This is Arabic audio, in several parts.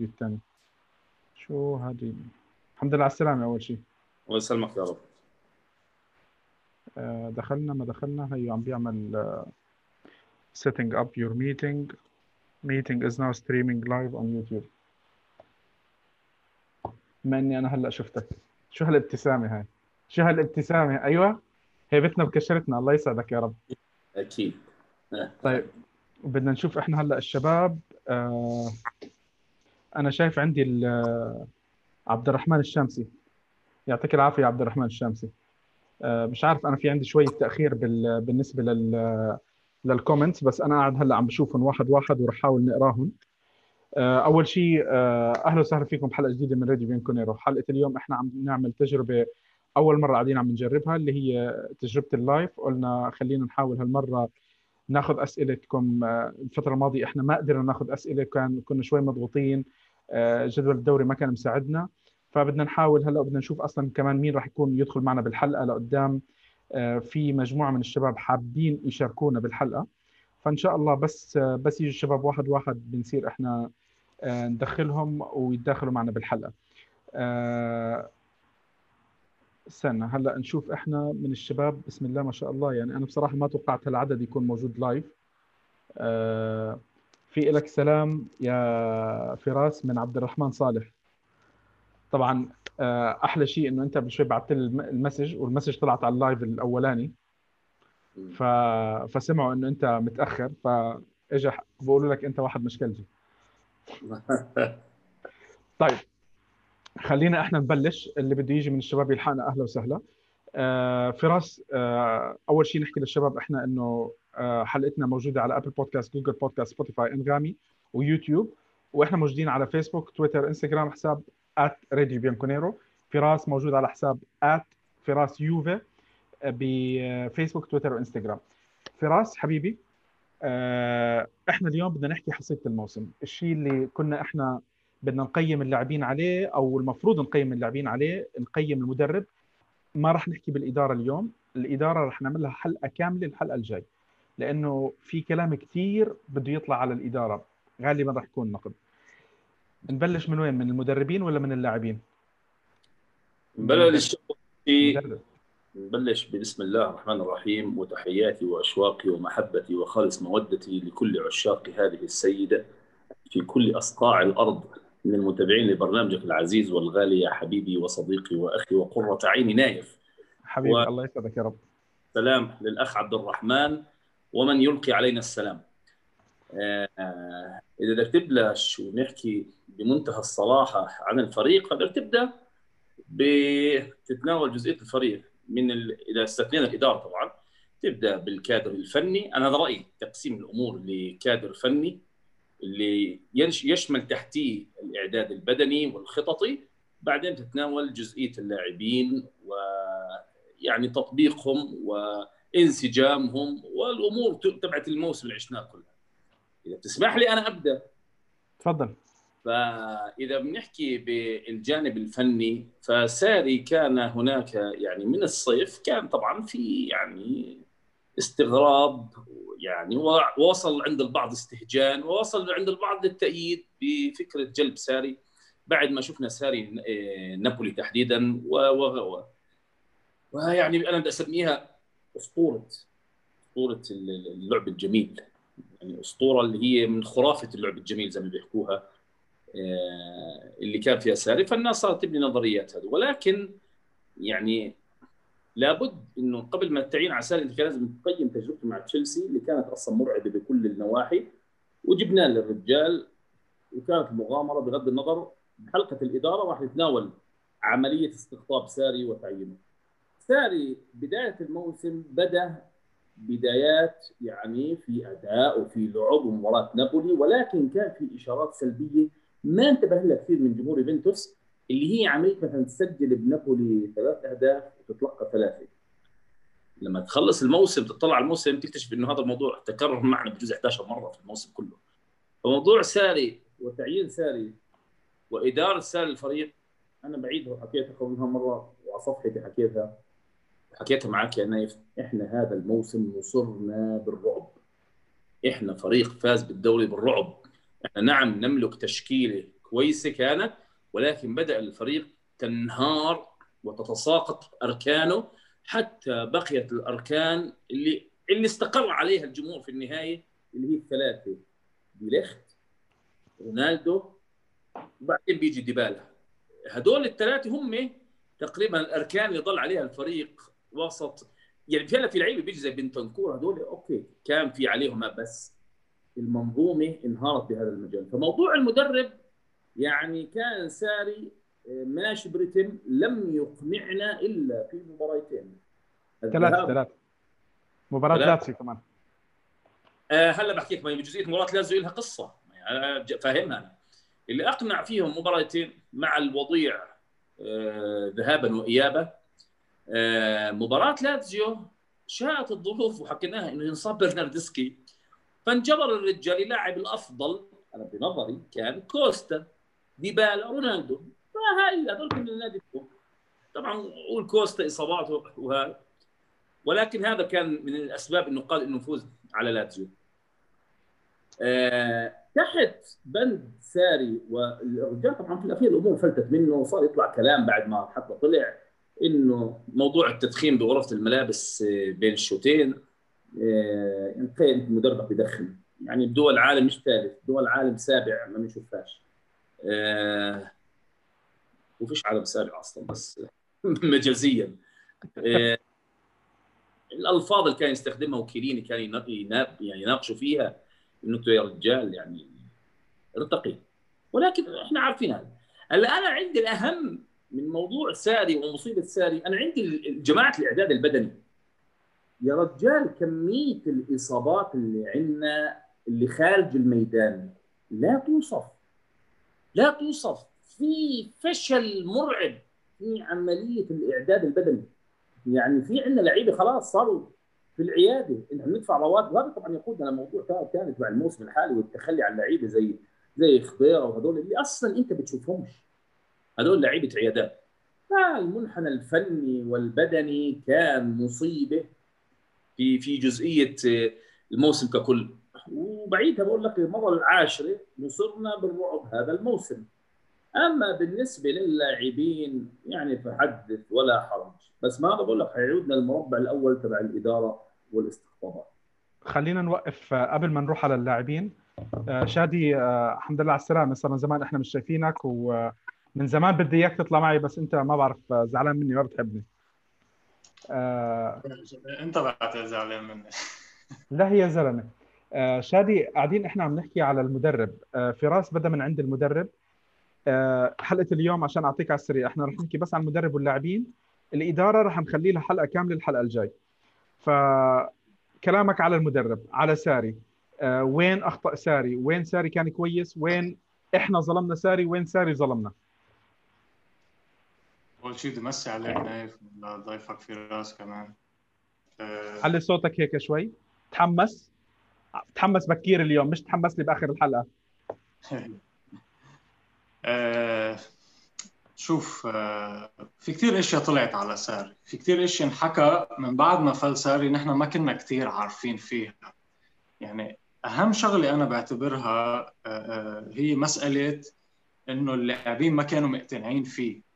الثاني شو هذه الحمد لله على السلامة أول شيء الله يسلمك يا رب. آه، دخلنا ما دخلنا. هي عم بيعمل آه، setting up your meeting. Meeting is now streaming live on YouTube. بما اني أنا هلأ شفتك. شو هالابتسامة هاي؟ شو هالابتسامة؟ أيوه. هيبتنا بكشرتنا. الله يسعدك يا رب. أكيد. طيب بدنا نشوف إحنا هلأ الشباب. آه أنا شايف عندي عبد الرحمن الشامسي يعطيك العافية عبد الرحمن الشامسي آه مش عارف أنا في عندي شوية تأخير بال... بالنسبة لل لل comments بس أنا قاعد هلأ عم بشوفهم واحد واحد وراح أحاول نقراهم. آه أول شيء آه أهلا وسهلا فيكم بحلقة جديدة من راديو بيانكونيرو حلقة اليوم إحنا عم نعمل تجربة أول مرة قاعدين عم نجربها اللي هي تجربة ال live. قلنا خلينا نحاول هالمرة ناخذ أسئلتكم الفترة الماضية إحنا ما قدرنا ناخذ أسئلة كان كنا شوي مضغوطين. جدول الدوري ما كان مساعدنا. فبدنا نحاول هلا بدنا نشوف أصلا كمان مين راح يكون يدخل معنا بالحلقة لقدام. آه، في مجموعة من الشباب حابين يشاركونا بالحلقة. فإن شاء الله بس آه، بس يجي الشباب واحد واحد بنصير إحنا آه، ندخلهم ويتداخلوا معنا بالحلقة. آه، استنى هلا نشوف إحنا من الشباب. بسم الله ما شاء الله. يعني أنا بصراحة ما توقعت هالعدد يكون موجود لايف آه، في لك سلام يا فراس من عبد الرحمن صالح. طبعا آه، أحلى شيء إنه أنت قبل شوي بعثت لي الم- ال message وال message طلعت على ال live الأولاني. ف... فسمعوا إنه أنت متأخر فاجى بقولوا لك أنت واحد مشكلجي طيب خلينا إحنا نبلش. اللي بده يجي من الشباب يلحقنا أهلا وسهلا. آه فراس آه أول شيء نحكي للشباب إحنا إنه حلقتنا موجودة على Apple Podcasts Google Podcasts Spotify أنغامي ويوتيوب وإحنا موجودين على فيسبوك تويتر انستغرام حساب راديو بيانكونيرو فراس موجود على حساب فراس يوفي بفيسبوك تويتر وانستغرام فراس حبيبي آه، إحنا اليوم بدنا نحكي حصيلة الموسم. الشيء اللي كنا إحنا بدنا نقيم اللاعبين عليه أو المفروض نقيم اللاعبين عليه نقيم المدرب ما راح نحكي بالإدارة اليوم. الإدارة راح نعمل لها حلقة كاملة الحلقة الجاي. لأنه في كلام كثير بده يطلع على الإدارة. غالبا راح يكون نقد. نبلش من وين؟ من المدربين ولا من اللاعبين؟ نبلش في. نبلش بسم الله الرحمن الرحيم وتحياتي وأشواقي ومحبتي وخالص مودتي لكل عشاق هذه السيدة في كل أصقاع الأرض من المتابعين لبرنامجك العزيز والغالي يا حبيبي وصديقي وأخي وقرة عيني نايف. حبيبي و- الله يسعدك يا رب. سلام للأخ عبد الرحمن. ومن يلقي علينا السلام. آه، إذا بدك تبلش ونحكي بمنتهى الصراحه عن الفريق فبدك تبدأ بتتناول جزئية الفريق من ال... إذا استثنينا الإدارة طبعا تبدأ بالكادر الفني أنا هذا رأيي تقسيم الأمور لكادر فني اللي. يشمل تحتيه الإعداد البدني والخططي بعدين تتناول جزئية اللاعبين ويعني تطبيقهم وانسجامهم والأمور تبعت الموسم اللي عشناه كلها إذا بتسمح لي أنا أبدأ. تفضل. فإذا بنحكي بالجانب الفني فساري كان هناك يعني من الصيف كان طبعا في يعني استغراب يعني ووصل عند البعض استهجان ووصل عند البعض للتأييد بفكرة جلب ساري. بعد ما شفنا ساري آه، نابولي تحديدا و و و ويعني أنا بدي أسميها أسطورة أسطورة اللعب الجميل. يعني أسطورة اللي هي من خرافة اللعب الجميل زي ما بيحكوها آه، اللي كان فيها ساري فالناس صارت تبني نظريات هذه. ولكن يعني لابد إنه قبل ما تعين على ساري أنت لازم تقيم تجربته مع تشيلسي اللي كانت أصلا مرعبة بكل النواحي. وجبناه للرجال وكانت المغامره بغض النظر. حلقة الإدارة راح تتناول عملية استقطاب ساري وتعيينه. ساري بداية الموسم بدأ بدايات يعني في أداء وفي لعب ومباراة نابولي ولكن كان في إشارات سلبية ما انتبه لها كثير من جمهور يوفنتوس اللي هي عملية مثلا تسجل بنابولي ثلاث أهداف وتتلقى ثلاثة. لما تخلص الموسم تطلع على الموسم تكتشف إنه هذا الموضوع تكرر معنا بجوز 11 مرة في الموسم كله. فموضوع ساري وتعيين ساري وإدارة ساري الفريق أنا بعيدها وحكيتها قبل مره وعلى صفحتي حكيتها حكيتها معك يا نايف. إحنا هذا الموسم نصرنا بالرعب. إحنا فريق فاز بالدوري بالرعب. إحنا نعم نملك تشكيلة كويسة كانت ولكن بدأ الفريق تنهار وتتساقط أركانه. حتى بقيت الأركان اللي اللي استقر عليها الجمهور في النهاية اللي هي الثلاثة. ديليخت رونالدو وبعدين بيجي ديبالا. هدول الثلاثة هم تقريبا الأركان اللي ضل عليها الفريق وسط. يعني في في لعيبة بيجي زي بنتنكور هذول okay كان في عليهم بس المنظومة انهارت بهذا المجال. فموضوع المدرب يعني كان ساري آه، ماشي ب rhythm لم يقنعنا إلا في مباراتين ثلاث ثلاث مباراة لاتسيو كمان. آه هلا بحكي لك بجزئيه مباراة لازيو لها قصة. يعني فاهمها أنا. اللي أقنع فيهم مباراتين مع الوضيع آه ذهابا وايابا مباراة لاتزيو شاءت الظروف وحكيناها إنه ينصاب برناردسكي فانجبر الرجال يلاعب الأفضل أنا بنظري كان كوستا ديبالا رونالدو. فهاي هذول كل النادي طبعا قول كوستا إصاباته وهذا ولكن هذا كان من الأسباب إنه قال إنه فوز على لاتزيو. آه تحت بند ساري والرجال طبعا في الأخير الأمور فلتت منه وصار يطلع كلام بعد ما حتى طلع. إنه موضوع التدخين بغرفة الملابس آه، بين الشوطين آه، تخيل مدرب بيدخن يعني بدول عالم مش ثالث دول عالم سابع ما بنشوفهاش. آه وفيش عالم سابع أصلا بس مجازيا. الألفاظ اللي كان يستخدمها وكيليني كان يعني يناقشوا فيها إنه يا رجال يعني ارتقي ولكن إحنا عارفين هذا. هلأ أنا عندي الأهم من موضوع ساري ومصيبة ساري أنا عندي جماعة الإعداد البدني. يا رجال كمية الإصابات اللي عندنا اللي خارج الميدان لا توصف. لا توصف. في فشل مرعب في عملية الإعداد البدني. يعني في عندنا لعيبة خلاص صاروا في العيادة. انت ندفع رواتب. وهذا طبعا يقودنا لموضوع ثاني تبع الموسم الحالي والتخلي عن لعيبة زي زي خضيرة وهذول اللي أصلا أنت بتشوفهمش. هذول لعيبة عيادات. فالمنحنى الفني والبدني كان مصيبة في في جزئية الموسم ككل. وبعيدها بقول لك المرة العاشرة نصرنا بالرعب هذا الموسم. أما بالنسبة للاعبين يعني فحدث ولا حرج. بس ما بقول لك حيعودنا المربع الأول تبع الإدارة والاستقطابات خلينا نوقف آه، قبل ما نروح على اللاعبين. آه، شادي آه، الحمد لله على السلامة. صرنا زمان إحنا مش شايفينك ومن زمان بدي إياك تطلع معي بس أنت ما بعرف زعلان مني ما بتحبني. أنت بعد زعلان مني. لا هي زلمة. شادي قاعدين إحنا عم نحكي على المدرب. فراس بدا من عند المدرب. حلقة اليوم عشان أعطيك على السريع. إحنا رح نحكي بس عن المدرب واللاعبين. الإدارة رح نخلي لها حلقه كاملة الحلقة الجاي. فكلامك على المدرب على ساري. آه وين أخطأ ساري؟ وين ساري كان كويس؟ وين إحنا ظلمنا ساري؟ وين ساري ظلمنا؟ أول شيء بدي عليك نايف ضيفك في رأس كمان. أه... علي صوتك هيك شوي. تحمس؟ تحمس بكير اليوم مش تحمس لي بآخر الحلقة. أه... شوف آه، في كثير إشياء طلعت على ساري. في كثير إشياء انحكى من بعد ما فل ساري نحن ما كنا كثير عارفين فيها. يعني أهم شغلة أنا بعتبرها آه، آه، هي مسألة إنه اللاعبين ما كانوا مقتنعين فيه.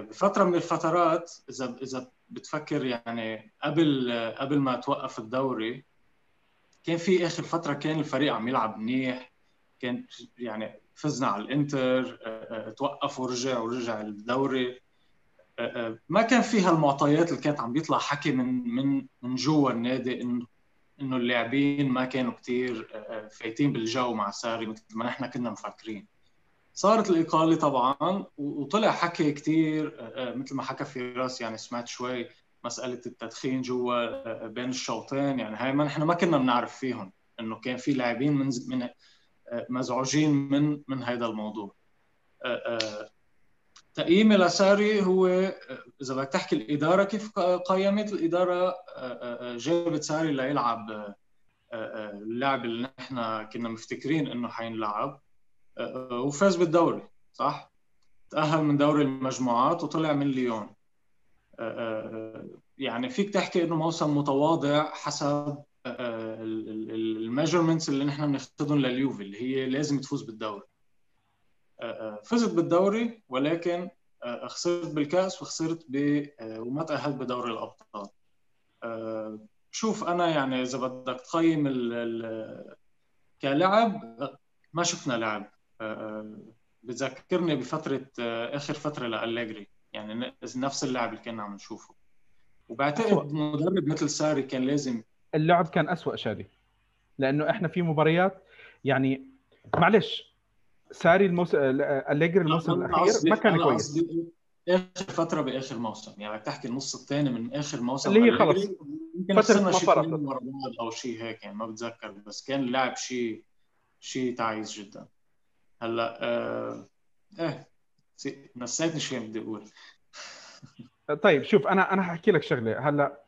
بفترة من الفترات إذا إذا بتفكر يعني قبل قبل ما توقف الدوري كان في آخر فترة كان الفريق عم يلعب منيح كان يعني فزنا على الإنتر توقف ورجع ورجع الدوري. ما كان فيها المعطيات اللي كانت عم بيطلع حكي من من من جوا النادي انه إنه اللاعبين ما كانوا كثير فايتين بالجو مع ساري مثل ما نحن كنا مفكرين. صارت الإقالة طبعا وطلع حكي كثير مثل ما حكى فراس يعني سمعت شوي مسألة التدخين جوا بين الشوطين يعني هاي ما نحن ما كنا بنعرف فيهم إنه كان في لاعبين من من مزعوجين من من هذا الموضوع. تقييمي لساري هو إذا بدك تحكي الإدارة كيف قيمت الإدارة جابت ساري ليلعب اللعب اللي نحن كنا مفتكرين إنه حينلعب؟ وفاز بالدوري صح؟ تأهل من دوري المجموعات وطلع من ليون. يعني فيك تحكي إنه موسم متواضع حسب الميجرمنتس اللي نحن بناخذهم لليوفي اللي هي لازم تفوز بالدوري. فزت بالدوري ولكن خسرت بالكأس وخسرت ب وما تأهلت بدوري الأبطال. شوف أنا يعني إذا بدك تقيم كلاعب ما شفنا لعب بذكرني بفترة آخر فترة لالجري يعني نفس اللعب اللي كنا عم نشوفه. وبعتقد مدرب مثل ساري كان لازم اللعب كان أسوأ شادي. لأنه إحنا في مباريات يعني معلش ساري الموسم أليجري الموسم الأخير ما كان كويس. آخر فترة بآخر موسم. يعني بدك تحكي النص الثاني من آخر موسم اللي هي خلص. فترة ما فرقت. أو شيء هيك يعني ما بتذكر. بس كان اللعب شيء شيء تعيس جدا. هلا آه... إيه نسيتني شو بدي أقول. طيب شوف أنا أنا حأحكي لك شغلة. هلا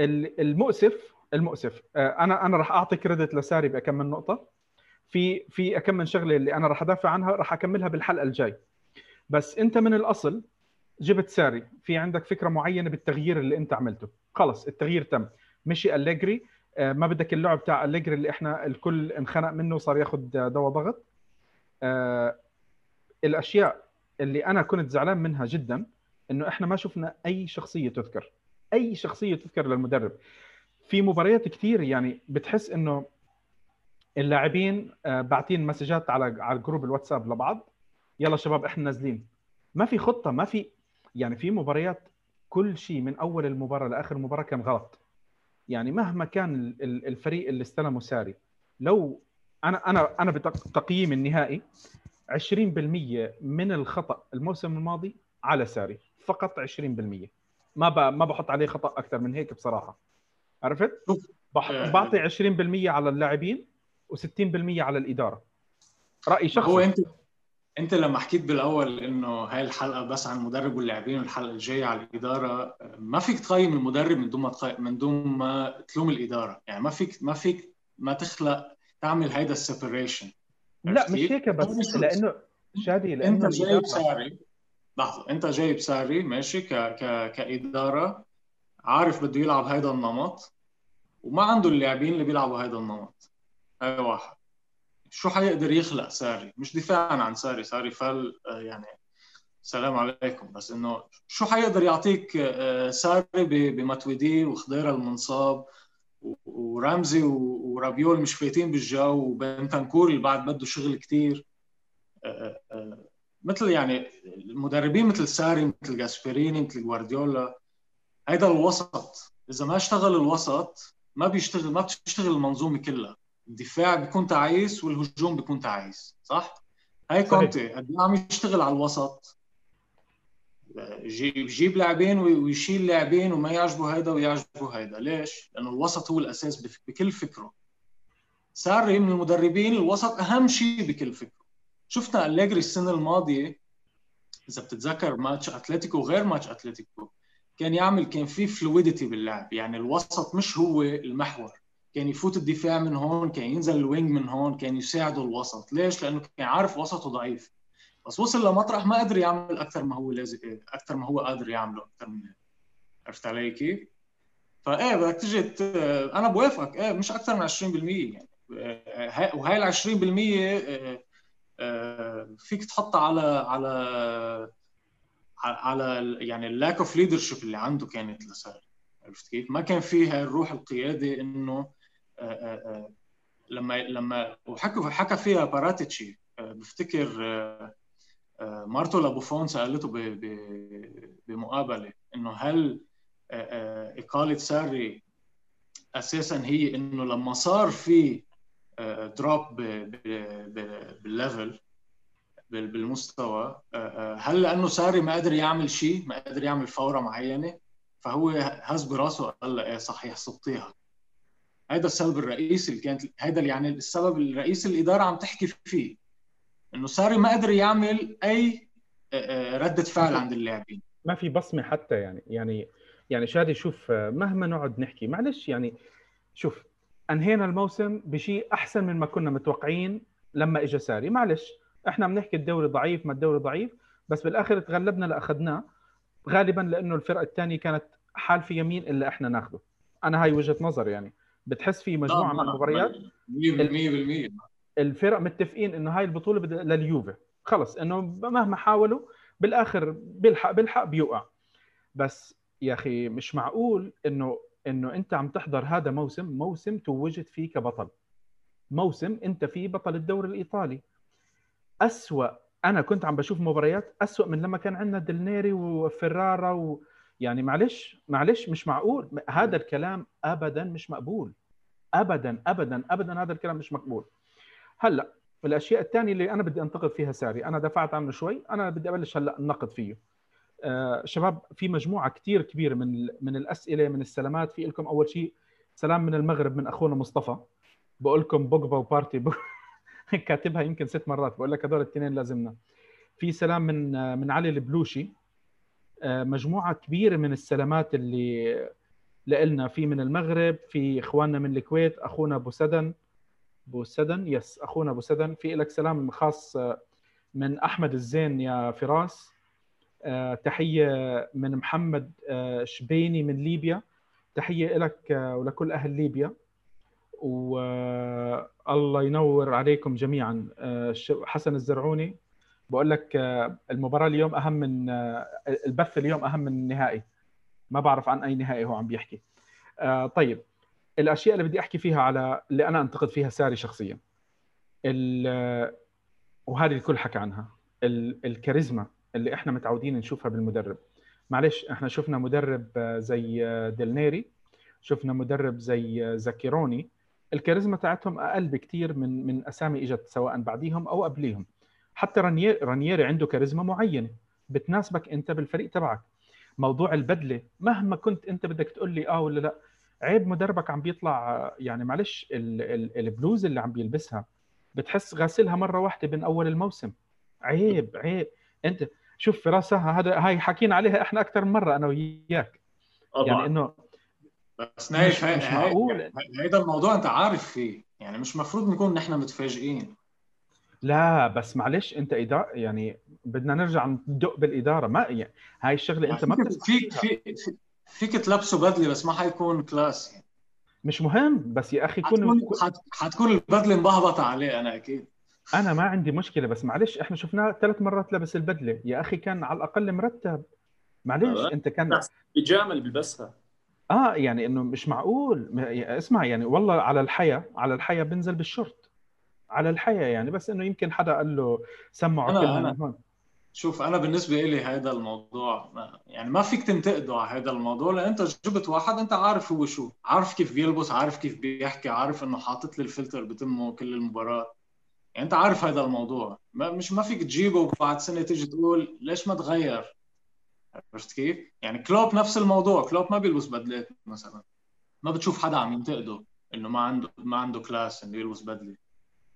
المؤسف المؤسف آه، أنا أنا راح أعطي كريدت لساري بكم من نقطة. في في أكم من شغلة اللي أنا راح أدافع عنها راح أكملها بالحلقة الجاي. بس أنت من الأصل جبت ساري. في عندك فكرة معينة بالتغيير اللي أنت عملته. خلص التغيير تم. مشي أليجري. آه، ما بدك اللعب بتاع أليجري اللي إحنا الكل انخنق منه وصار ياخذ دواء ضغط. آه، الأشياء اللي أنا كنت زعلان منها جدا إنه إحنا ما شفنا أي شخصية تذكر أي شخصية تذكر للمدرب. في مباريات كثير يعني بتحس إنه اللاعبين آه، باعتين مسجات على على جروب الواتساب لبعض يلا شباب إحنا نازلين. ما في خطة ما في يعني في مباريات كل شيء من أول المباراة لآخر المباراه كان غلط. يعني مهما كان الفريق اللي استلمه ساري لو أنا أنا أنا بتقييم النهائي 20% من الخطأ الموسم الماضي على ساري فقط 20% ما ب... ما بحط عليه خطأ أكثر من هيك بصراحة. عرفت؟ بح... آه. بعطي 20% على اللاعبين و60% على الإدارة. راي شخصي هو أنت أنت لما حكيت بالأول إنه هاي الحلقة بس عن المدرب واللاعبين والحلقة الجاية على الإدارة ما فيك تقيم المدرب من دون ما تقيم من دون ما تلوم الإدارة. يعني ما فيك ما فيك ما تخلق تعمل هيدا ال separation. لا مش هيك بس لأنه شادي لأنه أنت جايب ساري لحظة أنت جايب ساري ماشي ك... ك... كإدارة عارف بده يلعب هيدا النمط وما عنده اللاعبين اللي بيلعبوا هيدا النمط. هاي واحد. شو حيقدر يخلق ساري؟ مش دفاعا عن ساري. ساري فل آه، يعني سلام عليكم بس إنه شو حيقدر يعطيك آه، ساري بمتويدي وخضيره المنصاب؟ ورمزي ورابيول مش فايتين بالجو وبنتنكور اللي بعد بده شغل كثير آه، مثل يعني المدربين مثل ساري مثل جاسبريني مثل جوارديولا هيدا الوسط. إذا ما اشتغل الوسط ما بيشتغل ما بتشتغل المنظومة كلها. الدفاع بيكون تعيس والهجوم بيكون تعيس صح؟ هاي كونتي قد إيه عم يشتغل على الوسط؟ يجيب لاعبين ويشيل لاعبين وما يعجبه هيدا ويعجبه هيدا. ليش؟ لأنه الوسط هو الأساس بكل فكره. ساري من المدربين الوسط أهم شيء بكل فكره. شفنا أليجري السنة الماضية إذا بتتذكر ماتش أتلتيكو غير ماتش أتلتيكو كان يعمل كان في fluidity باللعب. يعني الوسط مش هو المحور. كان يفوت الدفاع من هون كان ينزل ال wing من هون كان يساعده الوسط. ليش؟ لأنه كان عارف وسطه ضعيف. بس وصل لمطرح ما قدر يعمل أكثر ما هو لازم أكثر ما هو قادر يعمله أكثر من عرفت علي كيف؟ فإيه بدك تجي أنا بوافقك إيه مش أكثر من 20% يعني وهي ال 20% آه، فيك تحطها على على على يعني ال lack of leadership اللي عنده كانت لساري عرفت كيف؟ ما كان فيها الروح القيادي إنه آه، لما لما وحكى حكى فيها باراتيتشي بفتكر مارتو لابوفون سألته بمقابلة إنه هل اقاله ساري أساسا هي إنه لما صار في drop بال level بالمستوى هل لأنه ساري ما قدر يعمل شيء ما قدر يعمل فورة معينة فهو هز براسه قال إيه صحيح صبتيها. هذا السبب الرئيسي اللي كانت هذا يعني السبب الرئيسي الاداره عم تحكي فيه. إنه ساري ما قدر يعمل أي ردة فعل عند اللاعبين. ما في بصمة حتى يعني يعني يعني شادي شوف مهما نقعد نحكي معلش يعني شوف أنهينا الموسم بشيء أحسن من ما كنا متوقعين لما اجى ساري. معلش إحنا بنحكي الدوري ضعيف ما الدوري ضعيف بس بالآخر تغلبنا لأخذناه غالبا لأنه الفرقة الثانية كانت حال في يمين إلا إحنا ناخذه أنا هاي وجهة نظر يعني. بتحس في مجموعة من المباريات؟ 100% الفرق متفقين إنه هاي البطولة لليوفي. خلص إنه مهما حاولوا بالآخر بيلحق بيلحق بيوقع. بس يا أخي مش معقول انه إنه أنت عم تحضر هذا موسم موسم توجت فيه كبطل. موسم أنت فيه بطل الدوري الإيطالي. أسوأ أنا كنت عم بشوف مباريات أسوأ من لما كان عندنا دلنيري وفرارا و... يعني معلش معلش مش معقول. هذا الكلام ابدا مش مقبول. ابدا ابدا ابدا هذا الكلام مش مقبول. هلأ الأشياء الثانية اللي أنا بدي أنتقد فيها ساري أنا دفعت عنه شوي أنا بدي أبلش هلأ النقد فيه. آه شباب في مجموعة كثير كبيرة من من الأسئلة من السلامات. في لكم أول شيء سلام من المغرب من أخونا مصطفى. بقول لكم بوجبا وبارتي. كاتبها يمكن ست مرات. بقول لك هذول الاثنين لازمنا. في سلام من آه، من علي البلوشي. آه مجموعة كبيرة من السلامات اللي لنا في من المغرب في إخواننا من الكويت أخونا أبو سدن. أبو سدن. yes أخونا أبو سدن. في لك سلام خاص آه، من أحمد الزين يا فراس. آه، تحية من محمد آه، شبيني من ليبيا. تحية لك ولكل أهل ليبيا. والله ينور عليكم جميعا. حسن الزرعوني. بقول لك المباراة اليوم أهم من البث اليوم أهم من النهائي. ما بعرف عن أي نهائي هو عم بيحكي. طيب. الأشياء اللي بدي أحكي فيها على اللي أنا أنتقد فيها ساري شخصيا. وهذه الكل حكى عنها. الكاريزما اللي إحنا متعودين نشوفها بالمدرب. معلش إحنا شفنا مدرب زي دلنيري شفنا مدرب زي زاكيروني. الكاريزما تاعتهم أقل بكثير من من أسامي إجت سواء بعديهم أو قبليهم. حتى رانييري عنده كاريزما معينة. بتناسبك أنت بالفريق تبعك. موضوع البدلة مهما كنت أنت بدك تقول لي آه ولا لأ عيب مدربك عم بيطلع يعني معلش البلوز اللي عم بيلبسها بتحس غاسلها مرة واحدة من أول الموسم. عيب عيب. أنت شوف فراسها هذا هاي حكينا عليها إحنا أكثر من مرة أنا وياك. يعني إنه بس نايف مش, مش معقول. هيدا الموضوع أنت عارف فيه. يعني مش مفروض نكون نحن متفاجئين. لا بس معلش أنت إدارة يعني بدنا نرجع ندق بالإدارة. ما يعني هاي الشغلة أنت ما في في فيك تلبسه بدلة بس ما حيكون class يعني. مش مهم بس يا أخي كون حتكون, حتكون البدلة مبهبطه عليه أنا أكيد. أنا ما عندي مشكلة بس معلش إحنا شفناه ثلاث مرات لبس البدلة. يا أخي كان على الأقل مرتب. معلش أنت كان بيجامل اللي بيلبسها. آه يعني إنه مش معقول. اسمع يعني والله على الحياة على الحياة بنزل بالشورت. على الحياة يعني بس إنه يمكن حدا قال له سمعوا كلمة هون. شوف أنا بالنسبة لي هذا الموضوع ما يعني ما فيك تنتقده على هذا الموضوع لأن أنت جبت واحد أنت عارف هو شو عارف كيف بيلبس عارف كيف بيحكي عارف إنه حاطط لي الفلتر بتمه كل المباراة. يعني أنت عارف هذا الموضوع. ما مش ما فيك تجيبه وبعد سنة تيجي تقول ليش ما تغير؟ عرفت كيف؟ يعني كلوب نفس الموضوع كلوب ما بيلبس بدلات مثلا. ما بتشوف حدا عم ينتقده إنه ما عنده ما عنده class إنه يلبس بدلة.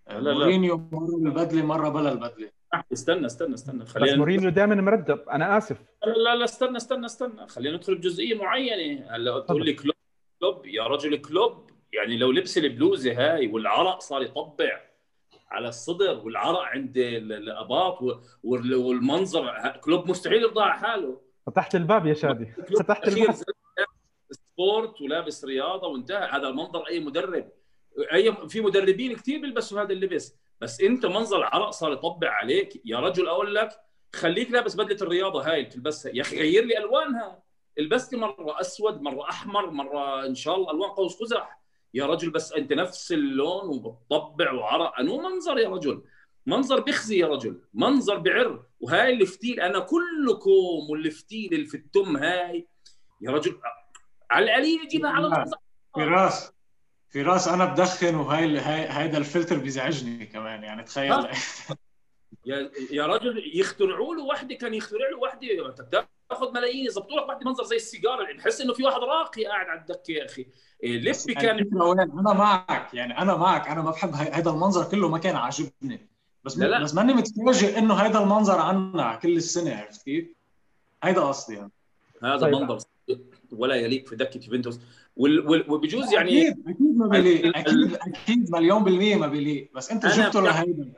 لا لا. مورينيو مرة بالبدلة مرة بلا البدلة. استنى استنى استنى. خلينا بس مورينيو دائما مرتب. أنا آسف. لا لا لا استنى استنى استنى. خلينا ندخل بجزئية معينة. هلا تقول لي كلوب كلوب. يا رجل كلوب. يعني لو لبس البلوزة هاي والعرق صار يطبع على الصدر والعرق عند الأباط والمنظر كلوب مستحيل يرضى على حاله. فتحت الباب يا شادي. فتحت الباب. sport ولابس رياضة وانتهى. هذا المنظر أي مدرب. اي في مدربين كثير بيلبسوا هذا اللبس. بس انت منظر العرق صار يطبع عليك. يا رجل أقول لك خليك لابس بدلة الرياضة هاي اللي بتلبسها يا أخي غير لي ألوانها. البس لي مرة أسود مرة أحمر مرة إن شاء الله ألوان قوس قزح. يا رجل بس أنت نفس اللون وبتطبع وعرق. أنو منظر يا رجل؟ منظر بيخزي يا رجل. منظر بعر. وهاي الفتيل أنا كلكم والفتيل اللي في التم هاي. يا رجل على القليل جيبها على فراس. فراس أنا بدخن وهاي هيدا الفلتر بيزعجني كمان يعني تخيل. يا يا رجل يخترعوا له وحدة كان يخترع له وحدة. تاخذ ملايين يظبطوا لك وحدة منظر زي السيجارة بحس إنه في واحد راقي قاعد على الدكة يا أخي. إيه، لبي كان أنا معك يعني أنا معك أنا ما بحب هذا المنظر كله ما كان عاجبني. بس لا لا. بس ماني متفاجئ إنه هذا المنظر عنا كل السنة عرفت كيف؟ هيدا قصدي يعني. هذا طيب. منظر ولا يليق في دكة يوفنتوس. وبجوز يعني أكيد أكيد ما بيليق أكيد أكيد مليون بالمية ما بيليق بس أنت جبته لهيدا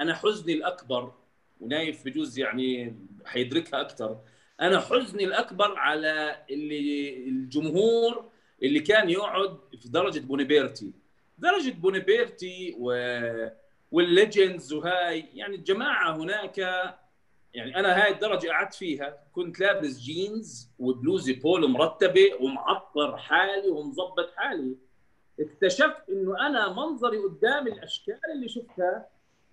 أنا حزني الأكبر ونايف بجوز يعني حيدركها أكثر أنا حزني الأكبر على اللي الجمهور اللي كان يقعد في درجة بونيبيرتي. درجة بونيبيرتي و وال legends وهاي. يعني الجماعة هناك يعني أنا هاي الدرجة قعدت فيها كنت لابس جينز وبلوزي بولو مرتبة ومعطر حالي ومظبط حالي. اكتشفت إنه أنا منظري قدام الأشكال اللي شفتها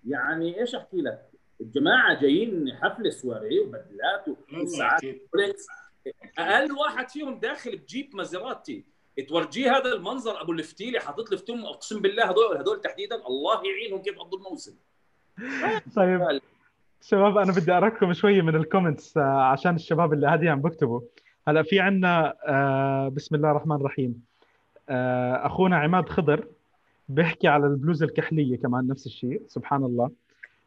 يعني إيش أحكي لك؟ الجماعة جايين حفله سواري وبدلات وساعات أقل واحد فيهم داخل بجيب مازيراتي. تورجيه هذا المنظر أبو الفتيلي حاطط لي فتم أقسم بالله هذول هذول تحديدا الله يعينهم كيف قضوا الموسم. طيب. شباب أنا بدي اراكم شوي من ال comments آه، عشان الشباب اللي هذه عم بكتبوا. هلا في عندنا آه، بسم الله الرحمن الرحيم. آه، أخونا عماد خضر بيحكي على البلوز الكحلية كمان نفس الشيء سبحان الله.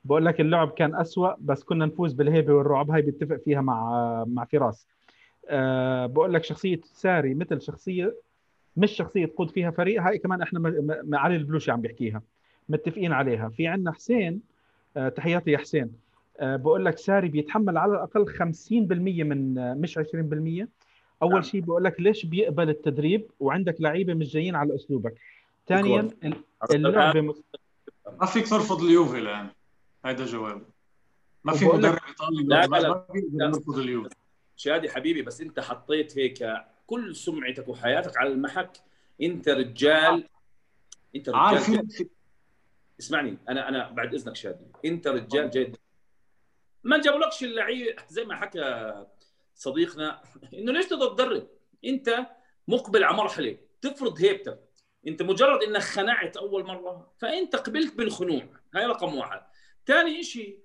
بقول لك اللعب كان أسوأ بس كنا نفوز بالهيبة والرعب. هاي بيتفق فيها مع مع فراس. بقول لك شخصية ساري مثل شخصية مش شخصية تقود فيها فريق هاي كمان إحنا علي البلوشي عم بيحكيها. متفقين عليها. في عندنا حسين تحياتي يا حسين. بقول لك ساري بيتحمل على الأقل 50% من أه مش 20% أول نعم. شيء بقول لك ليش بيقبل التدريب؟ وعندك لعيبة مش جايين على أسلوبك. ثانيا اللعبة ما فيك ترفض اليوفي الآن. هذا جواب. ما في مدرب إيطالي لا لا لا. يرفض اليوفي. شادي حبيبي بس أنت حطيت هيك كل سمعتك وحياتك على المحك. أنت رجال أنت رجال عارف اسمعني أنا أنا بعد إذنك شادي. أنت رجال جيد ما جابولكش اللعيب زي ما حكى صديقنا إنه ليش تقدر تدرب؟ أنت مقبل على مرحله تفرض هيبتك. أنت مجرد إنك خنعت أول مرة فأنت قبلت بالخنوع. هاي رقم واحد. ثاني شيء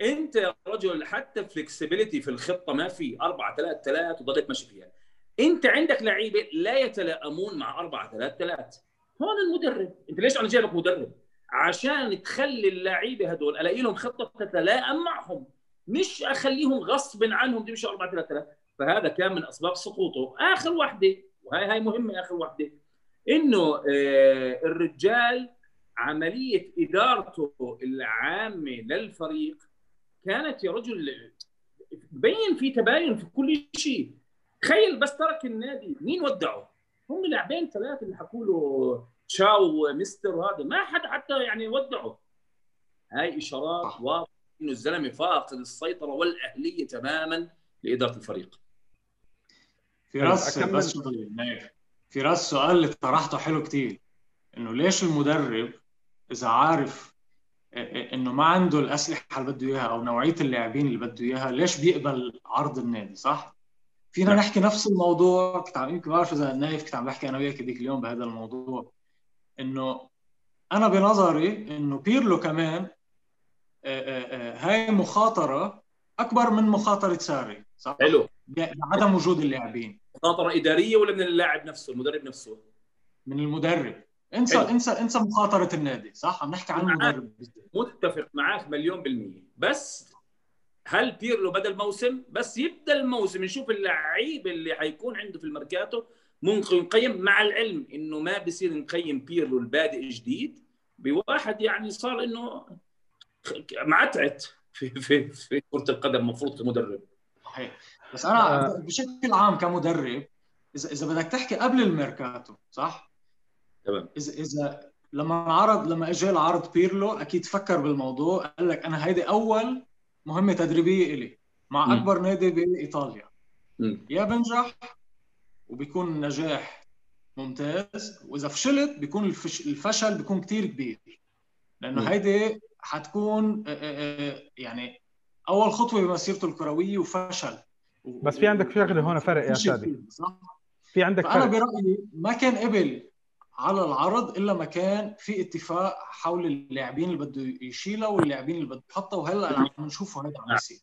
أنت يا رجل حتى فلكسبيليتي في الخطة ما في 4 3 3 وضليت ماشي فيها. أنت عندك لعيبة لا يتلائمون مع 4 3 3 هون المدرب. أنت ليش أنا جايبك مدرب؟ عشان تخلي اللعيبة هدول ألاقي لهم خطة تتلائم معهم. مش أخليهم غصب عنهم يمشوا 4 3 3 فهذا كان من أسباب سقوطه. آخر وحدة وهي هاي مهمة آخر وحدة. إنه آه، الرجال عملية إدارته العامة للفريق كانت يا رجل بين في تباين في كل شيء. تخيل بس ترك النادي مين ودعه؟ هم لاعبين ثلاثة اللي حكوا له تشاو ومستر هذا ما حد حتى يعني ودعه. هاي إشارات واضحة. إنه الزلمة فاقد السيطرة والأهلية تماما لإدارة الفريق. في رأس بس في رأس سؤال اللي طرحته حلو كتير. إنه ليش المدرب إذا عارف إنه ما عنده الأسلحة اللي بده إياها أو نوعية اللاعبين اللي بده إياها ليش بيقبل عرض النادي صح؟ فينا نعم. نحكي نفس الموضوع. كنت عم يمكن ما بعرف إذا نايف كنت عم بحكي أنا وياك هذيك اليوم بهذا الموضوع. إنه أنا بنظري إنه بيرلو كمان هاي مخاطرة أكبر من مخاطرة ساري صح؟ حلو. بعدم وجود اللاعبين. مخاطرة إدارية ولا من اللاعب نفسه المدرب نفسه؟ من المدرب. انسى حلو. انسى انسى مخاطرة النادي صح؟ عم نحكي عن المدرب. متفق معك مليون بالمية. بس هل بيرلو بدا الموسم بس يبدأ الموسم نشوف اللعيب اللي حيكون عنده في الميركاتو ممكن نقيم مع العلم إنه ما بصير نقيم بيرلو البادئ جديد. بواحد يعني صار إنه معتعت في في في كرة القدم المفروض كمدرب صحيح بس أنا آه. بشكل عام كمدرب اذا إذا بدك تحكي قبل الميركاتو صح؟ تمام اذا إذا لما عرض لما اجى العرض بيرلو أكيد فكر بالموضوع قال لك أنا هيدي أول مهمة تدريبية إلي مع م. أكبر نادي بإيطاليا م. يا بنجح وبيكون نجاح ممتاز وإذا فشلت بيكون الفش... الفشل بيكون كثير كبير لأنه. هيدي حتكون يعني أول خطوة بمسيرته الكروية وفشل. بس في عندك شغلة هون فرق يا شادي في عندك فرق. أنا برأيي ما كان قبل على العرض إلا ما كان في اتفاق حول اللاعبين اللي بده يشيلها واللاعبين اللي بده يحطها وهلأ عم نشوفه هذا عم يصير.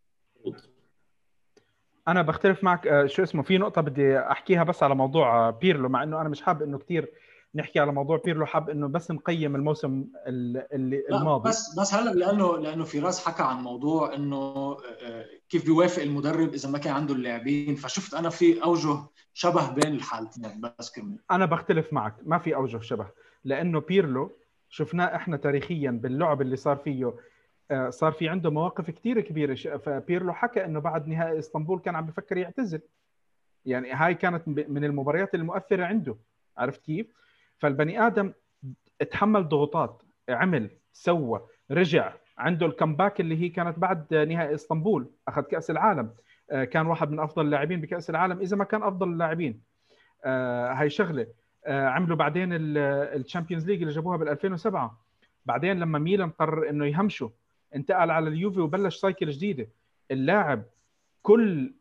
أنا بختلف معك آه، شو اسمه في نقطة بدي أحكيها بس على موضوع آه، بيرلو مع إنه أنا مش حابب إنه كثير نحكي على موضوع بيرلو حاب إنه بس نقيم الموسم اللي الماضي. بس بس هلا لأنه لأنه فراس حكى عن موضوع إنه آه، كيف بيوافق المدرب إذا ما كان عنده اللاعبين. فشفت أنا في أوجه شبه بين الحالتين بس كمل. أنا بختلف معك. ما في أوجه شبه. لأنه بيرلو شفناه إحنا تاريخيا باللعب اللي صار فيه آه، صار في عنده مواقف كثير كبيرة. فبيرلو حكى إنه بعد نهائي إسطنبول كان عم بفكر يعتزل. يعني هاي كانت من المباريات المؤثرة عنده. عرفت كيف؟ فالبني آدم تحمل ضغوطات عمل سوى رجع عنده ال comeback اللي هي كانت بعد نهائي إسطنبول أخذ كأس العالم. آه، كان واحد من أفضل اللاعبين بكأس العالم إذا ما كان أفضل اللاعبين. آه، هاي شغلة. آه، عملوا بعدين ال Champions League اللي جابوها بال 2007 بعدين لما ميلان قرر إنه يهمشه انتقل على اليوفي وبلش cycle جديدة. اللاعب كل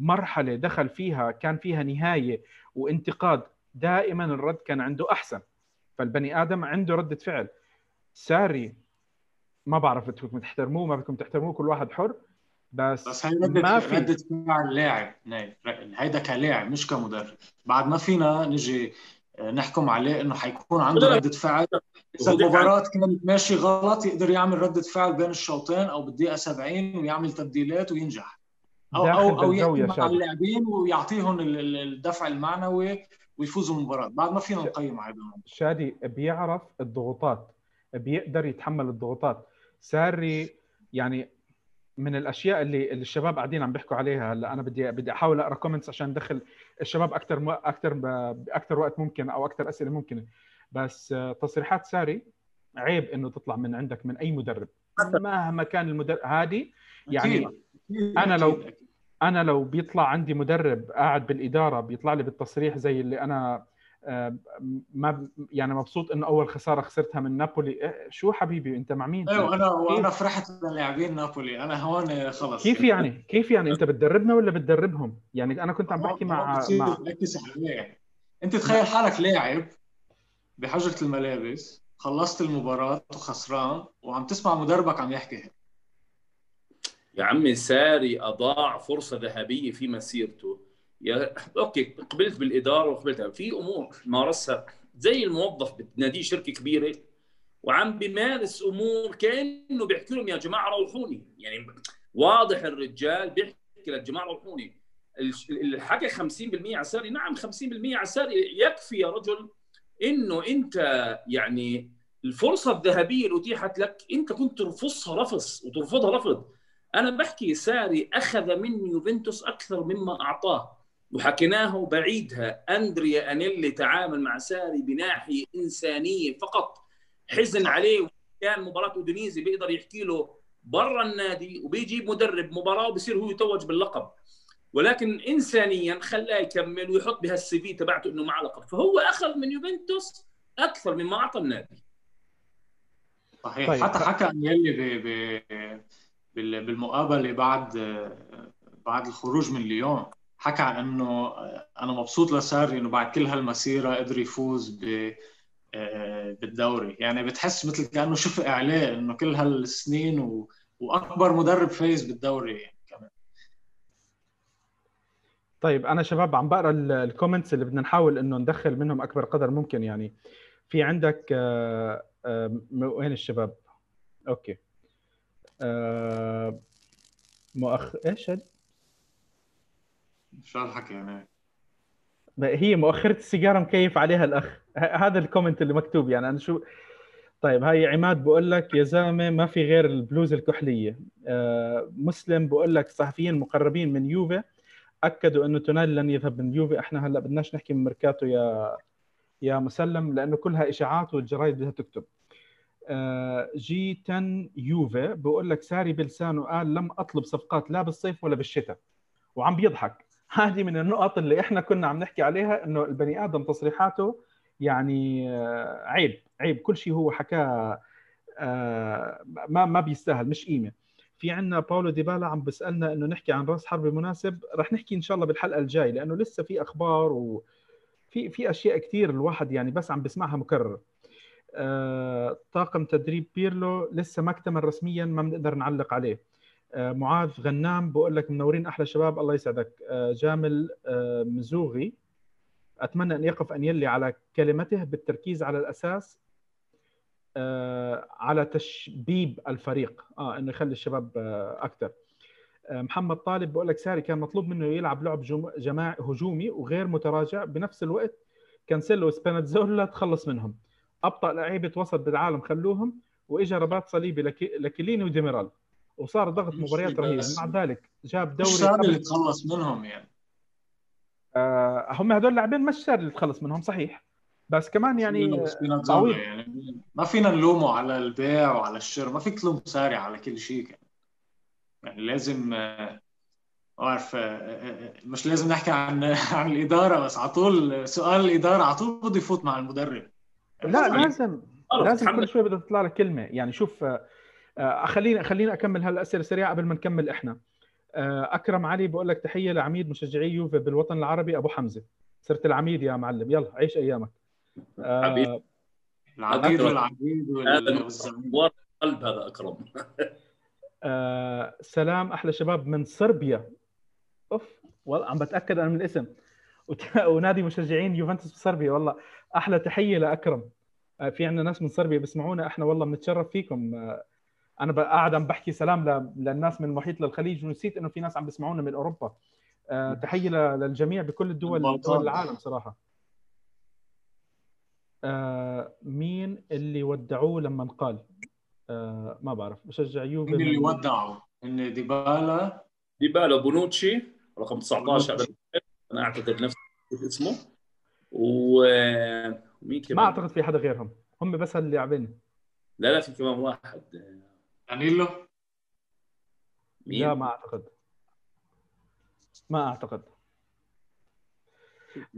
مرحلة دخل فيها كان فيها نهاية وانتقاد دائما الرد كان عنده أحسن. فالبني آدم عنده ردة فعل. ساري ما بعرف بدكم تحترموه ما بدكم تحترموه كل واحد حر بس بس هي ردة ما في. ردة فعل لاعب. هيدا كلاعب مش كمدرب. بعد ما فينا نجي آه، نحكم عليه إنه حيكون عنده ردة فعل. إذا المباراة كانت ماشي غلط يقدر يعمل ردة فعل بين الشوطين أو بالدقيقة 70 ويعمل تبديلات وينجح. أو أو أو يحكي مع اللاعبين ويعطيهم الدفع المعنوي ويفوزوا بالمباراة بعد ما فينا نقيم على شادي بيعرف الضغوطات بيقدر يتحمل الضغوطات. ساري يعني من الأشياء اللي, اللي الشباب قاعدين عم بيحكوا عليها هلا أنا بدي بدي أحاول أقرأ كومنتس عشان ادخل الشباب أكثر أكثر باكثر وقت ممكن أو أكثر أسئلة ممكنه بس تصريحات ساري عيب إنه تطلع من عندك من أي مدرب. مهما كان المدرب هذه يعني أنا لو أنا لو بيطلع عندي مدرب قاعد بالإدارة بيطلع لي بالتصريح زي اللي أنا آه، ما يعني مبسوط إنه أول خسارة خسرتها من نابولي. إيه، شو حبيبي أنت مع مين؟ أيوه أنا وأنا فرحت لاعبين نابولي. أنا هون خلص. كيف يعني؟ كيف يعني؟ أنت بتدربنا ولا بتدربهم؟ يعني أنا كنت عم بحكي مع مع أنت تخيل حالك لاعب بحجرة الملابس خلصت المباراة وخسران وعم تسمع مدربك عم يحكي هيك. يا عمي ساري أضاع فرصة ذهبية في مسيرته. يا أوكي قبلت بالإدارة وقبلت في أمور مارسها. زي الموظف بتناديه شركة كبيرة وعم بيمارس أمور كأنه بيحكي لهم يا جماعة روحوني. يعني واضح الرجال بيحكي للجماعه روحوني. اللي حكى 50% على ساري. نعم 50% على ساري. يكفي يا رجل إنه أنت يعني الفرصة الذهبية اللي أتيحت لك أنت كنت ترفضها رفض وترفضها رفض. أنا بحكي ساري أخذ من يوفنتوس أكثر مما أعطاه. وحكيناه بعيدها. أندريا أنيلي تعامل مع ساري بناحية إنسانية فقط. حزن عليه. كان مباراة أودينيزي بيقدر يحكي له برا النادي وبيجيب مدرب مباراة وبصير هو يتوج باللقب. ولكن انسانيا خلاه يكمل ويحط بهالسي في تبعته إنه معه لقب فهو أخذ من يوفنتوس أكثر مما أعطى النادي. صحيح. طيب. حتى حكى أنيلي ب... ب... بالمقابله بعد بعد الخروج من ليون حكى عن إنه أنا مبسوط لساري إنه بعد كل هالمسيرة قدر يفوز ب بالدوري. يعني بتحس مثل كأنه شفق عليه إنه كل هالسنين و... وأكبر مدرب فايز بالدوري يعني كمان. طيب أنا شباب عم بقرأ ال comments اللي بدنا نحاول إنه ندخل منهم أكبر قدر ممكن يعني. في عندك آه، آه، وين الشباب؟ okay. آه، مؤخ إيش شو هالحكي يعني؟ هي مؤخرة السيجارة مكيف عليها الأخ. هذا ال comment اللي مكتوب يعني. أنا شو طيب هاي عماد بقول لك يا زلمة ما في غير البلوز الكحلية آه مسلم بقول لك الصحفيين المقربين من يوفي أكدوا أنه تونالي لن يذهب من يوفي إحنا هلأ بدناش نحكي من ميركاتو يا يا مسلم لأنه كلها إشاعات والجرايد بدها تكتب. آه G10 يوفي بقول لك ساري بلسانه قال لم أطلب صفقات لا بالصيف ولا بالشتاء وعم بيضحك. هذه من النقط اللي إحنا كنا عم نحكي عليها إنه البني آدم تصريحاته يعني آه، عيب عيب. كل شيء هو حكاه آه، ما ما بيستاهل مش قيمة. في عندنا باولو ديبالا عم بيسألنا إنه نحكي عن رأس حرب مناسب. رح نحكي إن شاء الله بالحلقة الجاي لأنه لسه في أخبار وفي في أشياء كثير الواحد يعني بس عم بسمعها مكرر آه، طاقم تدريب بيرلو لسه ما اكتمل رسميا ما بنقدر نعلق عليه. آه، معاذ غنام بقول لك منورين أحلى شباب الله يسعدك. آه، جامل آه، مزوغي. أتمنى أن يقف أن يلي على كلمته بالتركيز على الأساس على تشبيب الفريق. آه إنه يخلي الشباب أكثر محمد طالب بقول لك ساري كان مطلوب منه يلعب لعب جماعي هجومي وغير متراجع. بنفس الوقت كانسيلو وسبيناتزولا تخلص منهم. أبطأ لعيبة وسط بالعالم خلوهم واجى رباط صليبي لكليني وديميرال وصار ضغط مباريات رهيب. مع ذلك جاب دوري مش اللي تخلص منهم يعني. آه هم هذول اللاعبين مش سهل اللي تخلص منهم صحيح. بس كمان يعني بس فينا يعني. ما فينا نلومه على البيع وعلى الشراء. ما فيك تلوم ساري على كل شيء يعني, يعني لازم آه، أعرف آه، آه، مش لازم نحكي عن عن الإدارة بس على طول سؤال الإدارة على طول بده يفوت مع المدرب. لا لازم لازم كل شوي بدها تطلع لك كلمة. يعني شوف آه، آه، خليني خليني أكمل هالأسئلة سريعة قبل ما نكمل إحنا. آه، أكرم علي بقول لك تحية لعميد مشجعي يوفي بالوطن العربي أبو حمزة. صرت العميد يا معلم. يلا عيش أيامك. آه، العبيد أكرم. والعبيد والزعيم. قلب هذا أكرم. آه، سلام أحلى شباب من صربيا. أوف والله عم بتأكد أنا من الاسم. ونادي مشجعين يوفنتوس بصربيا. والله أحلى تحية لأكرم. آه، في عندنا ناس من صربيا بيسمعونا. إحنا والله بنتشرف فيكم. آه، أنا قاعد عم بحكي سلام ل- للناس من المحيط للخليج ونسيت إنه في ناس عم بيسمعونا من أوروبا. آه، تحية للجميع بكل الدول. دول العالم صراحة. مين اللي ودعوه لما قال ما بعرف. بشجع يوفي مين اللي ودعوا؟ إن ديبالا. ديبالا بونوتشي رقم 19 بونوتشي. أنا أعتقد نفس اسمه. ومين كمان؟ ما أعتقد في حدا غيرهم. هم بس اللاعبين لا لا في كمان واحد. دانيلو؟ مين؟ لا ما أعتقد. ما أعتقد.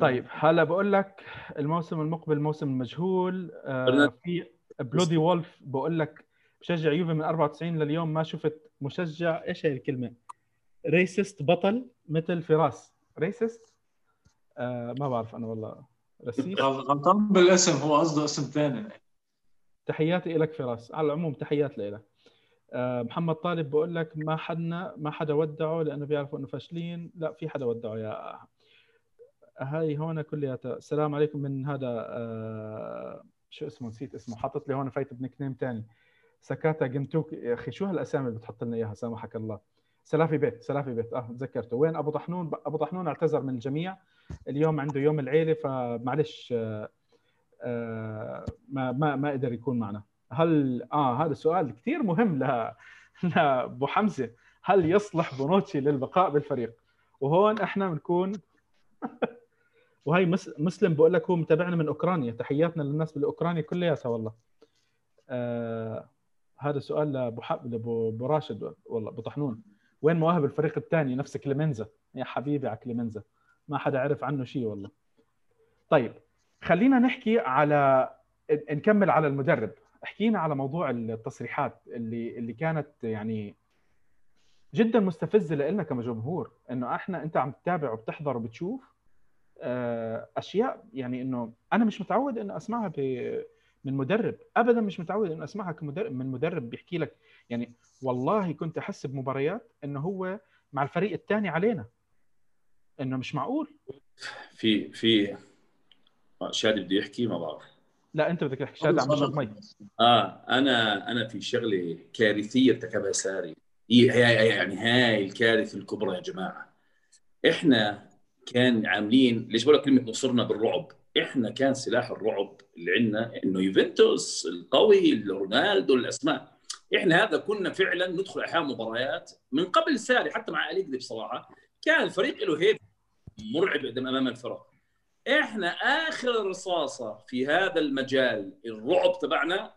طيب هلا بقول لك الموسم المقبل موسم مجهول آه في بلودي وولف. بقول لك بشجع يوفي من 94 لليوم ما شفت مشجع. إيش هي الكلمة؟ ريسست بطل مثل فراس. ريسست آه ما بعرف أنا والله. رسيس غلطان بالاسم هو قصده اسم ثاني. تحياتي لك فراس. على العموم تحيات لك آه، محمد طالب بقول لك ما حدنا ما حدا ودعه لأنه بيعرفوا إنه فاشلين. لا في حدا ودعه يا هاي هون كلياتها. السلام عليكم من هذا آه، شو اسمه؟ نسيت اسمه. حاطط لي هون فايت بنك نيم ثاني سكاتا جنتوك. يا أخي شو هالأسامي اللي بتحط لنا إياها؟ سامحك الله. سلافي بيت سلافي بيت. آه تذكرته. وين؟ أبو طحنون. أبو طحنون اعتذر من الجميع. اليوم عنده يوم العيلة فمعلش آه، آه، ما ما ما قدر يكون معنا. هل آه هذا سؤال كثير مهم ل لأبو حمزة. هل يصلح بونوتشي للبقاء بالفريق؟ وهون إحنا بنكون وهي مس... مسلم بقول لك هو متابعنا من أوكرانيا. تحياتنا للناس بالاوكرانيا كلياتها والله. آه هذا سؤال لأبو ح... لابو راشد والله أبو طحنون. وين مواهب الفريق الثاني؟ نفس كليمنزا. يا حبيبي على كليمنزا. ما حدا عرف عنه شيء والله. طيب خلينا نحكي على نكمل على المدرب. احكينا على موضوع التصريحات اللي اللي كانت يعني جدا مستفزة لنا كجمهور. إنه إحنا أنت عم تتابع وبتحضر وبتشوف آه، أشياء يعني إنه أنا مش متعود إنه أسمعها ب- من مدرب. ابدا مش متعود انه أسمعها كمدرب من مدرب بيحكي لك يعني والله كنت أحس بمباريات إنه هو مع الفريق الثاني علينا. إنه مش معقول. في في شادي بده يحكي ما بعرف. لا أنت بدك تحكي. شاد عم بشرب مي. آه أنا أنا في شغله كارثية ارتكبها ساري هي هي يعني هاي الكارثة الكبرى يا جماعة. إحنا كان عاملين ليش بقول لك كلمة نصرنا بالرعب؟ إحنا كان سلاح الرعب اللي عندنا إنه يوفنتوس القوي رونالدو الأسماء. إحنا هذا كنا فعلا ندخل أحيانا مباريات من قبل ساري حتى مع اليجري بصراحه كان الفريق له هيب مرعب أمام الفرق. إحنا آخر رصاصة في هذا المجال الرعب تبعنا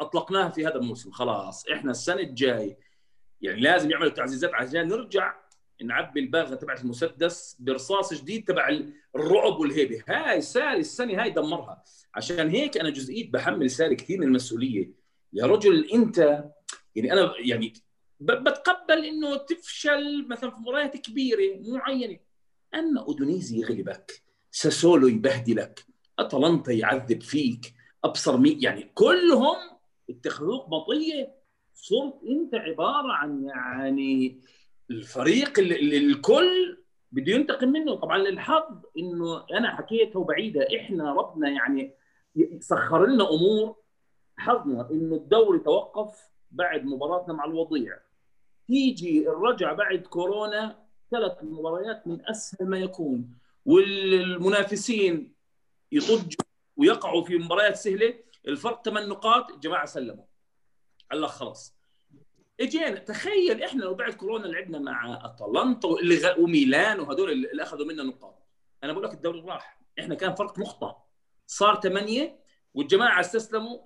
أطلقناها في هذا الموسم. خلاص إحنا السنة الجاي يعني لازم يعملوا تعزيزات عشان نرجع نعبي الباغه تبعت المسدس برصاص جديد تبع الرعب والهيبة. هاي ساري السنة هاي دمرها. عشان هيك أنا جزئية بحمل ساري كثير من المسؤولية. يا رجل انت يعني أنا يعني بتقبل إنه تفشل مثلا في مباريات كبيرة معينة. أما أودونيزي يغلبك ساسولو يبهدلك أتلانتا يعذب فيك أبصر مي يعني كلهم اتخذوك مطيه صرت أنت عبارة عن يعني الفريق اللي الكل بده ينتقم منه. طبعا للحظ إنه أنا حكيتها وبعيده إحنا ربنا يعني سخر لنا أمور حظنا. إنه الدوري توقف بعد مباراتنا مع الوضيع. تيجي الرجعه بعد كورونا ثلاث مباريات من أسهل ما يكون. والمنافسين يطجوا ويقعوا في مباريات سهلة. الفرق ثمان نقاط. الجماعه سلموا. قال لك خلاص. إجينا تخيل إحنا لو بعد كورونا لعبنا مع اتلانتا. وميلان وهدول اللي أخذوا منا نقاط. أنا بقول لك الدوري راح. إحنا كان فرق نقطه صار ثمانيه والجماعة استسلموا.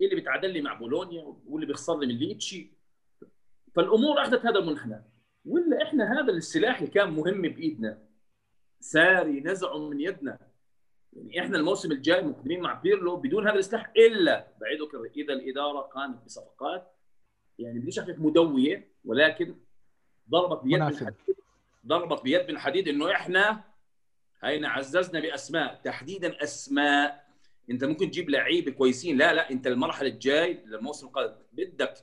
اللي بيتعادل لي مع بولونيا واللي بيخسر لي من ليتشي فالأمور أخذت هذا المنحنى. ولا إحنا هذا السلاح اللي كان مهم بإيدنا. ساري نزعه من يدنا. يعني إحنا الموسم الجاي مقدمين مع بيرلو بدون هذا السلاح إلا بعيد إذا الإدارة قامت بصفقات يعني بديش احكي مدوية ولكن ضربت بيد مناسب. ضربت بيد من حديد إنه إحنا هينا عززنا بأسماء. تحديدا أسماء. أنت ممكن تجيب لعيبة كويسين. لا لا أنت المرحلة الجاي للموسم القادم بدك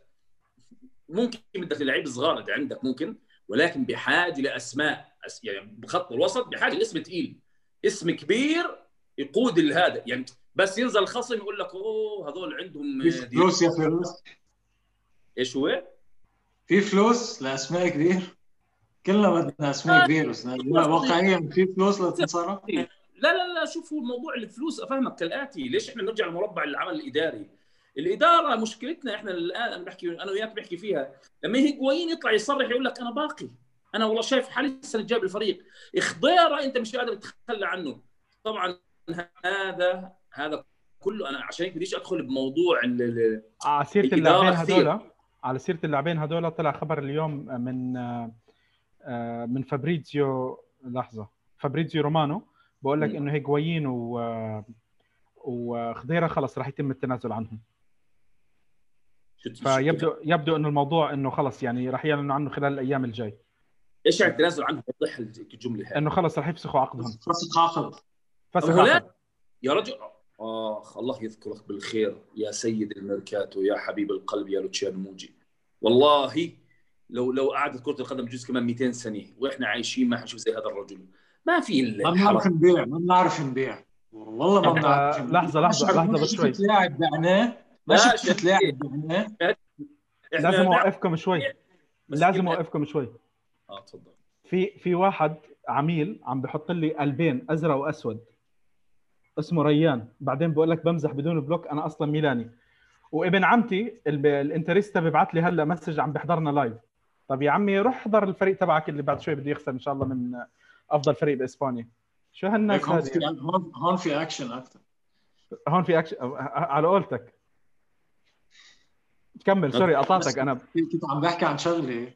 ممكن بدك لعيبه صغار اللي عندك ممكن ولكن بحاجة لأسماء. يعني بخط الوسط بحاجة لاسم ثقيل اسم كبير يقود هذا يعني بس ينزل الخصم يقول لك أوه هذول عندهم فلوس يا فلوس إيش هو؟ في فلوس لأسماء كبير. كلنا بدنا أسماء كبير بس واقعيا في فلوس لتنصرف لا لا لا شوفوا الموضوع الفلوس أفهمك كالآتي. ليش إحنا نرجع لمربع العمل الإداري؟ الإدارة مشكلتنا إحنا الآن أنا بحكي أنا وياك بحكي فيها. لما هيجوين يطلع يصرح يقول لك أنا باقي. أنا والله شايف حالي السنة الجايه بالفريق. خضيره أنت مش قادر تتخلى عنه. طبعا هذا هذا كله أنا عشان هيك بديش أدخل بموضوع على سيره اللاعبين هذول. على سيرة اللاعبين هذول طلع خبر اليوم من من فابريزيو لحظة فابريزيو رومانو بقول لك إنه هيجوايين و وخضيرة خلص راح يتم التنازل عنهم. فيبدو يبدو إنه الموضوع إنه خلص يعني راح يعلنوا عنه خلال الأيام الجاي. إيش يعني التنازل عنه؟ وضح الجملة هاي. إنه خلص راح يفسخوا عقدهم. فسخ عقد فسخ عقد. يا رجل آخ الله يذكرك بالخير يا سيد الميركاتو يا حبيب القلب يا لوتشيانو موجي والله لو لو قعدت كرة القدم بجوز كمان 200 سنة وإحنا عايشين ما حنشوف زي هذا الرجل. ما في ما بنعرف نبيع ما بنعرف نبيع. والله ما بنعرف لحظة لحظة لحظة بس شوي. لاعب بعناه ما شفت لاعب بعناه لازم أوقفكم شوي. لازم أوقفكم شوي. آه تفضل. في في واحد عميل عم بحط لي قلبين أزرق وأسود. اسمه ريان. بعدين بقول لك بمزح بدون block أنا أصلا ميلاني. وابن عمتي الانتريستا بيبعت لي هلا message عم بيحضرنا live طب يا عمي روح احضر الفريق تبعك اللي بعد شوي بده يخسر إن شاء الله من أفضل فريق بإسبانيا. شو هالناس هون في هون هون في اكشن أكثر هون في اكشن على قولتك. كمل sorry قطعتك أنا. كنت عم بحكي عن شغله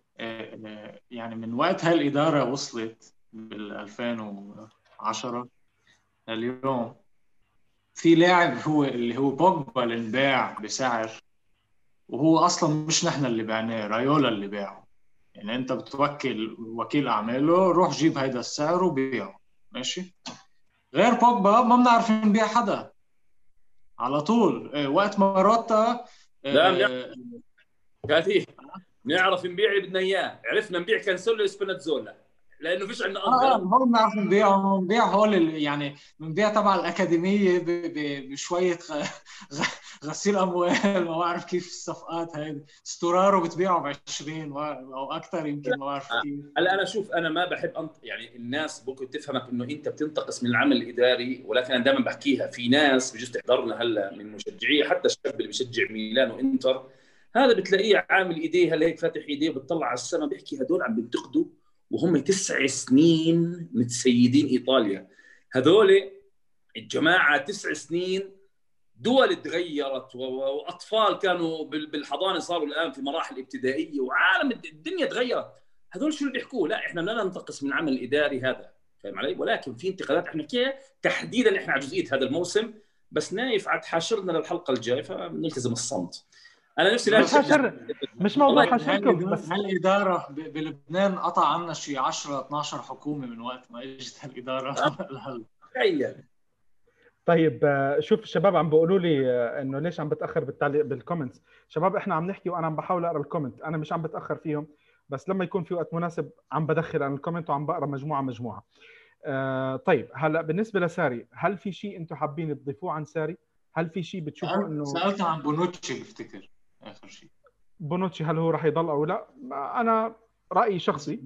يعني من وقت هالإدارة وصلت بال 2010 لليوم في لاعب هو اللي هو بوجبا اللي انباع بسعر وهو أصلا مش نحن اللي بعناه رايولا اللي باعه. يعني أنت بتوكل وكيل أعماله روح جيب هيدا السعر وبيعه. ماشي؟ غير بوجبا ما بنعرف نبيع حدا. على طول. وقت ما روتا لا كاتي نعرف نبيع اللي بدنا إياه. عرفنا نبيع كانسيلو سبيناتزولا لأنه فيش عندنا آه هون بنعرف نبيع نبيع هول يعني بنبيع تبع الأكاديمية بشوية غسيل أموال. ما بعرف كيف الصفقات هاي ستورارو بتبيعه ب 20 أو أكثر يمكن ما بعرف كيف. هلا أنا شوف أنا ما بحب أنط... يعني الناس ممكن تفهمك إنه أنت بتنتقص من العمل الإداري ولكن أنا دائما بحكيها. في ناس بجوز تحضرنا هلا من مشجعيه حتى الشاب اللي بيشجع ميلان وإنتر هذا بتلاقيه عامل إيديه هلا هيك فاتح إيديه بتطلع على السماء بيحكي هدول عم بينتقدوا. وهم تسع سنين متسيدين إيطاليا. هذول الجماعة تسع سنين دول تغيرت وأطفال كانوا بالحضانة صاروا الآن في مراحل ابتدائية وعالم الدنيا تغيرت. هذول شو اللي بيحكوه؟ لا إحنا لا ننتقص من العمل الاداري هذا فاهم علي؟ ولكن في انتقادات إحنا نحكيها تحديدا إحنا على جزئية هذا الموسم بس نايف عاد حاشرنا للحلقة الجاية فنلتزم الصمت. أنا نفسي لا مش حشر مش موضوع حشركم بس هالاداره بلبنان قطع عنا شي 10 12 حكومة من وقت ما إجت هالاداره لهلا تخيل. طيب شوف الشباب عم بيقولوا لي إنه ليش عم بتأخر بالتعليق بال comments شباب إحنا عم نحكي وأنا عم بحاول أقرأ ال comment أنا مش عم بتأخر فيهم بس لما يكون في وقت مناسب عم بدخل أنا الكومنت وعم بقرأ مجموعة مجموعة. آه طيب هلأ بالنسبة لساري هل في شيء أنتم حابين تضيفوه عن ساري؟ هل في شيء بتشوفوا انه سألت عن بونوتشي بفتكر. آخر شيء. بونوتشي هل هو راح يضل أو لا؟ أنا رأيي شخصي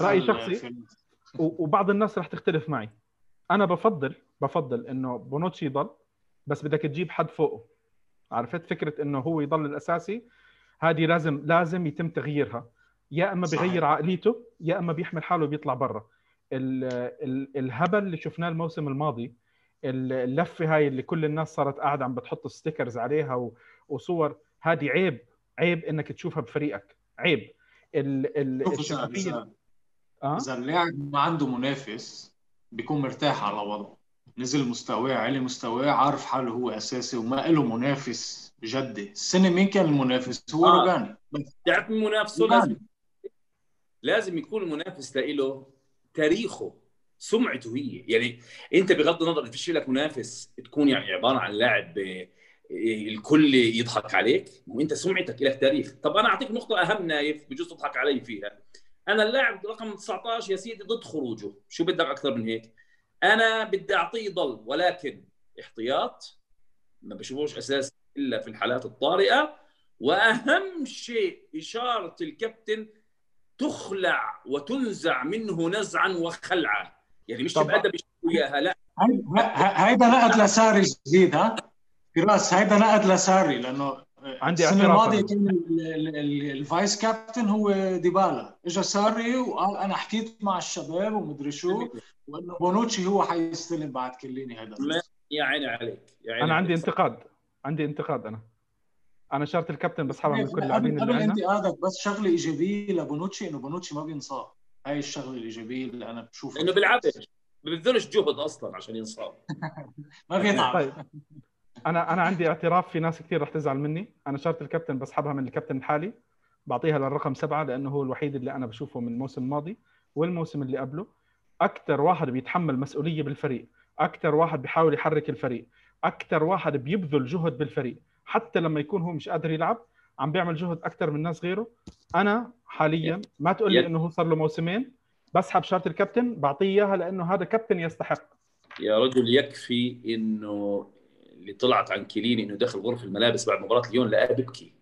رأيي شخصي وبعض الناس راح تختلف معي. أنا بفضل بفضل إنه بونوتشي يضل بس بدك تجيب حد فوقه. عرفت؟ فكرة إنه هو يضل الأساسي هذه لازم لازم يتم تغييرها. يا إما بغير عقليته يا إما بيحمل حاله وبيطلع برا. ال ال الهبل اللي شفناه الموسم الماضي اللفة هاي اللي كل الناس صارت قاعدة عم بتحط ستيكرز عليها وصور هذه عيب عيب إنك تشوفها بفريقك. عيب. ال ال الشفافيه آه؟ اذا اللاعب ما عنده منافس بيكون مرتاح على وضعه نزل مستواه علي مستواه عارف حاله هو أساسي وما له منافس جدي. السنة مين كان المنافس؟ هو آه. روجاني تعرف منافسه لازم لازم يكون المنافس له تاريخه سمعته هي. يعني أنت بغض النظر فيش لك منافس تكون يعني عبارة عن لاعب آه، الكل يضحك عليك وانت سمعتك لك تاريخ طب أنا أعطيك نقطة أهم نايف بجوز تضحك علي فيها. أنا اللاعب رقم 19 يا سيدي ضد خروجه. شو بدك أكثر من هيك؟ أنا بدي أعطيه يضل ولكن احتياط ما بشوفوش أساس إلا في الحالات الطارئة. وأهم شيء إشارة الكابتن تخلع وتنزع منه نزعا وخلعا. يعني مش تبقى ادب وياها لا. هيدا نقد لساري جديد ها؟ فراس هيدا نقد لساري لأنه عندي السنة الماضية كان ال vice captain هو ديبالا. اجى ساري وقال أنا حكيت مع الشباب ومدري شو وإنه بونوتشي هو حيستلم بعد كيليني هذا يا عيني عليك يا عيني أنا عندي انتقاد عندي انتقاد أنا. أنا شرط الكابتن بسحبها من كل اللاعبين اللي عندنا. انتقادك بس شغلة إيجابية لبونوتشي إنه بونوتشي ما بينصاب. هاي الشغلة الإيجابية اللي أنا بشوفها. انه بيلعبش ما ببذلش جهد أصلا عشان ينصاب. ما بيتعب. طيب. أنا أنا عندي اعتراف في ناس كثير رح تزعل مني. أنا شرط الكابتن بسحبها من الكابتن الحالي. بعطيها للرقم سبعة لأنه هو الوحيد اللي أنا بشوفه من الموسم الماضي والموسم اللي قبله. أكثر واحد بيتحمل مسؤولية بالفريق. أكثر واحد بيحاول يحرك الفريق. أكثر واحد بيبذل جهد بالفريق. حتى لما يكون هو مش قادر يلعب عم بيعمل جهد أكثر من ناس غيره. أنا حاليا ما تقول لي إنه هو صار له موسمين. بسحب شارة الكابتن بعطيه إياها لأنه هذا كابتن يستحق. يا رجل يكفي إنه اللي طلعت عن كيليني إنه دخل غرفة الملابس بعد مباراة ليون لقاه بيبكي.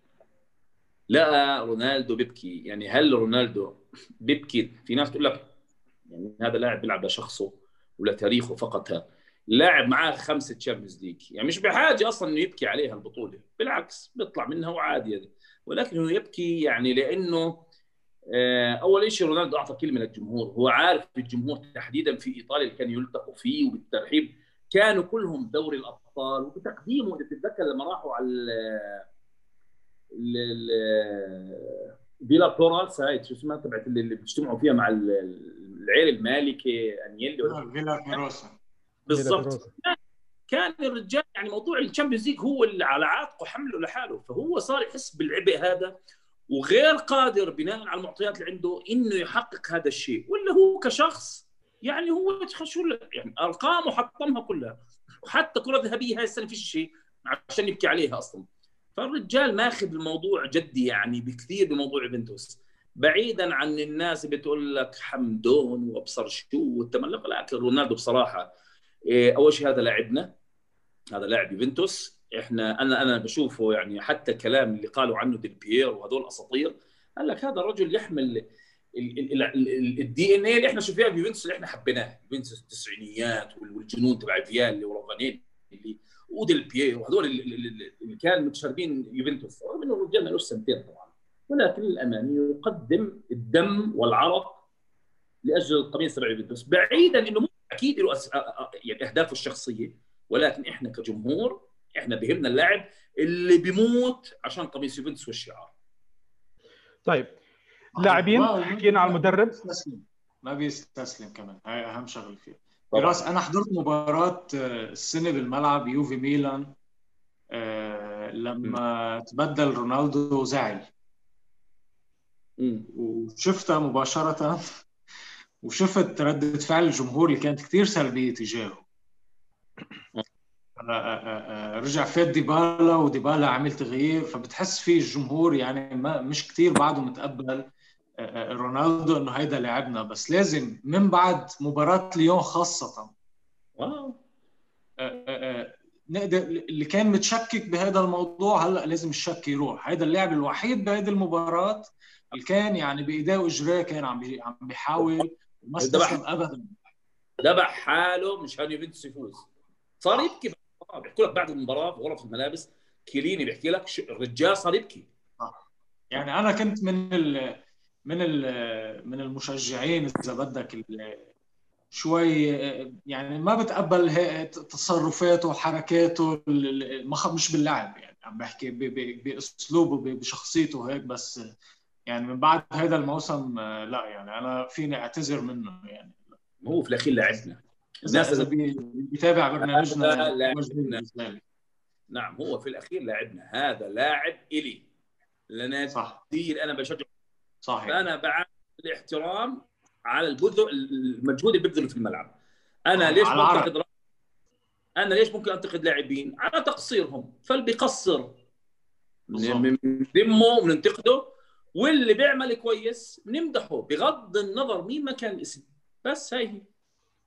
لقى رونالدو بيبكي. يعني هل رونالدو بيبكي؟ في ناس تقول لك يعني هذا لاعب بيلعب لشخصه ولا تاريخه فقط. لاعب معاه خمسة Champions League يعني مش بحاجة أصلا إنه يبكي عليها البطولة. بالعكس بيطلع منها وعادي ولكن هو يبكي يعني لأنه آه، أول شيء رونالدو أعطى كلمة للجمهور. هو عارف الجمهور تحديدا في إيطاليا اللي كانوا يلتقوا فيه وبالترحيب كانوا كلهم دوري الأبطال وبتقديمه إذا تتذكر لما راحوا على ال فيلا فلورانس هاي شو اسمها تبعت اللي بيجتمعوا فيها مع العيله المالكة أنيلي فيلا فيروسا بالضبط. كان الرجال يعني موضوع ال Champions League هو اللي على عاتقه حمله لحاله فهو صار يحس بالعبء هذا وغير قادر بناء على المعطيات اللي عنده إنه يحقق هذا الشيء ولا هو كشخص يعني هو شو يعني أرقامه حطمها كلها. وحتى كرة ذهبية هاي السنة فيش شيء عشان يبكي عليها أصلا. فالرجال ماخذ الموضوع جدي يعني بكثير بموضوع يوفنتوس. بعيدا عن الناس اللي بتقول لك حمدون وأبصر شو والتملق لكن رونالدو بصراحة إيه، أول شيء هذا لاعبنا هذا لاعب يوفنتوس. إحنا أنا أنا بشوفه يعني حتى الكلام اللي قالوا عنه ديل بيير وهذول أساطير. قال لك هذا الرجل يحمل الدي إن اي اللي إحنا شفناه في يوفنتوس اللي إحنا حبيناه يوفنتوس التسعينيات والجنون تبع فيالي ورافانيلي وديل بيير وهذول اللي كانوا متشربين يوفنتوس. رغم إنه الرجال ما سنتين طبعا. ولكن للأمانة يقدم الدم والعرق لأجل القميص تبع يوفنتوس. بعيدا إنه أكيد له يعني أهدافه الشخصية. ولكن إحنا كجمهور إحنا بهمنا اللاعب اللي بيموت عشان قميص يوفنتوس والشعار. طيب لاعبين حكينا على المدرب. ما بيستسلم. كمان. هاي أهم شغلة فيه. فراس أنا حضرت مباراة آه، السنة بالملعب يوفي ميلان. آه، لما تبدل رونالدو زعل. وشفتها مباشرة وشفت ردة فعل الجمهور اللي كانت كثير سلبية تجاهه. آه، رجع فات ديبالا وديبالا عمل تغيير. فبتحس فيه الجمهور يعني ما مش كثير بعده متقبل. رونالدو إنه هيدا لاعبنا بس لازم من بعد مباراة ليون خاصة. واو. نقدر اللي كان متشكك بهذا الموضوع هلأ لازم الشك يروح. هذا اللاعب الوحيد بهذه المباراة اللي كان يعني بإيديه واجريه كان عم عم بيحاول ما استسلم ابدا. ذبح حاله مشان يوفنتوس يفوز. صار يبكي بيحكوا لك بعد المباراة في غرفه الملابس. كيليني بيحكي لك الرجال صار يبكي. يعني أنا كنت من ال من من المشجعين إذا بدك شوي يعني ما بتقبل تصرفاته وحركاته مش باللعب يعني. عم بحكي بأسلوبه بشخصيته هيك بس يعني من بعد هذا الموسم لا يعني أنا فيني أعتذر منه يعني. هو في الأخير لاعبنا الناس اللي بيتابع برنامجنا نعم هو في الأخير لاعبنا هذا لاعب إلي. لنادي أنا بشجع صحيح. أنا بعامل الاحترام على البذل المجهود اللي بيبذله في الملعب. أنا ليش بنتقد أنا ليش ممكن أنتقد لاعبين؟ على تقصيرهم. فاللي بيقصر. بنذمه وننتقده. واللي بيعمل كويس بنمدحه بغض النظر مين ما كان الاسم. بس هاي هي.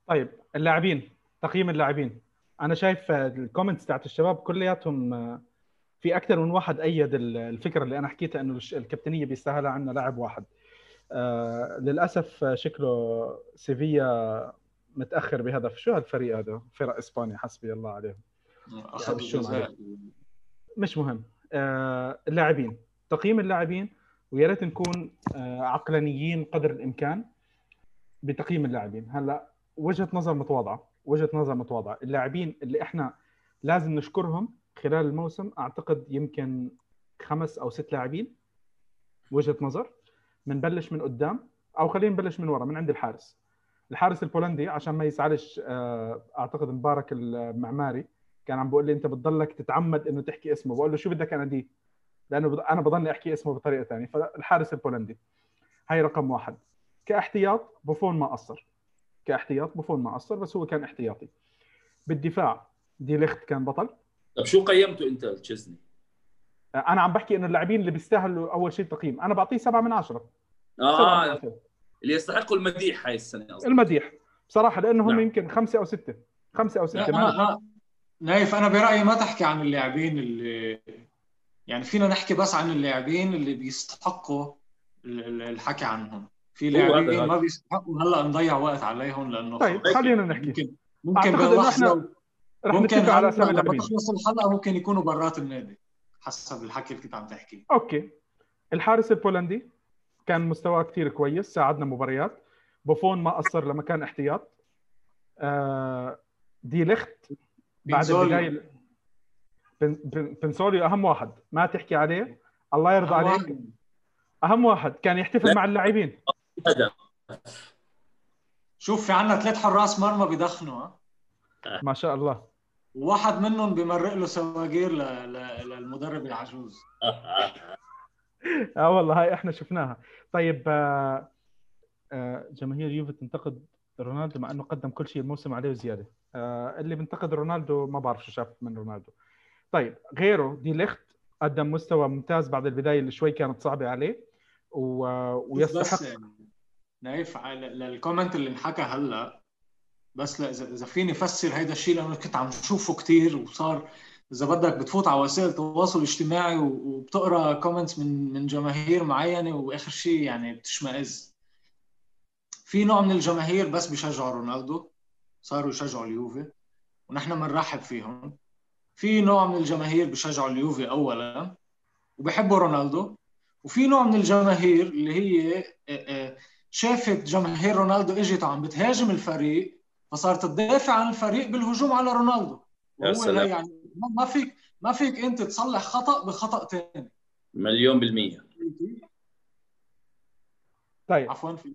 طيب اللاعبين. تقييم اللاعبين. أنا شايف ال comments تاعت الشباب كلياتهم في أكثر من واحد أيد الفكرة اللي أنا حكيتها إنه الكابتنية بيستاهلها عندنا لاعب واحد. آه للأسف شكله سيفيا متأخر بهذا شو هالفريق هذا؟ فرق اسبانيا حسبي الله عليهم. أخذ يعني مش مهم. آه اللاعبين. تقييم اللاعبين ويا ريت نكون آه عقلانيين قدر الإمكان بتقييم اللاعبين. هلأ وجهة نظر متواضعة. وجهة نظر متواضعة. اللاعبين اللي إحنا لازم نشكرهم خلال الموسم أعتقد يمكن خمس أو ست لاعبين وجهة نظر بنبلش من قدام أو خلينا نبلش من ورا من عند الحارس. الحارس البولندي عشان ما يزعلش آه، أعتقد مبارك المعماري كان عم بقول لي أنت بتضلك تتعمد إنه تحكي اسمه. بقول له شو بدك أنا دي لأنه أنا بضلني أحكي اسمه بطريقة ثانية فالحارس البولندي هاي رقم واحد. كاحتياط بوفون ما قصر. كاحتياط بوفون ما قصر بس هو كان احتياطي. بالدفاع دي ليخت كان بطل. طيب شو قيمته انت تشيزني؟ أنا عم بحكي إنه اللاعبين اللي بيستاهلوا أول شيء تقييم. أنا بعطيه سبعة من عشرة. آه اللي يستحقوا المديح هاي السنة أصلاً. المديح. بصراحة لأنه هم نعم. يمكن خمسة أو ستة. خمسة أو ستة. ما نايف أنا برأيي ما تحكي عن اللاعبين اللي يعني فينا نحكي بس عن اللاعبين اللي بيستحقوا الحكي عنهم. في لاعبين ما بيستحقوا. هلأ نضيع وقت عليهم لأنه طيب خلينا نحكي. ممكن ممكن باللحظه رح ممكن على اسامي اللاعبين تخلص الحلقة ممكن يكونوا برات النادي حسب الحكي اللي كنت عم تحكي. okay. الحارس البولندي كان مستواه كثير كويس ساعدنا مباريات. بوفون ما قصر لما كان احتياط. آه دي لخت بعد البداية بنسوليو أهم واحد. ما تحكي عليه الله يرضى عليك. أهم واحد. كان يحتفل مع اللاعبين. شوف في عندنا ثلاث حراس مرمى بدخنوا ما شاء الله. واحد منهم بمرق له سواقير للمدرب العجوز. آه والله هاي إحنا شفناها. طيب آه آه جماهير يوفي تنتقد رونالدو مع إنه قدم كل شيء الموسم عليه وزيادة. آه اللي بنتقد رونالدو ما بعرف شو شاف من رونالدو. طيب غيره دي ليخت قدم مستوى ممتاز بعد البداية اللي شوي كانت صعبة عليه و... ويستحق بس نايف على لل comment اللي انحكى هلأ بس لا اذا فيني افسر هيدا الشيء لأنه كنت عم شوفه كثير وصار إذا بدك بتفوت على وسائل التواصل الاجتماعي وبتقرأ comments من من جماهير معينة وآخر شيء يعني بتشمئز. في نوع من الجماهير بس بيشجعوا رونالدو صاروا يشجعوا اليوفي ونحن بنرحب فيهم. في نوع من الجماهير بيشجعوا اليوفي اولا وبحبوا رونالدو وفي نوع من الجماهير اللي هي شافت جماهير رونالدو إجت عم بتهاجم الفريق فصارت تدافع عن الفريق بالهجوم على رونالدو. وهو يعني ما فيك ما فيك انت تصلح خطأ بخطأ ثاني مليون بالمية. طيب. عفوا في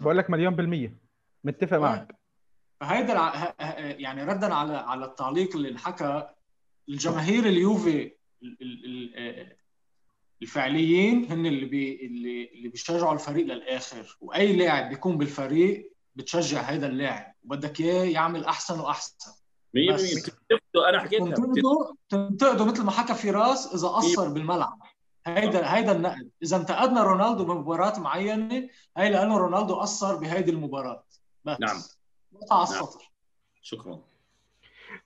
بقول لك مليون بالمية. متفق طيب. معك. فهيدا يعني ردا على على التعليق اللي انحكى الجماهير اليوفي الفعليين هن اللي بي اللي اللي بيشجعوا الفريق للآخر. وأي لاعب بيكون بالفريق بتشجع هذا اللاعب. وبدك إياه يعمل أحسن وأحسن. 100% أنا حكيتها. تنتقده تنتقده مثل ما حكى فراس إذا قصر بالملعب. هيدا هيدا النقد. إذا انتقدنا رونالدو بمباراة معينة هي لأنه رونالدو قصر بهيدي المباراة. بس. نعم. نقطه على نعم. السطر. شكرا.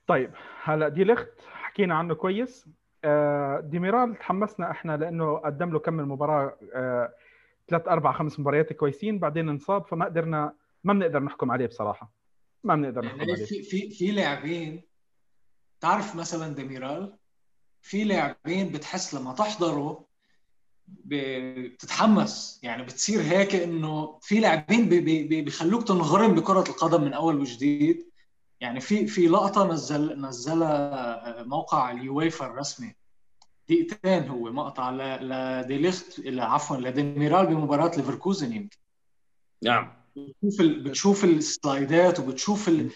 طيب هلا دي لخت حكينا عنه كويس. آه، ديميرال تحمسنا إحنا لأنه قدم له كم مباراة. آه، ثلاث أربع خمس مباريات كويسين. بعدين انصاب فما قدرنا ما بنقدر نحكم عليه بصراحة. ما بنقدر نحكم يعني عليه. في في في لاعبين تعرف مثلا ديميرال؟ في لاعبين بتحس لما تحضره بتتحمس يعني بتصير هيك إنه في لاعبين بيخلوك تنغرم بكرة القدم من أول وجديد. يعني في في لقطة نزل نزلها موقع اليويفا الرسمي. دقيقتين هو مقطع لديليخت عفوا لديميرال بمباراة ليفركوزن يمكن. نعم. بتشوف ال... بتشوف السلايدات وبتشوف ال...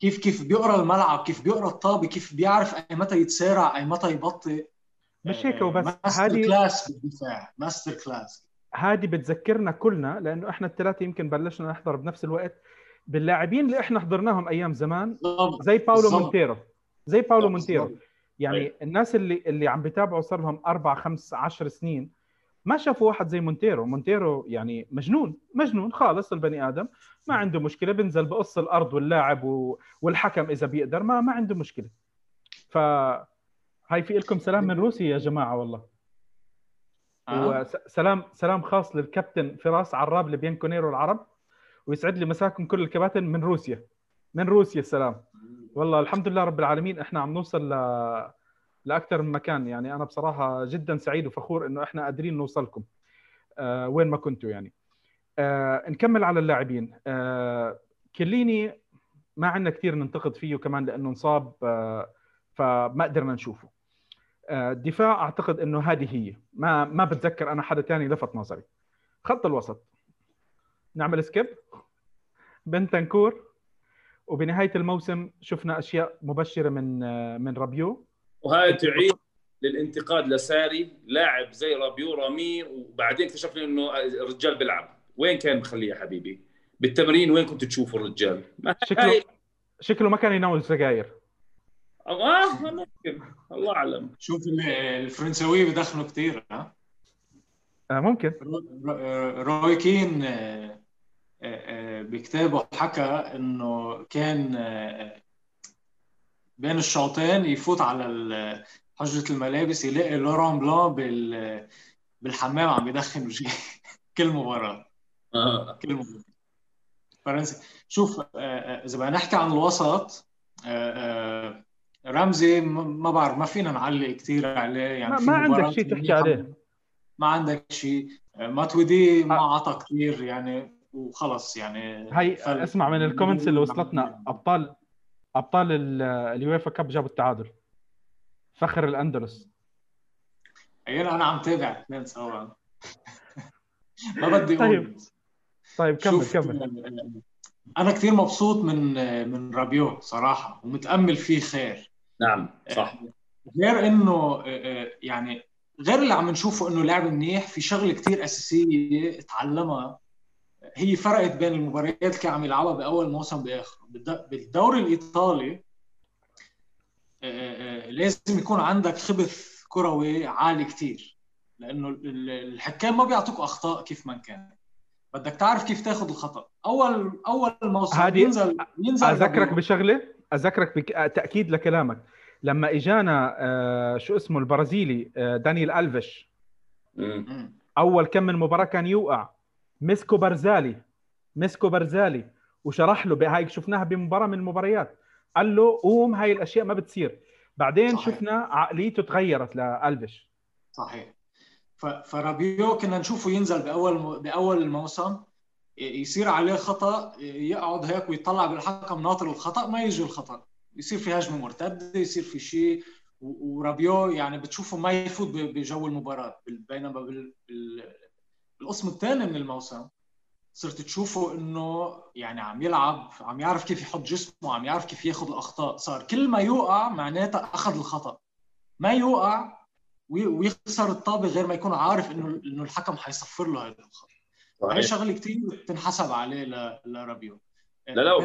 كيف كيف بيقرأ الملعب كيف بيقرأ الطابة كيف بيعرف أي متى يتسارع أي متى يبطئ. مش هيك وبس ماستر هذه class بالدفاع masterclass هذه بتذكرنا كلنا لأنه إحنا الثلاثة يمكن بلشنا نحضر بنفس الوقت. باللاعبين اللي إحنا حضرناهم أيام زمان زي باولو. مونتيرو زي باولو مونتيرو يعني أي. الناس اللي اللي عم بيتابعوا صار لهم أربع خمس عشر سنين. ما شافوا واحد زي مونتيرو. مونتيرو يعني مجنون مجنون خالص البني آدم. ما عنده مشكلة بنزل بقص الأرض واللاعب والحكم إذا بيقدر. ما ما عنده مشكلة. ف هاي في لكم سلام من روسيا يا جماعة والله. آه. وسلام سلام خاص للكابتن فراس عراب لبيانكونيرو العرب ويسعد لي مساكم كل الكباتن من روسيا. من روسيا السلام والله الحمد لله رب العالمين إحنا عم نوصل ل... لأكثر من مكان. يعني أنا بصراحة جدا سعيد وفخور إنه إحنا قادرين نوصلكم آه وين ما كنتوا يعني. آه نكمل على اللاعبين. آه كليني ما عندنا كثير ننتقد فيه كمان لأنه انصاب آه فما قدرنا نشوفه. آه الدفاع أعتقد إنه هذه هي. ما ما بتذكر أنا حدا ثاني لفت نظري. خط الوسط. نعمل سكيب. بنتنكور. وبنهاية الموسم شفنا أشياء مبشرة من آه، من رابيو. وهاي تعيد للانتقاد لساري لاعب زي رابيو رامي وبعدين اكتشفنا إنه الرجال بيلعب. وين كان مخليه يا حبيبي؟ بالتمرين وين كنت تشوفه الرجال؟ شكله شكله ما كان يناول سجاير آه ممكن. الله أعلم. شوف الفرنساويه بدخنوا كثير ها؟ آه ممكن. روي كين آه، آه، بكتابه حكى إنه كان بين الشوطين يفوت على حجرة الملابس يلاقي لوران بلان بال بالحمام عم يدخن كل مباراة. آه. كل مباراة. فرنسي. شوف إذا بدنا نحكي عن الوسط رمزي ما بعرف ما فينا نعلق كثير عليه. يعني ما, ما عندك شيء تحكي عليه. ما عندك شيء. ماتويدي ما عطى كثير يعني وخلص يعني. هي اسمع من ال comments اللي وصلتنا أبطال أبطال اليويفا كاب جابوا التعادل. فخر الأندلس. أيوه أنا عم تابع. اثنين سوا ما بدي أقول. طيب. طيب كمل كمل. أنا كثير مبسوط من من رابيو صراحة ومتأمل فيه خير. نعم صح. غير إنه يعني غير اللي عم نشوفه إنه لاعب منيح في شغلة كثير أساسية تعلمها. هي فرقت بين المباريات اللي كان عم يلعبها بأول موسم بآخره. بالدوري الإيطالي لازم يكون عندك خبث كروي عالي كثير لأنه الحكام ما بيعطوك أخطاء كيف ما كان. بدك تعرف كيف تاخذ الخطأ. أول أول موسم ينزل ينزل أذكرك بشغلة؟ أذكرك بتاكيد لكلامك. لما إجانا آه شو اسمه البرازيلي آه دانيال ألفيش أول كم من مباراة كان يوقع. مسكو برزالي مسكو برزالي وشرح له هاي شفناها بمباراة من المباريات. قال له قوم هاي الأشياء ما بتصير. بعدين صحيح. شفنا عقليته تغيرت لألفيش. صحيح. فرابيو كنا نشوفه ينزل بأول بأول الموسم. يصير عليه خطأ يقعد هيك ويطلع بالحكم ناطر الخطأ ما يجي الخطأ. يصير في هجمة مرتدة يصير في شيء. ورابيو يعني بتشوفه ما يفوت بجو المباراة بينما بالقسم الثاني من الموسم صرت تشوفه إنه يعني عم يلعب عم يعرف كيف يحط جسمه عم يعرف كيف ياخذ الأخطاء. صار كل ما يوقع معناتها أخذ الخطأ. ما يوقع ويخسر الطابة غير ما يكون عارف إنه إنه الحكم حيصفر له هذا الخط هي شغلة كثير تنحسب عليه لرابيو. لا لا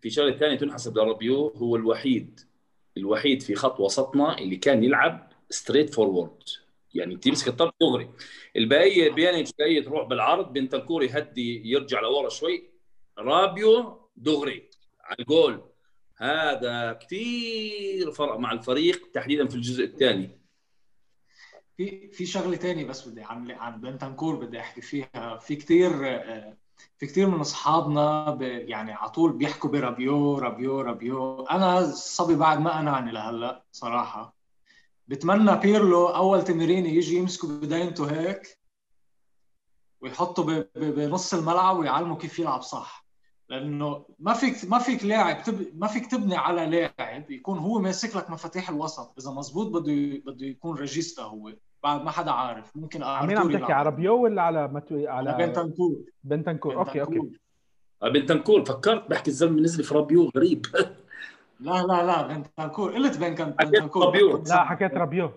في شغلة ثانية تنحسب لرابيو هو الوحيد الوحيد في خط وسطنا اللي كان يلعب straightforward يعني تمسك الطرف دغري. الباقيه بيانيتش جاي تروح بالعرض بنتنكور يهدي يرجع لورا شوي. رابيو دغري على الجول. هذا كثير فرق مع الفريق تحديدا في الجزء الثاني. في في شغلة ثانية بس بدي عن عن بنتنكور بدي أحكي فيها. في كثير في كثير من أصحابنا يعني على طول بيحكوا برابيو رابيو رابيو. أنا الصبي بعد ما أقنعني لهلأ صراحة. بتمنى بيرلو أول تمرين يجي يمسكه بداينته هيك ويحطه ب- ب- بنص الملعب ويعلمه كيف يلعب صح. لأنه ما فيك ما فيك لاعب تب... ما فيك تبني على لاعب يكون هو ماسك لك مفاتيح الوسط. إذا مزبوط بده ي... بده يكون ريجيستا هو. بعد ما حدا عارف. ممكن مين عم تحكي. على رابيو ولا على متو... على على بنتنكور. بنتنكور. أوكي أوكي. بنتنكور. بنتنكور. فكرت بحكي الزلمة نزل في رابيو غريب. لا لا لا بنتنكور قلت بنتنكور. لا حكيت رابيو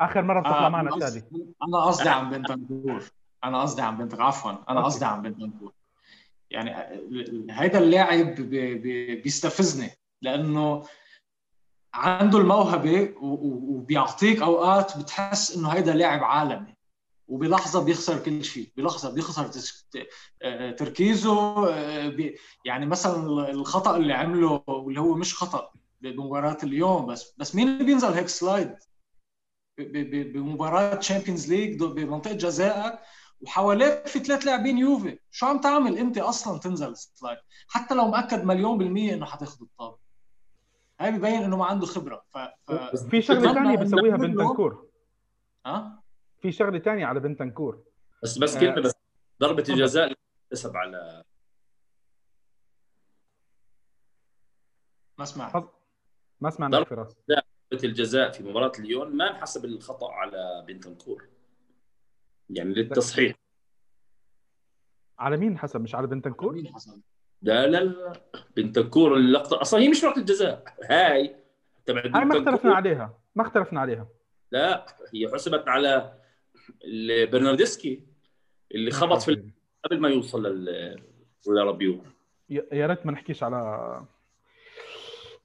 آخر مرة بتطلع آه، معنا قصدي- أنا قصدي عن بنتنكور أنا قصدي عن بنت عفوا أنا. قصدي عن بنتنكور يعني هيدا اللاعب بي- بي- بيستفزني لأنه عنده الموهبة وبيعطيك أوقات بتحس إنه هيدا لاعب عالمي. وبلحظة بيخسر كل شيء بلحظة بيخسر آه، تركيزه آه، يعني مثلا الخطأ اللي عمله واللي هو مش خطأ بمباراة اليوم بس بس مين اللي بينزل هيك slide؟ بمباراة Champions League بمنطقة جزائك وحواليك في ثلاث لاعبين يوفي شو عم تعمل أنت أصلا تنزل slide؟ حتى لو مأكد مليون بالمية إنه حتاخذ الطابة. هاي ببين إنه ما عنده خبرة. ف... ف... في شغلة ثانية كله- بنتنكور ها في شغلة ثانية على بنتنكور. بس بس آه. كلمة بس. ضربة. الجزاء كسب على ما حظ- ما سمعنا ضرب. فراس. ضربة الجزاء في مباراة ليون ما انحسب الخطأ على بنتنكور. يعني للتصحيح. على مين حسب مش على بنتنكور؟ مين حصل لا لا لا. بنتنكور اللقطه أصلا هي مش ركله جزاء هاي. تبع هاي ما. اختلفنا عليها. ما اختلفنا عليها. لا هي حسبت على برناردسكي اللي خبط في قبل ما يوصل لل لرابيو يا ريت ما نحكيش على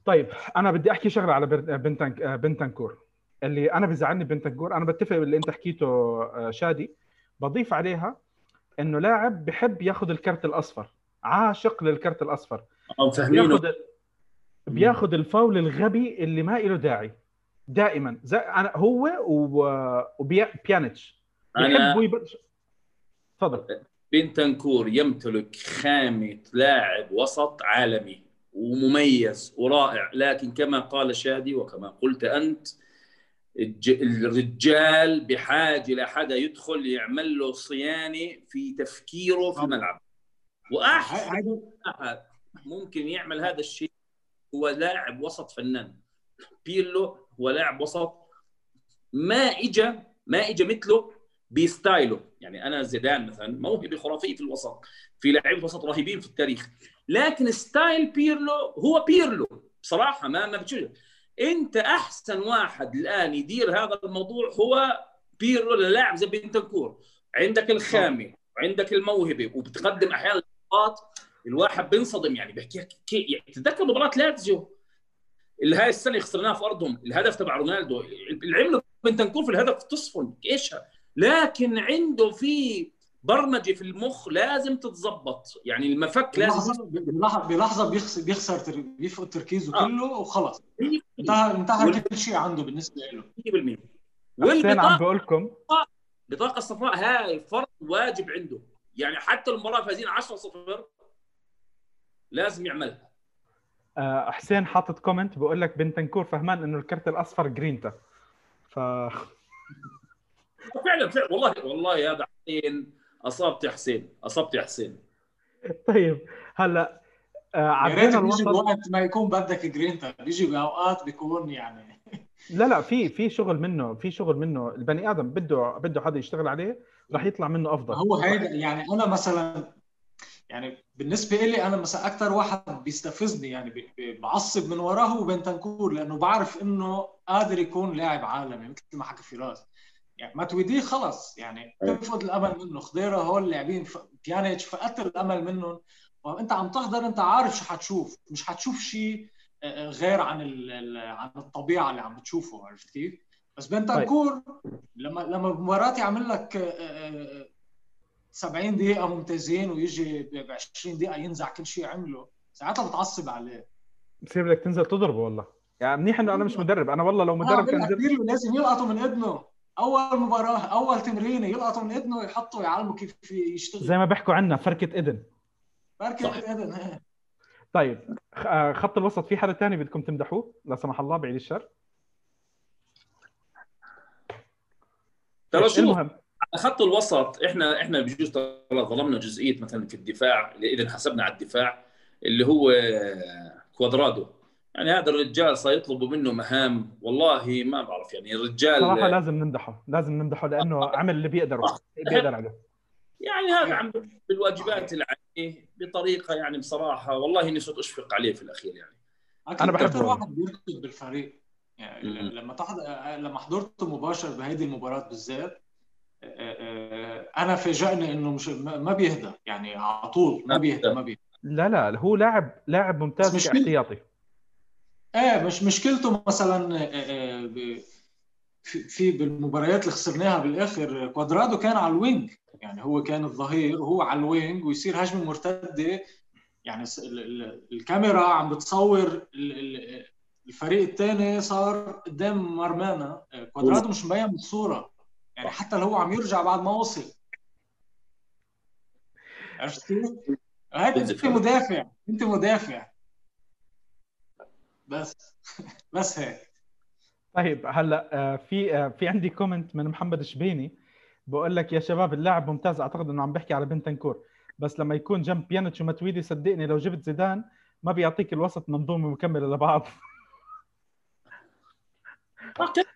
طيب أنا بدي أحكي شغلة على بنتنك بنتنكور. اللي أنا بزعلني بنتنكور أنا بتفق باللي أنت حكيته آه، شادي. بضيف عليها إنه لاعب بحب ياخذ الكرت الأصفر عاشق للكرت الأصفر. هم فاهمينه بياخذ بياخذ الفاول الغبي اللي ما له داعي. دائما. زي أنا هو وبيانيتش أنا بيحبوا. تفضل. بنتنكور يمتلك خامة لاعب وسط عالمي ومميز ورائع. لكن كما قال شادي وكما قلت أنت الرجال بحاجة لحدا يدخل يعمل له صيانة في تفكيره في الملعب وأحسن ممكن يعمل هذا الشيء هو لاعب وسط فنان. بيرلو هو لاعب وسط ما اجى ما اجى مثله ب style ه. يعني أنا زيدان مثلا موهبه خرافيه في الوسط في لاعبين وسط رهيبين في التاريخ. لكن style بيرلو هو بيرلو بصراحة ما ما بتشوف أنت أحسن واحد الآن يدير هذا الموضوع هو بيرلو للاعب زي بنتنكور. عندك الخامه وعندك الموهبه وبتقدم أحيانا لقطات الواحد بينصدم. يعني بحكي كي يعني تتذكر مباراة لاتزيو؟ اللي هاي السنة خسرناها في أرضهم. الهدف تبع رونالدو. اللي عمله بنتنكور في الهدف تصفن. إيش؟ لكن عنده في برمجة في المخ لازم تتظبط. يعني المفك لازم بلحظة- بلحظة بيخسر بيخسر بيفقد تركيزه آه. كله وخلص انتهى انتهى كل شيء عنده بالنسبة له. 100% حسين عم والبطاقه بقول لكم البطاقه الصفراء هاي فرض واجب عنده. يعني حتى المباراة فايزين 10-0 لازم يعملها. حسين حاطط comment بقول لك بنتنكور فهمان إنه الكرت الأصفر جرينتا ف فعلا فعلا. والله والله هذا حسين أصبت يا حسين أصبت يا حسين. طيب هلا آه، يا ريت بيجي الوسط بوقت ما يكون بدك جرينتا بيجي بأوقات بيكون يعني. لا لا في في شغل منه في شغل منه. البني آدم بده بده حدا يشتغل عليه رح يطلع منه أفضل. هو هيدا يعني أنا مثلا يعني بالنسبة لي أنا مثلا أكثر واحد بيستفزني يعني بعصب من وراه هو بنتنكور لأنه بعرف إنه قادر يكون لاعب عالمي مثل ما حكى فراس. يعني ماتويدي خلص يعني تفقد الأمل منه؟ خضيرة هول اللاعبين ف- بيانيتش فقدت الأمل منهم. وأنت عم تحضر أنت عارف شو حتشوف. مش حتشوف شيء آه، غير عن عن الطبيعة اللي عم بتشوفه عرفت كيف؟ بس بنتنكور لما لما بمباراة يعمل لك آه، آه، 70 دقيقة ممتازين ويجي ب 20 دقيقة ينزع كل شيء عمله ساعتها بتعصب عليه. بصير بدك تنزل تضربه والله. يعني منيح إنه أنا مش مدرب. أنا والله لو مدرب كان. بيرلو لازم يلقطوا من اذنه أول مباراة أول تمرينة يلقطوا من اذنه ويحطوا يعلموا كيف يشتغل زي ما بيحكوا عنا فركة اذن صح. اذن هي. طيب آه، خط الوسط في حدا تاني بدكم تمدحوه؟ لا سمح الله بعيد الشر. ترى شوف. المهم خط الوسط إحنا إحنا بجوز ترى ظلمنا جزئية مثلا في الدفاع اذا حسبنا على الدفاع اللي هو كوادرادو. يعني هذا الرجال سيطلبوا منه مهام والله ما بعرف يعني الرجال صراحة لازم نمدحه لازم نمدحه لأنه عمل اللي بيقدره بيقدر عليه. يعني هذا عم بالواجبات اللي عليه بطريقة يعني بصراحة والله إني صرت أشفق عليه في الأخير يعني. أنا بحب أكثر واحد بيركض بالفريق يعني. لما تحضر لما حضرته مباشر بهيدي المباراة بالذات أنا فاجئني إنه مش ما بيهدى يعني على طول ما بيهدى ما بيهدى لا لا هو لاعب لاعب ممتاز مش كاحتياطي. إيه مش مشكلته مثلا آه، آه، في في بالمباريات اللي خسرناها بالآخر كوادرادو كان على ال wing. يعني هو كان الظهير وهو على ال wing ويصير هجمة مرتدة. يعني الكاميرا عم بتصور ال- ال- الفريق الثاني صار قدام مرمانا آه، كوادرادو مش مبين بالصورة. يعني حتى لو هو عم يرجع بعد ما وصل. عرفت كيف؟ انت مدافع انت مدافع. بس بس هيك. طيب هلا آه، في آه، في عندي comment من محمد شبيني. بقول لك يا شباب اللاعب ممتاز أعتقد إنه عم بحكي على بنتنكور. بس لما يكون جنب بيانيتش وماتويدي صدقني لو جبت زيدان ما بيعطيك الوسط منظومه مكمله لبعض.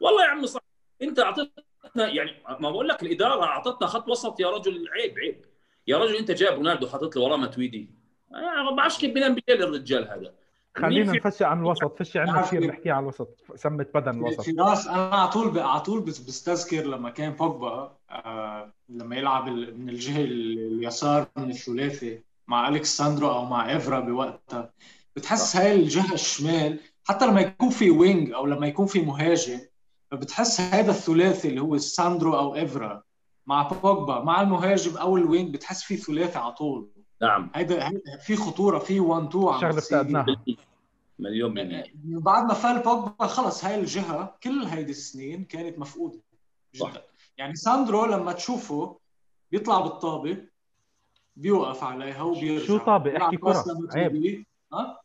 والله يا عم صح. أنت اعطيتنا يعني ما بقول لك الإدارة أعطتنا خط وسط يا رجل عيب عيب. يا رجل أنت جايب رونالدو حاطط له وراه ماتويدي. يعني ما بعرفش كيف بينام بالليل الرجال هذا. خلينا نفشي عن الوسط فشي عنا كثير. نحكي على الوسط سمت بدن الوسط. في راس أنا على طول على طول بس- بستذكر لما كان بوجبا آه لما يلعب من الجهة ال- اليسار من الثلاثي مع الكساندرو أو مع إفرا بوقتها. بتحس هاي الجهة الشمال حتى لما يكون في wing أو لما يكون في مهاجم فبتحس هذا الثلاثي اللي هو ساندرو أو افرا مع بوجبا مع المهاجم أو ال wing بتحس في ثلاثي على طول. نعم. هيدا هيدا- في خطورة في 1 2 عم شغله. افتقدناها مليون بالمية. بعد ما فل بوجبا خلص هاي الجهة كل هيدي السنين كانت مفقودة. صح. جدا يعني ساندرو لما تشوفه بيطلع بالطابة بيوقف عليها وبيرجع. شو طابة؟ بيلعب احكي لما عيب.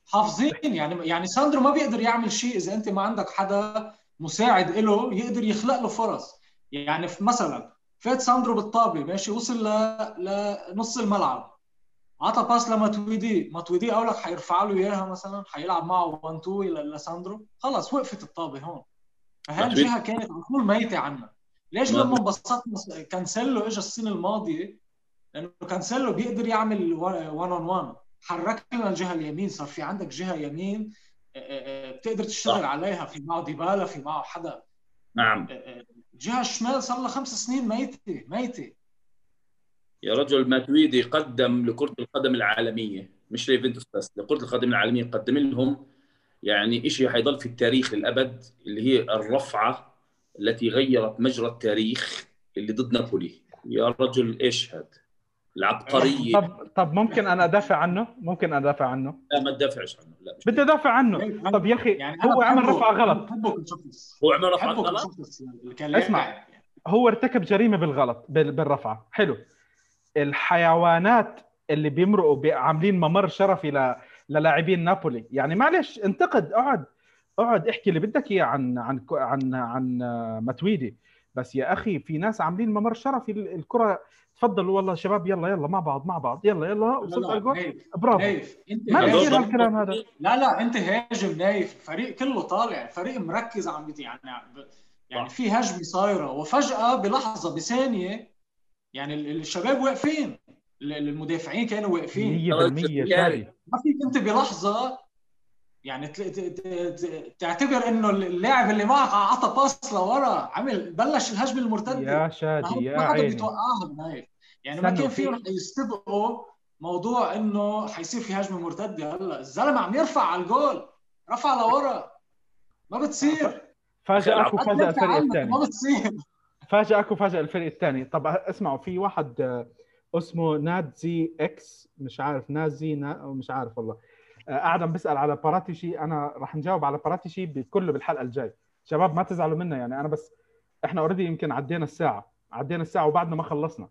حافظين. يعني يعني ساندرو ما بيقدر يعمل شيء إذا أنت ما عندك حدا مساعد له يقدر يخلق له فرص. يعني مثلا فات ساندرو بالطابه ماشي وصل ل... لنص الملعب. عطى pass لماتويدي. ماتويدي أقول لك حيرفع له إياها مثلا حيلعب معه 1 2 لساندرو خلص وقفت الطابه هون. فهي ماتويدي- الجهه كانت على طول ميتة عنا؟ ليش ما- لما انبسطنا كانسيلو اجى السنة الماضية؟ لأنه كانسيلو بيقدر يعمل 1 on 1 حرك لنا الجهة اليمين صار في عندك جهة يمين بتقدر تشتغل صح. عليها في معه ديبالا في معه حدا. نعم. آه، آه، الجهه الشمال صار لها خمس سنين ميتة ميتة. يا رجل ماتويدي قدم لكرة القدم العالمية. مش ليفنتوس بس لكرة القدم العالمية قدم لهم يعني شيء حيضل في التاريخ للأبد اللي هي الرفعة التي غيرت مجرى التاريخ اللي ضد نابولي. يا رجل إيش هذا العبقرية. طب طب ممكن أنا أدافع عنه؟ ممكن أدافع عنه؟ لا ما تدافعش عنه. لا مش بدي أدافع عنه. طب يا أخي يعني هو عمل رفعه غلط. هو عمل رفعة بحبه غلط؟ كلاعب اسمع. يعني. هو ارتكب جريمة بالغلط بال- بالرفعه حلو. الحيوانات اللي بيمرقوا بي- عاملين ممر شرفي ل... للاعبين نابولي. يعني معلش انتقد اقعد اقعد احكي اللي بدك إياه عن عن عن عن آه، ماتويدي بس يا أخي في ناس عاملين ممر شرفي ال- الكرة تفضلوا والله شباب يلا يلا مع بعض مع بعض يلا يلا لا وصلت على الجول؟ برافو. نايف انت ما ضد- هالكلام هذا. لا لا انت هاجم نايف الفريق كله طالع الفريق مركز عم يعني يعني. في هجمة صايرة وفجأة بلحظة بثانية يعني ال- الشباب واقفين ال- المدافعين كانوا واقفين. 100% شادي. ما فيك انت بلحظة يعني ت- ت- ت- ت- تعتبر إنه اللاعب اللي معك عطى pass لورا عمل بلش الهجمة المرتدة. يا شادي يا ما حدا عيني. بيتوقعها بنايف يعني ما كان فيهم يستبقوا موضوع إنه حيصير في هجمة مرتدة. هلأ الزلمة عم يرفع على الجول رفع لورا. ما بتصير. فاجأك وفاجأ أتذكر الفريق الثاني. ما بتصير. فاجأك وفاجأ الفريق الثاني. طب اسمعوا في واحد آه، اسمه نادزي إكس مش عارف نازي نا... مش عارف والله. آه، قاعد عم بسأل على باراتيشي أنا راح نجاوب على باراتيشي بكله بالحلقة الجاي. شباب ما تزعلوا منا يعني أنا بس إحنا already يمكن عدينا الساعة. عدينا الساعة وبعدنا ما خلصنا.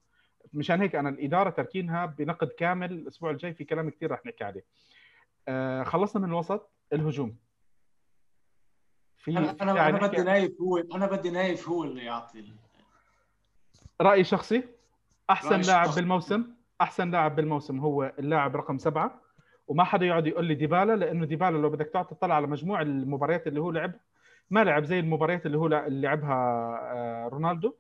مشان هيك أنا الإدارة تركينها بنقد كامل. الأسبوع الجاي في كلام كثير رح نحكي عليه. آه، خلصنا من الوسط. الهجوم. في أنا في أنا أنا نحكي- بدي نايف هو أنا بدي نايف هو اللي يعطي راي شخصي أحسن لاعب. بالموسم أحسن لاعب بالموسم هو اللاعب رقم سبعة. وما حدا يقعد يقول لي ديبالا لأنه ديبالا لو بدك تقعد تطلع على مجموع المباريات اللي هو لعبها ما لعب زي المباريات اللي هو لعبها آه، رونالدو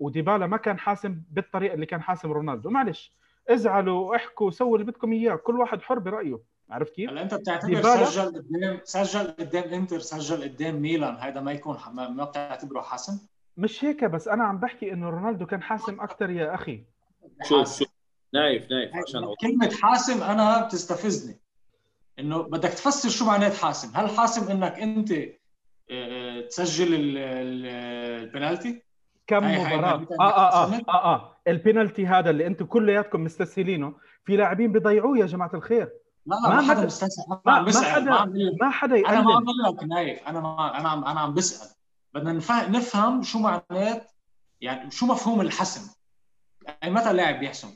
وديبالا ما كان حاسم بالطريقة اللي كان حاسم رونالدو معلش ازعلوا احكوا سووا اللي بدكم إياه كل واحد حر برأيه عرفت كيف؟ هلا أنت بتعتبر ديبالا؟ سجل قدام سجل قدام إنتر سجل قدام ميلان هذا ما يكون ما ما بتعتبره حسن؟ مش هيك بس أنا عم بحكي إنه رونالدو كان حاسم أكثر يا أخي شوف شوف نايف نايف عشان أوضح. كلمة حاسم أنا بتستفزني. إنه بدك تفسر شو معنات حاسم، هل حاسم إنك أنت آه، تسجل ال- ال- البنالتي؟ كم مباراة؟ آه إنك آه آه آه البينالتي هذا اللي أنتم كلياتكم مستسهلينه في لاعبين بيضيعوه يا جماعة الخير. لا ما لا ما حدا حدا- مستسهل. ما ما حدا ما ما حدا أنا ما عم بقول لك نايف. أنا ما أنا عم أنا عم بسأل. بدنا نفهم نفهم شو معنات يعني شو مفهوم الحسم. يعني متى اللاعب بيحسم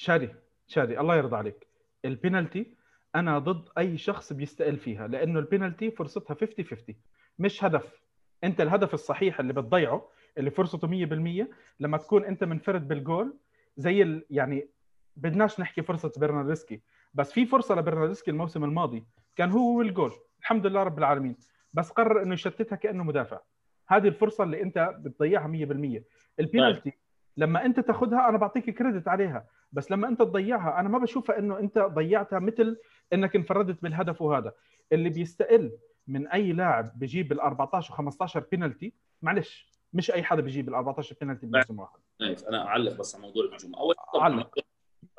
شادي شادي الله يرضى عليك. البينالتي أنا ضد أي شخص بيستقل فيها لأنه البينالتي فرصتها 50 50 مش هدف. أنت الهدف الصحيح اللي بتضيعه اللي فرصته 100% لما تكون أنت منفرد بالجول زي ال... يعني بدناش نحكي فرصة برناردسكي. بس في فرصة لبرناردسكي الموسم الماضي. كان هو والجول الحمد لله رب العالمين. بس قرر إنه يشتتها كأنه مدافع. هذه الفرصة اللي أنت بتضيعها 100% البينالتي لما انت تاخذها أنا بعطيك كريدت عليها بس لما انت تضيعها أنا ما بشوفها انه انت ضيعتها مثل انك انفردت بالهدف وهذا. اللي بيستقل من أي لاعب بيجيب ال 14 و15 بينالتي معلش مش أي حدا بيجيب ال 14 بينالتي بموسم واحد. نايف أنا أعلق بس على موضوع الهجوم. أول علق.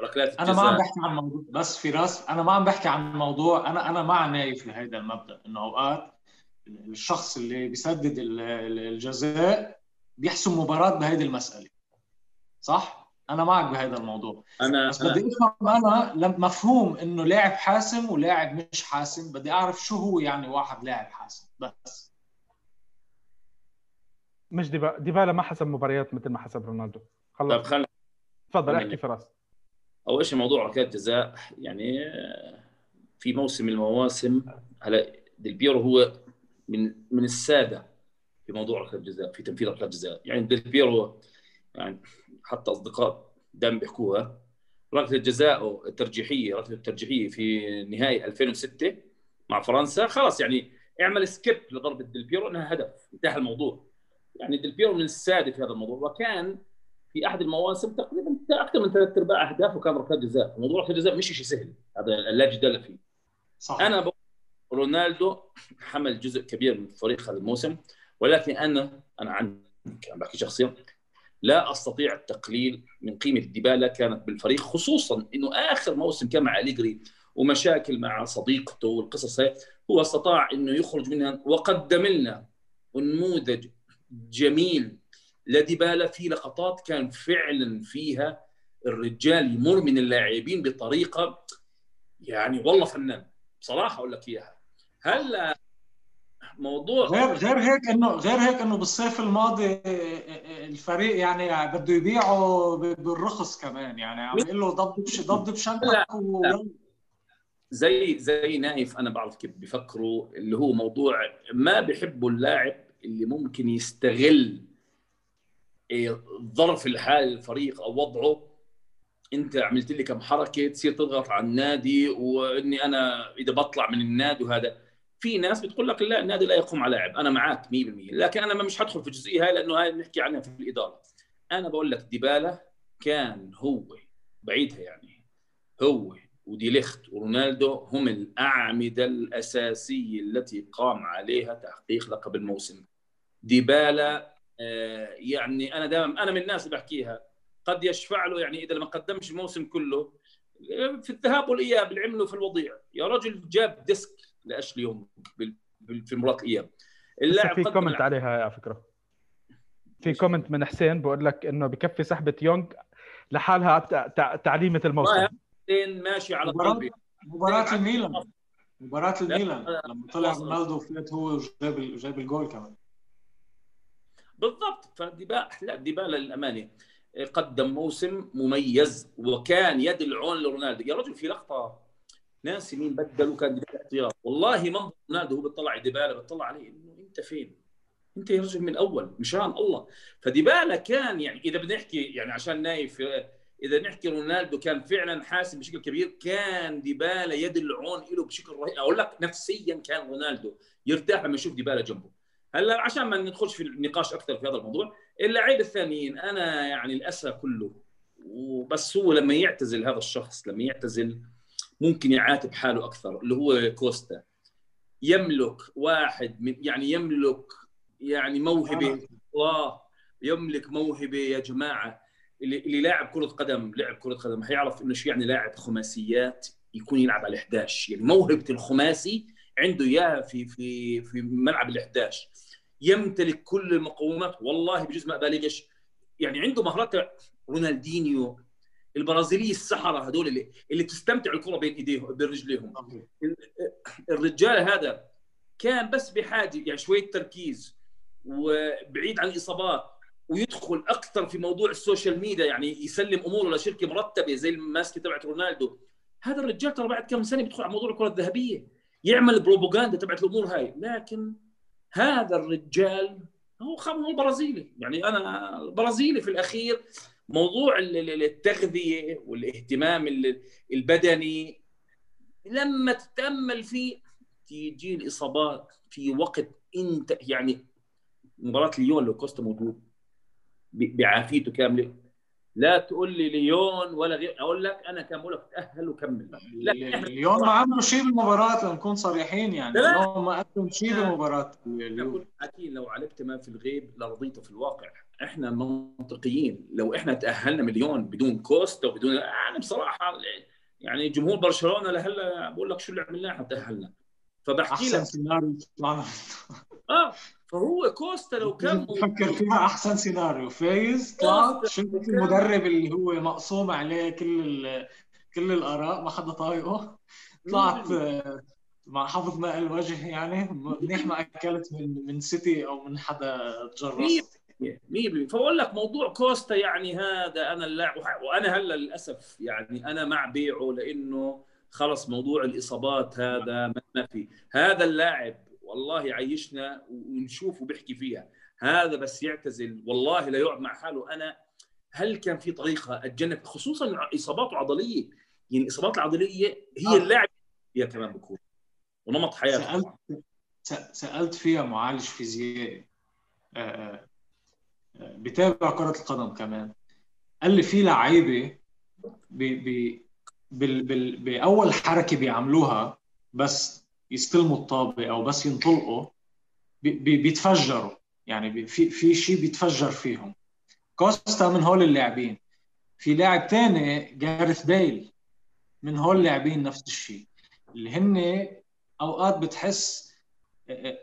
ركلات أنا ما عم بحكي عن موضوع بس فراس أنا ما عم بحكي عن موضوع أنا أنا مع نايف بهذا المبدأ. إنه أوقات الشخص اللي بيسدد ال- ال- الجزاء بيحسم مباراة بهذه المسألة. صح؟ أنا معك بهذا الموضوع. أنا بس أنا- بدي أفهم أنا مفهوم إنه لاعب حاسم ولاعب مش حاسم. بدي أعرف شو هو يعني واحد لاعب حاسم بس. مش ديبا... ديبالا ما حسب مباريات مثل ما حسب رونالدو. طيب خلص خلينا تفضل خلينا- احكي فراس. أول شيء موضوع ركلات جزاء يعني في موسم المواسم هلا ديل بيرو هو من من السادة في موضوع ركلات الجزاء في تنفيذ ركلات الجزاء يعني ديل بيرو يعني حتى أصدقاء دائما بيحكوها. ركلة الجزاء الترجيحية ركلة الترجيحية في نهائي 2006 مع فرنسا خلاص يعني اعمل skip لضربة ديل بيرو إنها هدف. انتهى الموضوع. يعني ديل بيرو من السادة في هذا الموضوع. وكان في أحد المواسم تقريبا أكثر من ثلاث أرباع اهدافه كان ركلات جزاء، موضوع ركلات الجزاء مش شيء سهل، هذا لا جدال فيه. صح أنا بقول رونالدو حمل جزء كبير من فريق هذا الموسم ولكن أنا أنا عن عم بحكي شخصيا لا أستطيع التقليل من قيمة ديبالا كانت بالفريق خصوصا إنه آخر موسم كان مع أليجري ومشاكل مع صديقته والقصص هي هو استطاع إنه يخرج منها. وقدم لنا نموذج جميل لديبالا في لقطات كان فعلا فيها الرجال يمر من اللاعبين بطريقة يعني والله فنان بصراحة أقول لك إياها. هلا موضوع غير غير هيك انه غير هيك إنه بالصيف الماضي الفريق يعني بده يبيعه بالرخص كمان. يعني عم يقول له ضب ضب بشنطك و... زي زي نايف أنا بعرف كيف بيفكروا اللي هو موضوع ما بيحبوا اللاعب اللي ممكن يستغل إيه، ظرف الحال الفريق أو وضعه. أنت عملت لي كم حركة تصير تضغط على النادي وإني أنا إذا بطلع من النادي وهذا. في ناس بتقول لك لا النادي لا يقوم على لاعب. أنا معك 100% لكن أنا مش هدخل في الجزئيه هاي لأنه هاي بنحكي عنها في الإدارة. أنا بقول لك ديبالا كان هو بعيدها يعني هو وديليخت ورونالدو هم الأعمدة الأساسية التي قام عليها تحقيق لقب الموسم. ديبالا آه، يعني أنا دائما أنا من الناس اللي بحكيها قد يشفع له يعني إذا ما قدمش الموسم كله آه، في الذهاب والإياب اللي عمله في الوضيع. يا رجل جاب ديسك بال- بال- في مباراة الإياب لسه في comment عليها على فكرة. في comment من حسين بقول لك إنه بكفي سحبة يونغ لحالها تع- تع- تعليمة الموسم. ماشي على قلبي. مباراة الميلان. مباراة لا، الميلان. لا، لما طلع. رونالدو فات هو وجاب ال- جاب الجول كمان. بالضبط. فديبالا لا ديبالا للامانه قدم موسم مميز وكان يد العون لرونالدو. يا رجل في لقطة ناسي مين بدل وكان ديبالا احتياط والله منظر رونالدو هو بيطلع ديبالا بيطلع عليه إنه أنت فين؟ أنت يا رجل من الأول مشان الله. فديبالا كان يعني إذا بدنا نحكي يعني عشان نايف إذا نحكي رونالدو كان فعلا حاسم بشكل كبير كان ديبالا يد العون له بشكل رهيب. أقول لك نفسيا كان رونالدو يرتاح لما يشوف ديبالا جنبه. هلأ عشان ما ندخلش في النقاش أكثر في هذا الموضوع اللاعبين الثانيين أنا يعني الاسى كله وبس هو لما يعتزل هذا الشخص لما يعتزل ممكن يعاتب حاله أكثر اللي هو كوستا. يملك واحد من يعني يملك يعني موهبة. الله. يملك موهبة يا جماعة. اللي, اللي لاعب كرة قدم لعب كرة قدم حيعرف إنه شو يعني لاعب خماسيات؟ يكون يلعب على 11 يعني موهبة الخماسي عنده إياها في في في ملعب ال 11 يمتلك كل المقومات. والله بجوز ما أبالغش. يعني عنده مهارات. رونالدينيو البرازيلي السحرة هذول اللي اللي تستمتع الكرة بين ايديهم بين رجليهم. الرجال هذا كان بس بحاجة يعني شوية تركيز وبعيد عن الإصابات ويدخل أكثر في موضوع ال social media يعني يسلم أموره لشركة مرتبة زي الماسكه تبعت رونالدو. هذا الرجال ترى بعد كم سنة بيدخل على موضوع الكرة الذهبية يعمل بروباغندا تبعت الأمور هاي. لكن هذا الرجال هو هو البرازيلي يعني أنا برازيلي في الأخير موضوع التغذية والاهتمام البدني لما تتأمل فيه تيجي الاصابات في وقت انت يعني مباراة ليون لو كوستا موجود بعافيته كاملة. لا تقول لي ليون ولا غير أقول لك أنا كان بقول لك تاهل وكمل. لا ليون ما عملوا شيء بالمباراه لنكون صريحين يعني. ليون ما قدم شيء بالمباراه أكيد لو علمت ما في الغيب لرضيته في الواقع. إحنا منطقيين. لو إحنا تأهلنا مليون بدون كوستا وبدون أنا بصراحة يعني جمهور برشلونة لهلا بقول لك شو اللي عملناه؟ إحنا تأهلنا. فبحكي أحسن سيناريو آه. فهو كوستا لو كان فكر فيها أحسن سيناريو. فايز طلعت شفت المدرب اللي هو مقسوم عليه كل كل الآراء ما حدا طايقه. طلعت آه، مع ماء الوجه يعني. منيح ما أكلت من من سيتي أو من حدا تجرس 100% فبقول لك موضوع كوستا يعني هذا أنا اللاعب وأنا هلأ للأسف يعني أنا مع بيعه لأنه خلص موضوع الإصابات هذا ما في. هذا اللاعب والله يعيشنا ونشوف وبيحكي فيها. هذا بس يعتزل. والله لا يقعد مع حاله. أنا هل كان في طريقة أتجنب؟ خصوصا إصاباته عضلية. يعني الاصابات العضلية هي آه. اللاعب هي كمان بكون. ونمط حياته سألت سألت فيها معالج فيزيائي. آه، آه، بتابع كرة القدم كمان. قال لي في لعيبة بأول حركة بيعملوها بس يستلموا الطابه أو بس ينطلقوا بي بيتفجروا يعني في في شيء بيتفجر فيهم كوستا من هول اللاعبين في لاعب ثاني جارث بيل من هول اللاعبين نفس الشيء اللي هن أوقات بتحس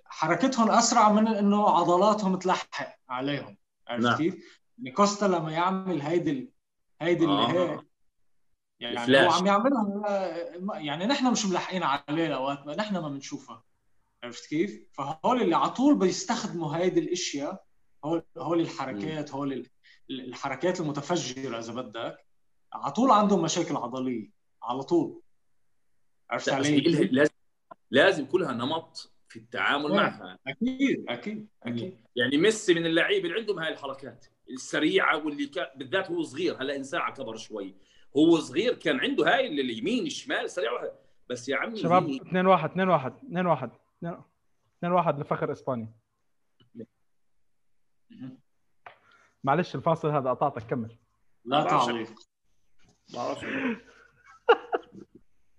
حركتهم أسرع من إنه عضلاتهم تلحق عليهم عرفت نعم. كيف؟ يعني كوستا لما يعمل هيدي هيدي اللي آه. يعني. هو عم يعملها يعني نحن مش ملحقين عليه اوقات نحن ما بنشوفها عرفت كيف؟ فهول اللي على طول بيستخدموا هيدي الأشياء هول هول الحركات هول الحركات المتفجرة إذا بدك على طول عندهم مشاكل عضلية على طول عرفت علي؟ لازم لازم كلها نمط في التعامل إيه، معها أكيد أكيد أكيد يعني ميسي من اللعيبه اللي عندهم هاي الحركات السريعة واللي بالذات هو صغير هلا انسان كبر شوي هو صغير كان عنده هاي اليمين الشمال سريع واحد. بس يا عمي شباب 2 1 2 1 2 1 2 1 لفخر اسبانيا معلش الفاصل هذا قطعتك كمل. لا تعليق.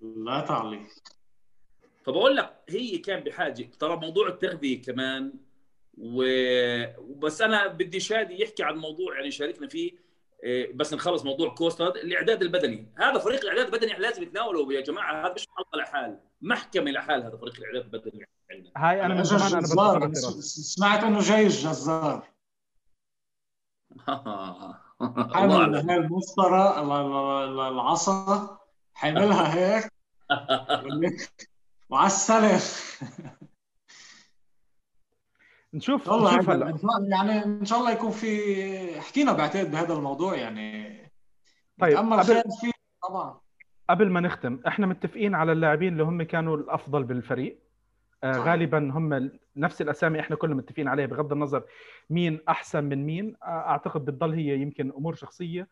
لا تعليق. فبقول لك هي كان بحاجه ترى موضوع التغذية كمان و... وبس أنا بدي شادي يحكي عن موضوع يعني شاركنا فيه. بس نخلص موضوع كوستا الإعداد البدني. هذا فريق الإعداد البدني لازم يتناوله يا جماعة. هذا مش حلقه لحال محكمة لحال هذا فريق الإعداد البدني. عندنا هاي أنا من زمان أنا سمعت إنه جاي الجزار حامل هاي المسطره العصا. حاملها هيك. وعلى السلف نشوف والله نشوف هلا. يعني إن شاء الله يكون في حكينا بعتقد بهذا الموضوع يعني. طيب قبل... فيه طبعا. قبل ما نختم إحنا متفقين على اللاعبين اللي هم كانوا الأفضل بالفريق. آه،. غالبا هم نفس الأسامي إحنا كلنا متفقين عليها بغض النظر مين أحسن من مين. آه، أعتقد بتضل هي يمكن أمور شخصية.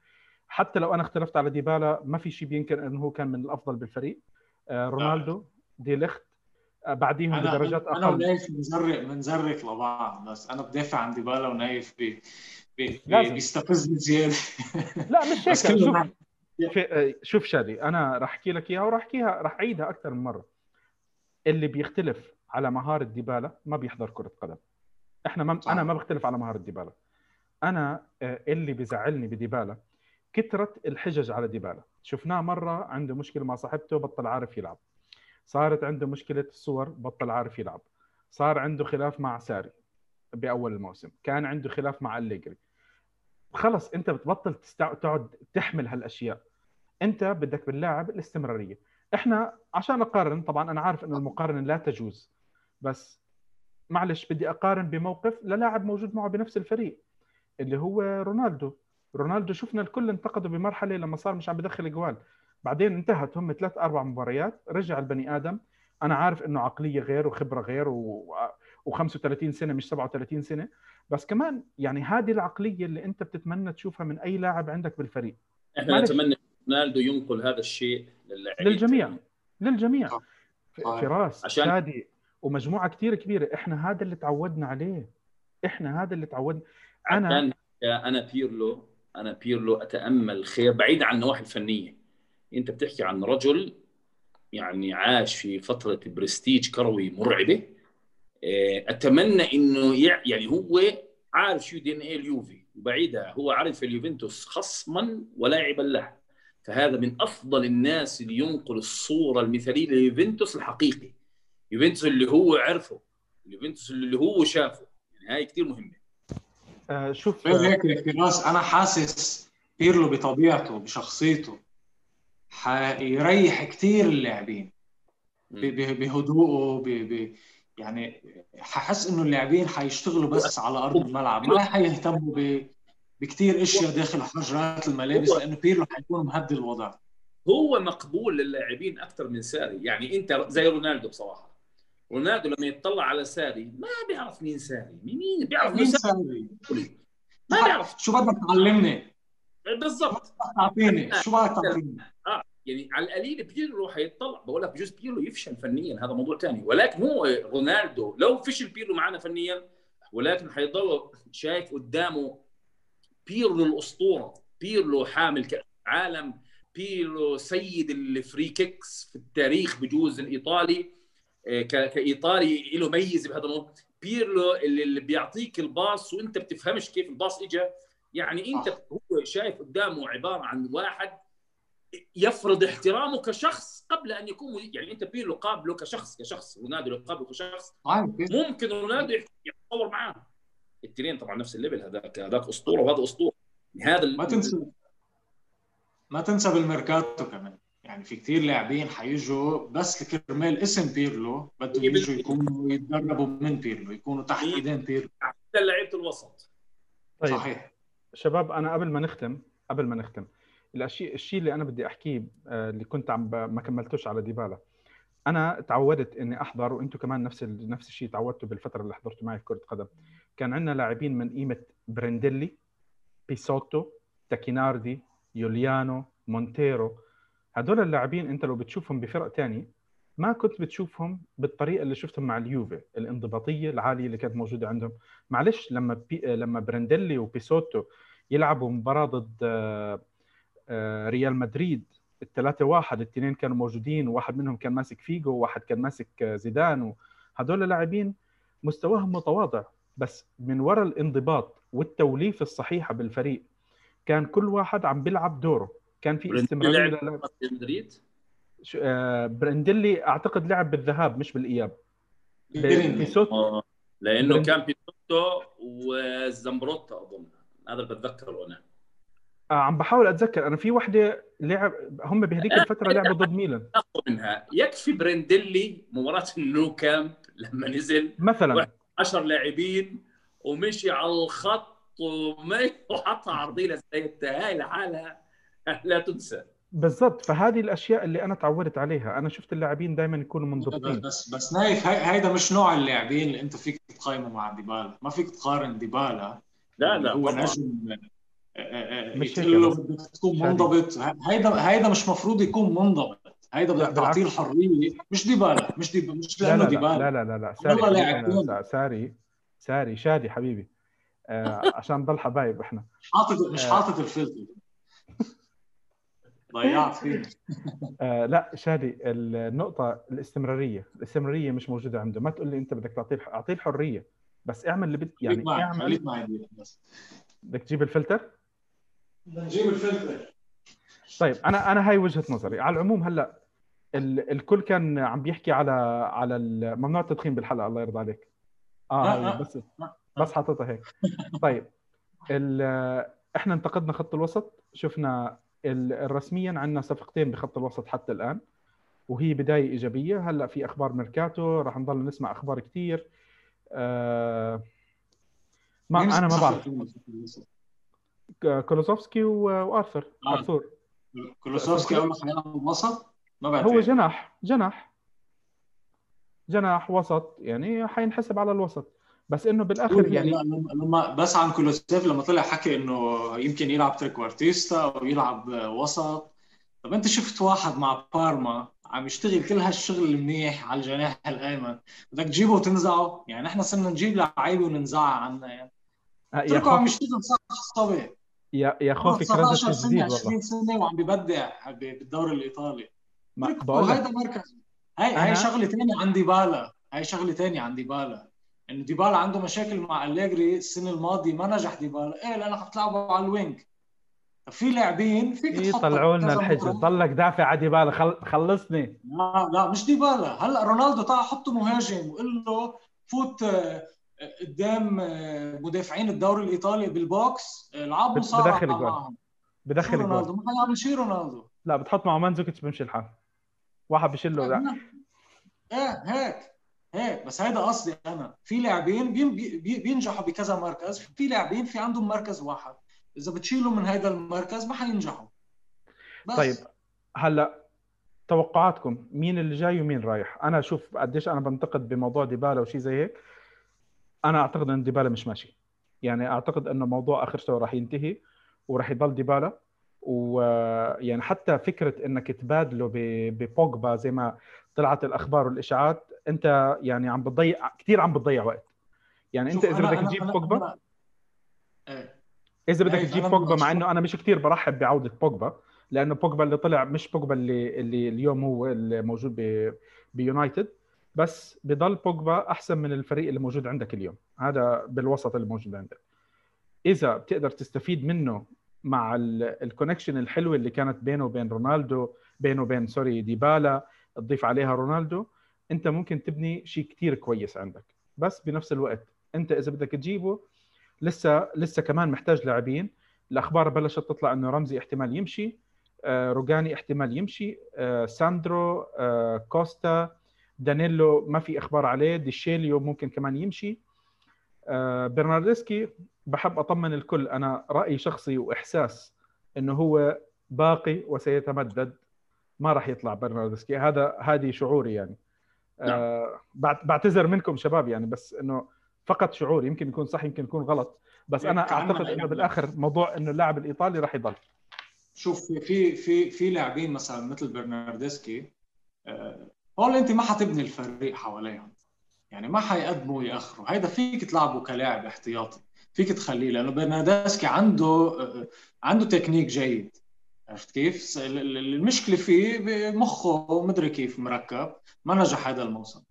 حتى لو أنا اختلفت على ديبالا ما في شيء بينكر إنه هو كان من الأفضل بالفريق. آه، رونالدو دي ليخت آه، بعديهم أنا بدرجات أنا أقل. ونايف بنزرق بنزرق لبعض بس أنا بدافع عن ديبالا ونايف بي بي لا بيستفزني زيادة. مش هيك. شوف. في- شوف شادي أنا راح أحكي لك إياها وراح أحكيها راح أعيدها أكثر من مرة. اللي بيختلف على مهارة ديبالا ما بيحضر كرة قدم. إحنا ما صح. أنا ما بختلف على مهارة ديبالا. أنا آه، اللي بزعلني بديبالا كثرة الحجج على ديبالا. شفناه مرة عنده مشكلة مع صاحبته بطل عارف يلعب. صارت عنده مشكلة الصور بطل عارف يلعب. صار عنده خلاف مع ساري بأول الموسم. كان عنده خلاف مع أليجري. خلص أنت بتبطل تستع... تقعد تحمل هالأشياء. أنت بدك باللاعب الاستمرارية. إحنا عشان أقارن طبعا أنا عارف إنه المقارنة لا تجوز بس معلش بدي أقارن بموقف للاعب موجود معه بنفس الفريق اللي هو رونالدو. رونالدو شفنا الكل انتقده بمرحلة لما صار مش عم بدخل جوال بعدين انتهت هم ثلاث أربع مباريات رجع البني آدم. أنا عارف إنه عقلية غير وخبرة غير و... و35 سنة مش 37 سنة. بس كمان يعني هذه العقلية اللي أنت بتتمنى تشوفها من أي لاعب عندك بالفريق. إحنا. نتمنى رونالدو ينقل هذا الشيء للاعبين للجميع. للجميع. فراس عشان- شادي ومجموعة كثير كبيرة. إحنا هذا اللي تعودنا عليه. إحنا هذا اللي تعودنا أنا أنا بيرلو أنا بيرلو أتأمل خير بعيد عن النواحي الفنية. أنت بتحكي عن رجل يعني عاش في فترة برستيج كروي مرعبة إيه، أتمنى إنه يع- يعني هو عارف شو دي إن إيه اليوفي وبعيدها هو عارف اليوفنتوس خصما ولاعبا له. فهذا من أفضل الناس اللي ينقل الصورة المثالية لليوفنتوس الحقيقي. يوفنتوس اللي هو عرفه اليوفنتوس اللي هو شافه. يعني هاي كثير مهمة. آه، شوف غير هيك أنا حاسس بيرلو بطبيعته بشخصيته. حيريح كثير اللاعبين. بهدوءه ب... ب... يعني ححس إنه اللاعبين حيشتغلوا بس على أرض الملعب ما حيهتموا ب... بكثير أشياء داخل حجرات الملابس لأنه بيرلو حيكون مهدي الوضع. هو مقبول للاعبين أكثر من ساري. يعني أنت زي رونالدو بصراحة. رونالدو لما يتطلع على ساري ما بيعرف مين ساري. مين بيعرف مين مين ساري؟ ساري؟ ما بيعرف. شو بدك تعلمني؟ بالضبط. تعطيني. شو بدك تعطيني؟ يعني على القليل بيرلو حيتطلع بقول لك بجوز بيرلو يفشل فنيا هذا موضوع ثاني ولكن هو رونالدو لو فشل بيرلو معنا فنيا ولكن حيضل شايف قدامه بيرلو الأسطورة بيرلو حامل كأس عالم بيرلو سيد ال free kicks في التاريخ بجوز الإيطالي آه، كإيطالي له ميزة بهذا الموضوع. بيرلو اللي بيعطيك ال pass وأنت بتفهمش كيف الباص اجى يعني أنت. هو شايف قدامه عبارة عن واحد يفرض احترامه كشخص قبل أن يكون مدير. يعني أنت بيرلو قابله كشخص كشخص رونالدو لو قابله كشخص؟ ممكن رونالدو يتطور معاه الاثنين طبعا نفس ال level هذاك هذاك أسطورة وهذا أسطورة هذا ما تنسى ما تنسى بالميركاتو كمان يعني في كثير لاعبين حيجوا بس لكرمال اسم بيرلو بدهم مية يجوا. يكونوا يتدربوا من بيرلو يكونوا تحت مية. إيدين بيرلو حتى لعيبة الوسط طيب صحيح شباب أنا قبل ما نختم قبل ما نختم الاشياء الشيء اللي أنا بدي أحكيه آه، اللي كنت عم. ما كملتوش على ديبالا. أنا تعودت إني أحضر وأنتم كمان نفس ال... نفس الشيء تعودتوا بالفترة اللي حضرتوا معي في كرة قدم. كان عندنا لاعبين من قيمة برنديلي بيسوتو تاكيناردي يوليانو مونتيرو. هدول اللاعبين أنت لو بتشوفهم بفرق تانية ما كنت بتشوفهم بالطريقة اللي شفتهم مع اليوفي الانضباطية العالية اللي كانت موجودة عندهم. معلش لما بي... لما برنديلي وبيسوتو يلعبوا مباراة ضد آه، ريال مدريد. الثلاثة واحد الاثنين كانوا موجودين وواحد منهم كان ماسك فيجو وواحد كان ماسك آه، زيدان. هدول اللاعبين مستواهم متواضع بس من وراء الانضباط والتوليف الصحيحة بالفريق كان كل واحد عم بيلعب دوره. كان في استمرارية لعب مدريد؟ آه، برندلي أعتقد لعب بالذهاب مش بالإياب. بيسوتو لأنه كان بيسوتو وزمبروتا أظن. هذا اللي بتذكره أنا. آه، عم بحاول أتذكر. أنا في وحدة لعب هم بهذيك الفترة لعبوا ضد ميلان. اقوى منها. يكفي برندلي مباراة النو كامب لما نزل. مثلا. 10 لاعبين ومشي على الخط وما وحطها عرضيه لزايدتا هاي لحالها. لا تنسى. بالضبط. فهذه الأشياء اللي أنا تعودت عليها. أنا شفت اللاعبين دائما يكونوا منضبطين بس بس نايف هي- هيدا مش نوع اللاعبين اللي أنت فيك تقيمه مع ديبالا. ما فيك تقارن ديبالا لا اللي لا هو. نجم آه، آه، آه، مش تكون. منضبط. هيدا هيدا مش مفروض يكون منضبط. هيدا لا، بدك تعطيه. الحريه مش ديبالا مش ديبالا مش لا لأنه لا لا ديبالا. لا لا لا, لا. ساري ساري ساري شادي حبيبي. آه عشان نضل حبايب إحنا. حاطط مش. حاطط الفلتر. ضيعت فيني آه لا شادي النقطة الاستمرارية، الاستمرارية مش موجودة عنده، ما تقول لي أنت بدك تعطيه الح- أعطيه الحرية، بس اعمل اللي بد خليك يعني معي اعمل خليك معي بس بدك تجيب الفلتر؟ بدنا نجيب الفلتر طيب أنا أنا هاي وجهة نظري، على العموم هلأ ال الكل كان عم بيحكي على على ال- ممنوع التدخين بالحلقة الله يرضى عليك. آه هاي لا. بس. بس حاططها هيك. طيب ال- إحنا انتقدنا خط الوسط، شفنا ال- رسميا عندنا صفقتين بخط الوسط حتى الآن. وهي بداية إيجابية هلأ في أخبار ميركاتو راح نضل نسمع أخبار كثير آه ما مين أنا ما بعرف. كولوسوفسكي و- وآرثر آه. أرثور. كولوسوفسكي أول ما خلينا وسط ما بعرف هو جناح جناح. جناح وسط يعني حينحسب على الوسط. بس إنه بالآخر يعني لما لما- بس عن كولوسيف لما طلع حكي إنه يمكن يلعب trequartista أو يلعب وسط. طب أنت شفت واحد مع بارما؟ عم يشتغل كل هالشغل المنيح على الجناح الأيمن. بدك تجيبه وتنزعه. يعني إحنا صرنا نجيب لعيبة وننزعها عنا يعني. آه، يا اتركه عم يشتغل صح صبي. يا يا خوفي 19 كرزت سنة جديد والله. 20 سنة وعم ببدع بالدوري الإيطالي. ما اتركه. بقول هيدا لك مركز. هاي أنا- هاي شغلة ثانية عن ديبالا. هاي شغلة ثانية عن ديبالا. إنه ديبالا عنده مشاكل مع أليجري السنة الماضية ما نجح ديبالا. إيه لانك حتلعبه على الوينج. في لاعبين فيك يطلعوا لنا مطرح. ضلك دافع على ديبالا. خل... خلصني. لا لا مش ديبالا. هلا رونالدو تعال حطه مهاجم وقول له فوت آه، قدام آه، مدافعين الدوري الإيطالي بال box آه، العب بت- مصارعة بدخل شو بدخل رونالدو؟ جول ما حيعمل شيء رونالدو. لا بتحط معه مانزوكيتش بمشي الحال. واحد بشيل له لا إيه هيك. هيك. بس هيدا قصدي أنا. في لاعبين بين- بي- بينجحوا بكذا مركز. في لاعبين في عندهم مركز واحد. إذا بتشيلوا من هيدا المركز ما حينجحوا. بس. طيب هلأ توقعاتكم مين اللي جاي ومين رايح؟ أنا شوف قديش أنا بنتقد بموضوع ديبالا وشي زي هيك. أنا أعتقد إن ديبالا مش ماشي. يعني أعتقد إنه موضوع اخرته راح ينتهي وراح يضل ديبالا. ويعني حتى فكرة إنك تبادله ب- ببوجبا زي ما طلعت الأخبار والإشاعات أنت يعني عم بتضيع كثير عم بتضيع وقت. يعني أنت إذا بدك تجيب بوجبا؟ أنا- إيه. إذا بدك هيك تجيب بوجبا مع إنه أنا مش كثير برحب بعودة بوجبا لأنه بوجبا اللي طلع مش بوجبا اللي اللي اليوم هو اللي موجود ب بيونايتد بس بضل بوجبا أحسن من الفريق اللي موجود عندك اليوم. هذا بالوسط اللي موجود عندك. إذا بتقدر تستفيد منه مع ال connection الحلوة اللي كانت بينه وبين رونالدو بينه وبين sorry ديبالا تضيف عليها رونالدو أنت ممكن تبني شيء كتير كويس عندك. بس بنفس الوقت أنت إذا بدك تجيبه لسه لسه كمان محتاج لاعبين. الأخبار بلشت تطلع إنه رمزي احتمال يمشي آه، روجاني احتمال يمشي آه، ساندرو آه، كوستا دانيلو ما في إخبار عليه ديشيليو ممكن كمان يمشي. برناردسكي بحب أطمن الكل أنا راي شخصي وإحساس إنه هو باقي وسيتمدد ما راح يطلع برناردسكي. هذا هذه شعوري يعني. بعت- بعتذر منكم شباب يعني بس إنه فقط شعور يمكن يكون صح يمكن يكون غلط. بس أنا أعتقد انه بالاخر موضوع إنه اللاعب الإيطالي راح يضل. شوف في في في لاعبين مثلا مثل برناردسكي آه، هول أنت ما حتبني الفريق حواليهم. يعني ما حيقدموا ويأخروا. هيدا فيك تلعبه كلاعب احتياطي. فيك تخليه لأنه برناردسكي عنده آه، عنده تكنيك جيد. عرفت كيف؟ المشكلة فيه بمخه مدري كيف مركب. ما نجح هذا الموسم.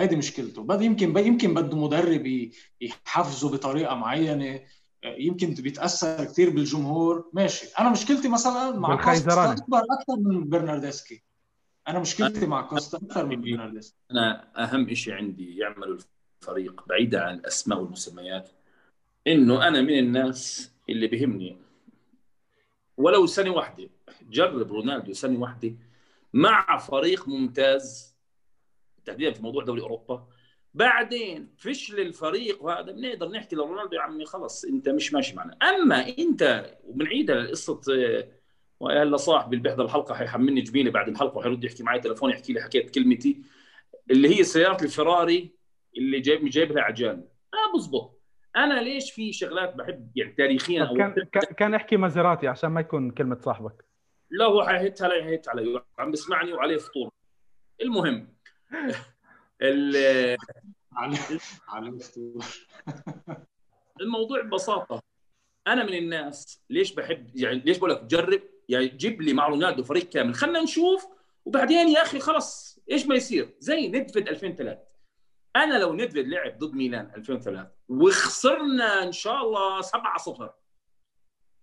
هيدي مشكلته. بد يمكن يمكن بده مدرب يحفزه بطريقة معينة. يمكن بيتأثر كثير بالجمهور. ماشي. أنا مشكلتي مثلا مع كوستا. أكبر أكثر من برناردسكي. أنا مشكلتي مع كوستا أكثر من برناردسكي. أنا أهم شيء عندي يعملوا الفريق بعيدا عن الاسماء والمسميات إنه أنا من الناس اللي بهمني. ولو سنة واحدة جرب رونالدو سنة واحدة مع فريق ممتاز تحديدا في موضوع دوري أوروبا. بعدين فشل الفريق وهذا بنقدر نحكي لرونالدو يا عمي خلص أنت مش ماشي معنا. أما أنت وبنعيدها لقصه آه، وهلا صاحبي اللي بيحضر الحلقة حيحملني جبيني بعد الحلقة وحيرد يحكي معي تليفون يحكي لي حكيت كلمتي اللي هي سياره الفراري اللي جايب جايب لها عجال آه بزبط. أنا ليش في شغلات بحب يعني تاريخيا طب كان كان- احكي مازيراتي عشان ما يكون كلمة صاحبك. لا هو حيهت علي هيت علي. عم بسمعني وعليه فطور المهم ال- الموضوع ببساطة. أنا من الناس ليش بحب يعني ليش بقول لك جرب؟ يعني جيب لي مع رونالدو فريق كامل. خلينا نشوف وبعدين يا أخي خلص إيش ما يصير؟ زي ندفد 2003 أنا لو ندفد لعب ضد ميلان 2003 وخسرنا إن شاء الله 7 0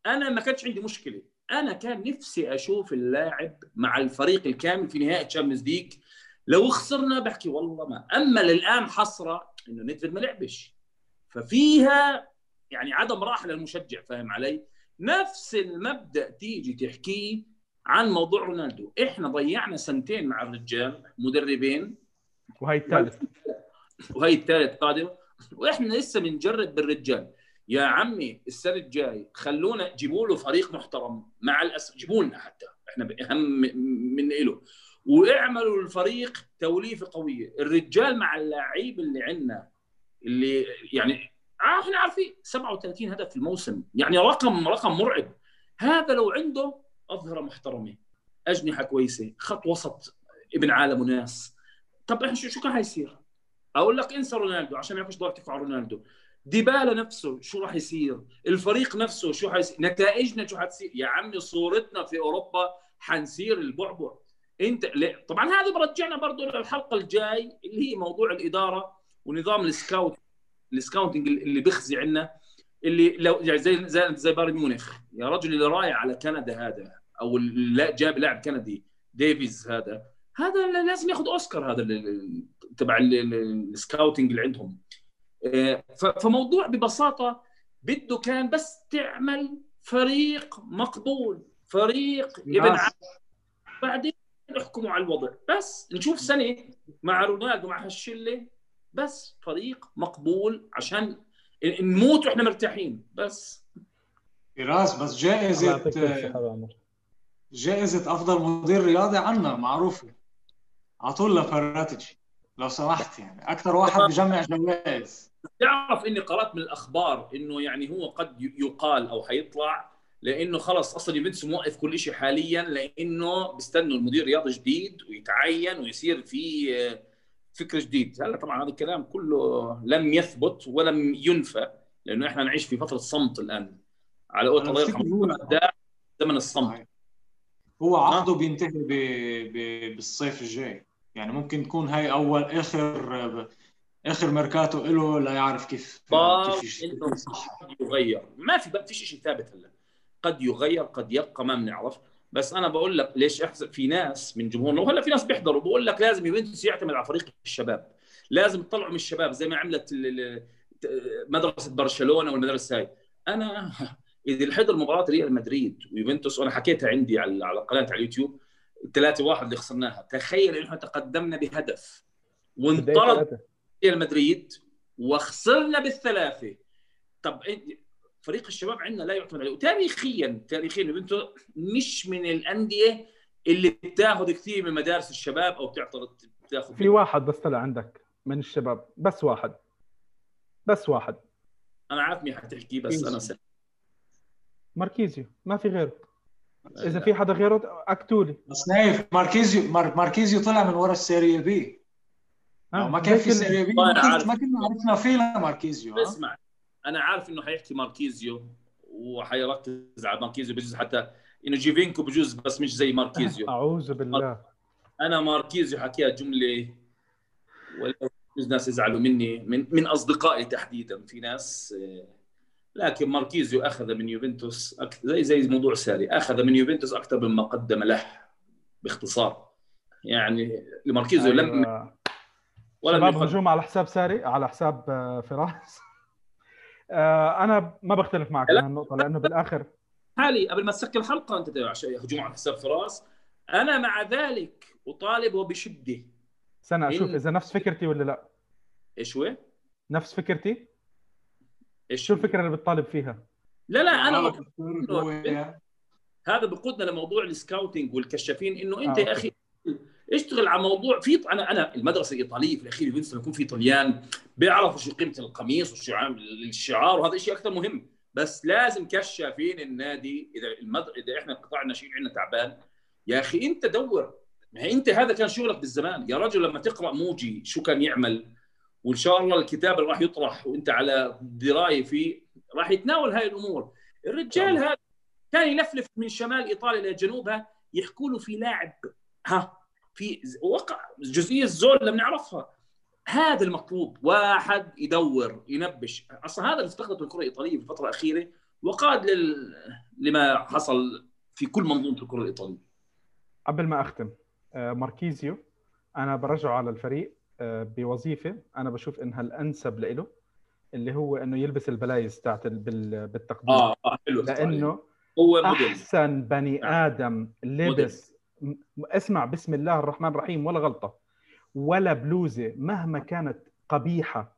أنا ما كانش عندي مشكلة. أنا كان نفسي أشوف اللاعب مع الفريق الكامل في نهائي Champions League لو خسرنا بحكي والله ما. أما للآن حسره إنه نيدفيد ما لعبش. ففيها يعني عدم راحة للمشجع فاهم علي؟ نفس المبدأ تيجي تحكيه عن موضوع رونالدو، إحنا ضيعنا سنتين مع الرجال مدربين. وهي الثالث. وهي الثالث قادم وإحنا لسه بنجرب بالرجال. يا عمي السنة الجاي خلونا جيبوا له فريق محترم. مع الأس جيبوا لنا حتى. إحنا اهم من له واعملوا الفريق توليفة قوية. الرجال مع اللعيب اللي عندنا اللي يعني آه إحنا عارفين 37 هدف في الموسم. يعني رقم رقم مرعب. هذا لو عنده أظهرة محترمة أجنحة كويسة خط وسط ابن عالم وناس. طب إحنا شو كان حيصير؟ أقول لك إنسى رونالدو عشان ما يعرفش ضربتك على رونالدو. ديبالا نفسه شو راح يصير؟ الفريق نفسه شو حيصير؟ نتائجنا شو حتصير؟ يا عمي صورتنا في أوروبا حنصير البعبع. انت ليه؟ طبعا هذا برجعنا برضه للحلقة الجاي اللي هي موضوع الإدارة ونظام ال scout ال scouting اللي بيخزي عندنا اللي لو يعني زي زي زي بايرن ميونخ. يا رجل اللي رايح على كندا هذا أو جاب لاعب كندي ديفيز هذا هذا لازم ياخذ أوسكار هذا تبع ال- ال- ال scouting اللي عندهم. آه، فموضوع ببساطة بده كان بس تعمل فريق مقبول فريق ابن بعدين نحكموا على الوضع. بس نشوف سنة مع رونالدو مع هالشلة بس فريق مقبول عشان نموت وإحنا مرتاحين. بس. فراس بس والعمر. جائزة أفضل مدير رياضي عنا معروفة. على طول لفراتجي لو سمحت يعني. أكثر واحد بجمع جوائز. تعرف إني قرأت من الأخبار إنه يعني هو قد يقال أو حيطلع لأنه خلص أصلا يوفنتوس موقف كل شيء حاليا لأنه بيستنوا المدير رياضي جديد ويتعين ويصير في آه، فكر جديد. هلا طبعا هذا الكلام كله لم يثبت ولم ينفى لأنه إحنا نعيش في فترة صمت الآن. على قولة الله يرحمه زمن الصمت. هو عقده بينتهي ب... ب... بالصيف الجاي. يعني ممكن تكون هاي أول آخر آخر ميركاتو له لا يعرف كيف كيف يغير. ما في ما فيش شيء ثابت هلا. قد يغير قد يبقى ما بنعرف. بس أنا بقول لك ليش احزن في ناس من جمهورنا وهلا في ناس بيحضروا بقول لك لازم يوفنتوس يعتمد على فريق الشباب. لازم تطلعوا من الشباب زي ما عملت مدرسة برشلونة والمدرسة هاي. أنا إذا الحضر مباراه ريال مدريد ويوفنتوس وأنا حكيتها عندي على على قناه على اليوتيوب الثلاثة واحد اللي خسرناها. تخيل إنه تقدمنا بهدف وانطرد. ريال مدريد وخسرنا بالثلاثة. طب فريق الشباب عندنا لا يعتمد عليه. وتاريخيا تاريخيا يوفنتوس مش من الأندية اللي بتاخذ كثير من مدارس الشباب أو بتعترض بتاخذ في واحد بس طلع عندك من الشباب بس واحد. بس واحد. أنا عارف مين حتحكي بس أنا سأل. ماركيزيو. ما في غيره. إذا في حدا غيره احكولي بس نايف ماركيزيو مار... ماركيزيو طلع من ورا السيريا بي. لو ما كان في سيريا بي. ما كنا عرفنا فيه لماركيزيو ها؟ اسمع أنا عارف إنه حيحكي ماركيزيو وحيركز على ماركيزيو بجوز حتى إنه جيفينكو بجوز بس مش زي ماركيزيو. أعوذ بالله. أنا ماركيزيو حكيها جملة ولا بجوز ناس يزعلوا مني من من أصدقائي تحديدا. في ناس آه، لكن ماركيزيو أخذ من يوفنتوس زي زي موضوع ساري أخذ من يوفنتوس أكثر مما قدم له باختصار. يعني ماركيزيو لم أيوة. شباب يقدم هجوم على حساب ساري على حساب آه، فراس. أنا ما بختلف معك لا. بهالنقطه لأنه بالآخر حالي قبل ما تسكر الحلقة أنت عشان هجوم على حساب فراس. أنا مع ذلك اطالبه بشده سنة أشوف إذا نفس فكرتي ولا لا. إيش هو؟ نفس فكرتي؟ إيش شو الفكرة اللي بتطالب فيها؟ لا لا أنا هذا بقودنا لموضوع السكاوتنج والكشافين إنه أنت آه، يا أخي اشتغل على موضوع في أنا أنا المدرسة الإيطالية في الأخير يونس لما يكون في طليان بيعرفوا شو قيمة القميص والشعار الشعار وهذا شيء أكثر مهم. بس لازم كشافين النادي إذا المد... إذا إحنا قطاع الناشئين عندنا تعبان. يا أخي أنت دور. ما هي أنت هذا كان شغلك بالزمان. يا رجل لما تقرأ موجي شو كان يعمل؟ وإن شاء الله الكتاب اللي راح يطرح وأنت على دراية فيه راح يتناول هاي الأمور. الرجال هذا كان يلفلف من شمال إيطاليا لجنوبها يحكوا له في لاعب. ها. في وقع جزئية الزول اللي بنعرفها هذا المطلوب. واحد يدور ينبش. أصلا هذا اللي استخدمته الكرة الإيطالية في الفترة الأخيرة وقاد لل... لما حصل في كل منظومة الكرة الإيطالية. قبل ما أختم آه، ماركيزيو أنا برجعه على الفريق آه، بوظيفة أنا بشوف إنها الأنسب له اللي هو إنه يلبس البلايز تاعت ال- بال- بالتقديم آه حلو. لأنه هو موديل. أحسن بني آدم لبس اسمع بسم الله الرحمن الرحيم ولا غلطة ولا بلوزة مهما كانت قبيحة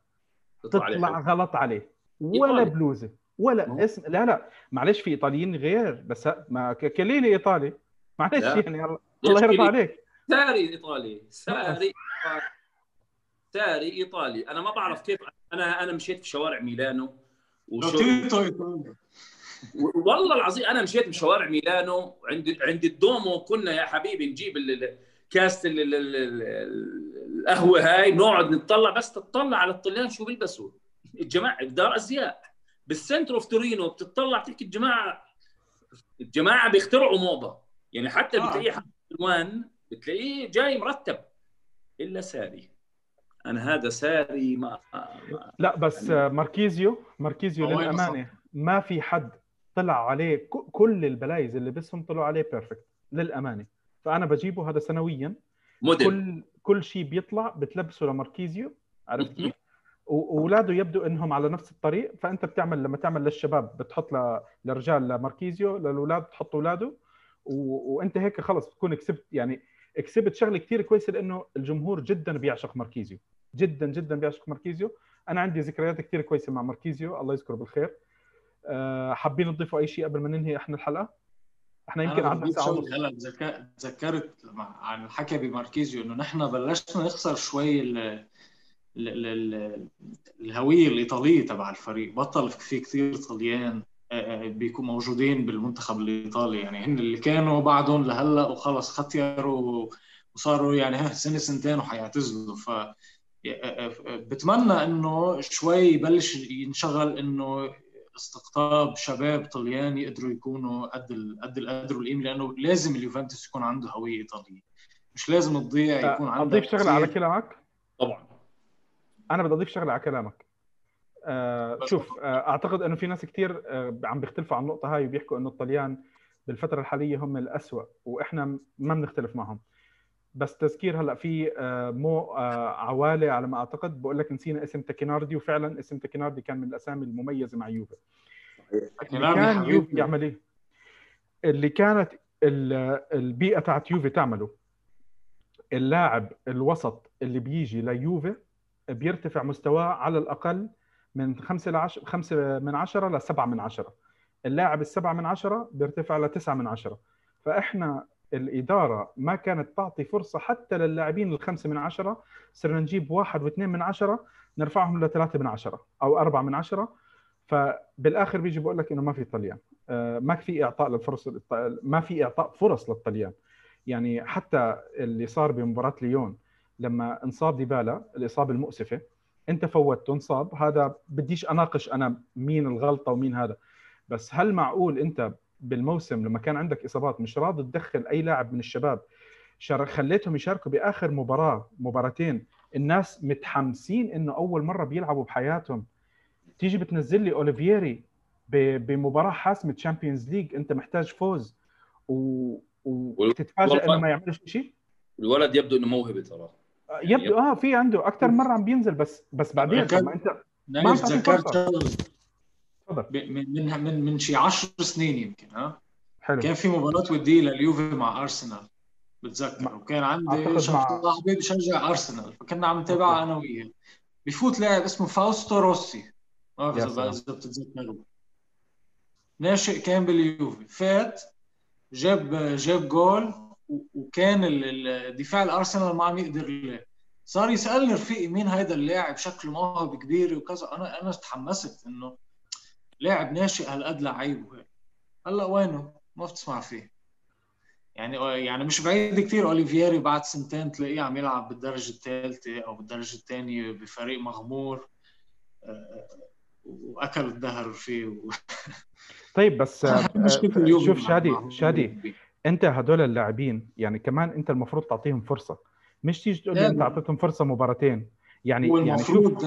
تطلع تطلع. غلط عليه ولا إيطالي. بلوزة ما ولا اسم لا لا معلش في إيطاليين غير بس ما كليلي إيطالي معلش لا. يعني الله الله يرضى. عليك ساري إيطالي ساري إيطالي. ساري إيطالي أنا ما بعرف كيف أنا أنا مشيت في شوارع ميلانو وشو والله العظيم أنا مشيت بشوارع ميلانو عند عند الدومو كنا يا حبيبي نجيب كاسه ال- ال- ال- ال- القهوة هاي نقعد نطلع بس تطلع على الطليان شو بيلبسوا؟ الجماعة بدار أزياء. بال center of تورينو بتطلع تحكي الجماعة الجماعة بيخترعوا موضة. يعني حتى آه. بتلاقيه الوان بتلاقيه جاي مرتب. إلا ساري. أنا هذا ساري ما, ما لا بس يعني- آه، ماركيزيو ماركيزيو وين للأمانة ما في حد طلع عليه كل البلايز اللي بسهم طلعوا عليه perfect للأمانة. فأنا بجيبه هذا سنويا. موديل. كل كل شيء بيطلع بتلبسه لماركيزيو عرفت. كيف؟ وأولاده يبدو إنهم على نفس الطريق. فأنت بتعمل لما تعمل للشباب بتحط ل- للرجال لماركيزيو للأولاد بتحط أولاده. و... وأنت هيك خلص بتكون كسبت يعني كسبت شغلة كثير كويسة لأنه الجمهور جدا بيعشق ماركيزيو. جدا جدا بيعشق ماركيزيو. أنا عندي ذكريات كثير كويسة مع ماركيزيو. الله يذكره بالخير. حابين تضيفوا أي شيء قبل ما ننهي إحنا الحلقة؟ إحنا يمكن بضيف ساعه ونص هلا تذك- تذكرت عن الحكي بماركيزيو إنه نحن بلشنا نخسر شوي ال ال ال ال الهوية الإيطالية تبع الفريق. بطل في كثير طليان آه، آه، بيكونوا موجودين بالمنتخب الإيطالي. يعني هن اللي كانوا بعدهم لهلأ وخلص ختيروا وصاروا يعني ها سنة سنتين وحيعتزلوا. ف بتمنى إنه شوي يبلش ينشغل إنه استقطاب شباب طليان يقدروا يكونوا قد قد القدر والقيمة لأنه لازم اليوفنتوس يكون عنده هوية إيطالية. مش لازم تضيع يكون عنده اضيف شغله على كلامك؟ طبعا. أنا بدي أضيف شغله على كلامك. آه شوف آه أعتقد إنه في ناس كثير آه عم بيختلفوا عن النقطة هاي وبيحكوا إنه الطليان بالفترة الحالية هم الأسوأ وإحنا ما بنختلف معهم. بس تذكير هلأ في آه مو آه عوالي على ما أعتقد. بقول لك نسينا اسم تاكيناردي وفعلا اسم تاكيناردي كان من الأسامي المميزة مع يوفي. اللي تاكيناردي كان. يوفي يعمل إيه؟ اللي كانت ال- البيئة تاعت يوفي تعمله. اللاعب الوسط اللي بيجي ليوفي بيرتفع مستواه على الأقل من 5 ل 10 5 من 10 ل 7 من 10 اللاعب السبعة من عشرة بيرتفع ل 9 من عشرة. فإحنا الإدارة ما كانت تعطي فرصة حتى للاعبين الخمسة من عشرة. صرنا نجيب واحد واثنين من عشرة نرفعهم لثلاثة من عشرة أو أربعة من عشرة. فبالآخر بيجي بقول لك إنه ما في طليان. آه، ما في إعطاء للفرص ما في إعطاء فرص للطليان. يعني حتى اللي صار بمباراة ليون لما انصاب ديبالا الإصابة المؤسفة أنت فوتته انصاب هذا بديش أناقش أنا مين الغلطة ومين هذا. بس هل معقول أنت بالموسم لما كان عندك إصابات مش راضي تدخل أي لاعب من الشباب. شار- خليتهم يشاركوا بآخر مباراة مباراتين. الناس متحمسين إنه أول مرة بيلعبوا بحياتهم. تيجي بتنزل لي أوليفييري ب- بمباراة حاسمة تشامبيونز ليج أنت محتاج فوز. و... وتتفاجئ إنه ما يعملش شيء الولد يبدو إنه موهبة ترى. يبدو آه في عنده. أكثر مرة عم بينزل بس بس بعدين كان- طب ما انت ما من من من من شي 10 سنين يمكن ها؟ حلو. كان في مباراة ودية لليوفي مع أرسنال بتذكر وكان عندي صاحبي بشجع أرسنال فكنا عم نتابعها أنا وياه. بفوت لاعب اسمه فاوستو روسي. ما بعرف. إذا بتتذكروا ناشئ كان باليوفي. فات جاب جاب جول وكان الدفاع الأرسنال ما عم يقدر صار يسألني رفيقي مين هيدا اللاعب؟ شكله موهبه كبيره وكذا. أنا أنا تحمست إنه لاعب ناشئ هالقد لعيب وهيك هلأ وينه؟ ما بتسمع فيه. يعني يعني مش بعيد كثير أوليفييري بعد سنتين تلاقيه عم يلعب بالدرجة الثالثة أو بالدرجة الثانية بفريق مغمور آه، وأكل الدهر فيه. و... طيب بس آه، شوف شادي شادي أنت هدول اللاعبين يعني كمان أنت المفروض تعطيهم فرصة. مش تيجي تقول لي أنت أعطيتهم فرصة مباراتين. يعني يعني شوف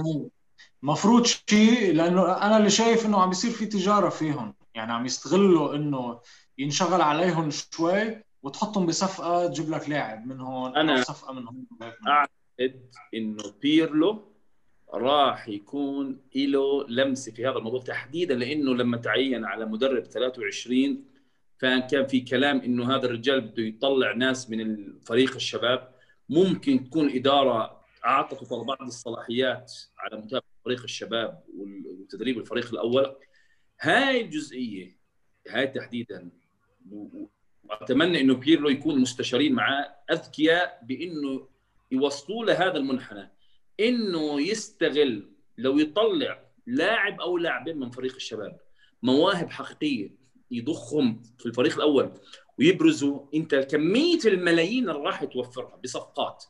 المفروض شيء لأنه أنا اللي شايف إنه عم بيصير في تجارة فيهم. يعني عم يستغلوا إنه ينشغل عليهم شوي وتحطهم بصفقة تجيب لك لاعب من هون أنا أو صفقة من هون. أعتقد إنه بيرلو راح يكون له لمسة في هذا الموضوع تحديدا لأنه لما تعين على مدرب 23 فكان في كلام إنه هذا الرجال بده يطلع ناس من الفريق الشباب ممكن تكون إدارة اعطته بعض الصلاحيات على متابعة فريق الشباب وتدريب الفريق الأول. هاي الجزئية هاي تحديدا. وأتمنى إنه بيرلو يكون مستشارين معاه. أذكياء بإنه يوصلوا له هذا المنحنى. إنه يستغل لو يطلع لاعب أو لاعبين من فريق الشباب مواهب حقيقية يضخهم في الفريق الأول ويبرزوا. أنت كمية الملايين اللي راح توفرها بصفقات.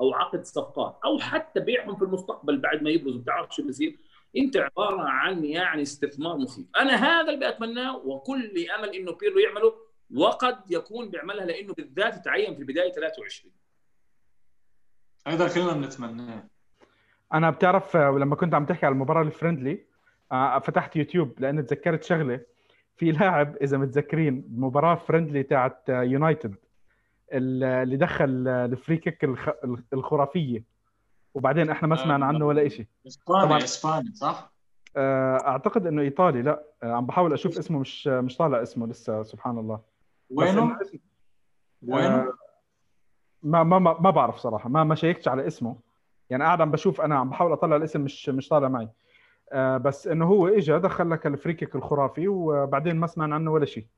أو عقد صفقات أو حتى بيعهم في المستقبل بعد ما يبرزوا. بتعرف شو بيصير أنت عبارة عن يعني استثمار مخيف. أنا هذا اللي بتمناه وكل أمل إنه بيرلو يعمله وقد يكون بيعملها لأنه بالذات تعين في بدايه 23 هذا كلنا بنتمناه. أنا بتعرف لما كنت عم تحكي على المباراة ال friendly آه، فتحت يوتيوب لأني تذكرت شغلة. في لاعب إذا متذكرين مباراة friendly تاعت يونايتد اللي دخل ال free kick الخرافية. وبعدين إحنا ما سمعنا عنه ولا شيء إسباني إسباني صح؟ آه، أعتقد إنه إيطالي. لا آه، عم بحاول أشوف اسمه مش مش طالع اسمه لسه سبحان الله. وينه؟ وينه؟ ما ما ما بعرف صراحة. ما ما شيكتش على اسمه. يعني قاعد عم بشوف أنا عم بحاول أطلع الاسم مش مش طالع معي. آه بس إنه هو اجى دخل لك ال free kick الخرافي وبعدين ما سمعنا عنه ولا شيء آه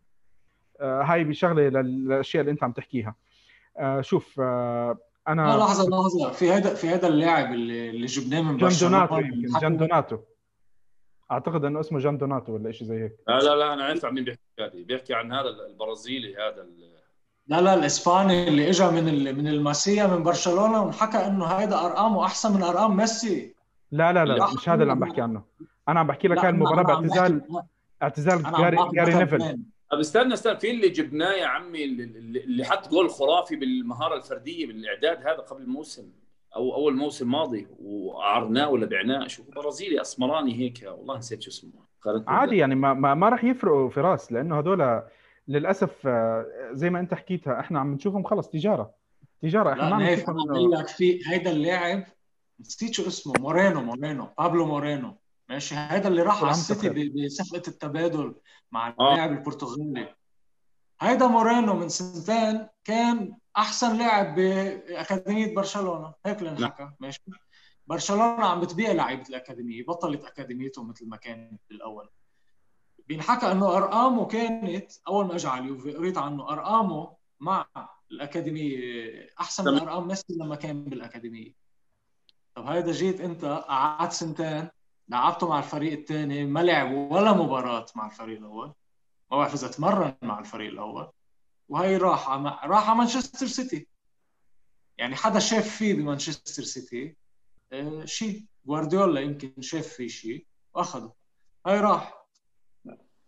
هاي بشغلة للأشياء اللي أنت عم تحكيها. آه شوف آه أنا لحظة لحظة. في هذا في هذا اللاعب اللي, اللي جبناه من جان دوناتو يمكن جان دوناتو. أعتقد إنه اسمه جان دوناتو ولا شيء زي هيك. لا لا لا أنا عرفت عن مين بيحكي بيحكي عن هذا البرازيلي هذا لا لا الإسباني اللي اجى من من الماسيا من برشلونة وانحكى إنه هيدا أرقامه أحسن من أرقام ميسي. لا لا لا مش هذا اللي عم بحكي عنه. أنا عم بحكي لك هاي المباراة باعتزال اعتزال جاري جاري نيفل. طب استنى استنى في اللي جبناه يا عمي اللي حط جول خرافي بالمهارة الفردية بالإعداد هذا قبل الموسم أو أول موسم ماضي وأعرناه ولا بعناه. شوف برازيلي أسمراني هيك والله نسيت شو اسمه. عادي يعني ما ما, ما راح يفرقوا في راس لأنه هدول للأسف آه، زي ما أنت حكيتها إحنا عم نشوفهم خلص تجارة. تجارة إحنا ما عم نشوفهم لك في هيدا اللاعب نسيت شو اسمه مورينو مورينو بابلو مورينو. ماشي هذا اللي راح على السيتي بصفقه التبادل مع آه. اللاعب البرتغالي. هيدا مورينو من سنتين كان أحسن لاعب بأكاديمية برشلونة. هيك اللي انحكى ماشي. برشلونة عم بتبيع لعيبه الأكاديمية بطلت اكاديميتهم مثل ما كانت بالأول. بينحكى إنه أرقامه كانت أول ما اجى على اليوفي قريت عنه أرقامه مع الأكاديمية أحسن من أرقام ميسي لما كان بالأكاديمية. طب هيدا جيت أنت قعدت سنتين لعبته مع الفريق الثاني ما لعب ولا مباراة مع الفريق الأول. ما بعرف إذا تمرن مع الفريق الأول. وهي راح راح على مانشستر سيتي. يعني حدا شاف فيه بمانشستر سيتي آه شيء. جوارديولا يمكن شاف فيه شيء واخذه هاي راح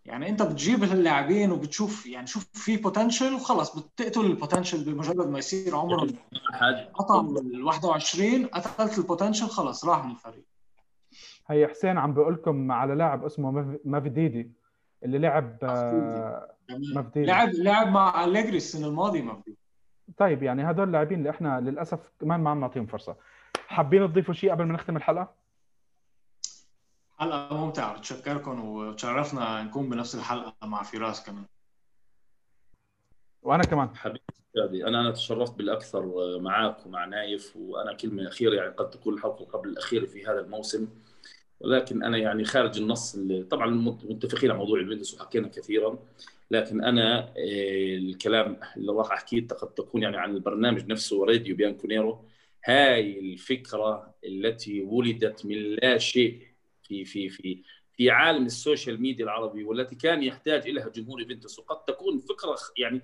يعني أنت بتجيب اللاعبين وبتشوف يعني شوف في potential وخلص بتقتل ال potential بمجرد ما يصير عمره. قطع ال 21 قتلت ال potential خلص راح من الفريق. هي حسين عم بقول لكم على لاعب اسمه مافيديدي اللي لعب مافديدي لعب لعب مع أليجري السنة الماضية مافديدي طيب يعني هدول اللاعبين اللي إحنا للأسف كمان ما عم نعطيهم فرصة. حابين تضيفوا شيء قبل ما نختم الحلقة؟ حلقة ممتعة بتشكركم وتشرفنا نكون بنفس الحلقة مع فراس كمان. وأنا كمان. حبيبي أنا أنا تشرفت بالأكثر معك ومع نايف وأنا كلمة أخيرة يعني قد تكون الحلقة قبل الأخيرة في هذا الموسم. ولكن أنا يعني خارج النص اللي طبعا متفقين على موضوع الويندوز وحكينا كثيرا لكن أنا آه، الكلام اللي راح أحكيه قد تكون يعني عن البرنامج نفسه راديو بيانكونيرو. هاي الفكرة التي ولدت من لا شيء في في في في عالم السوشيال ميديا العربي والتي كان يحتاج إليها جمهور يوفنتوس. وقد تكون فكرة يعني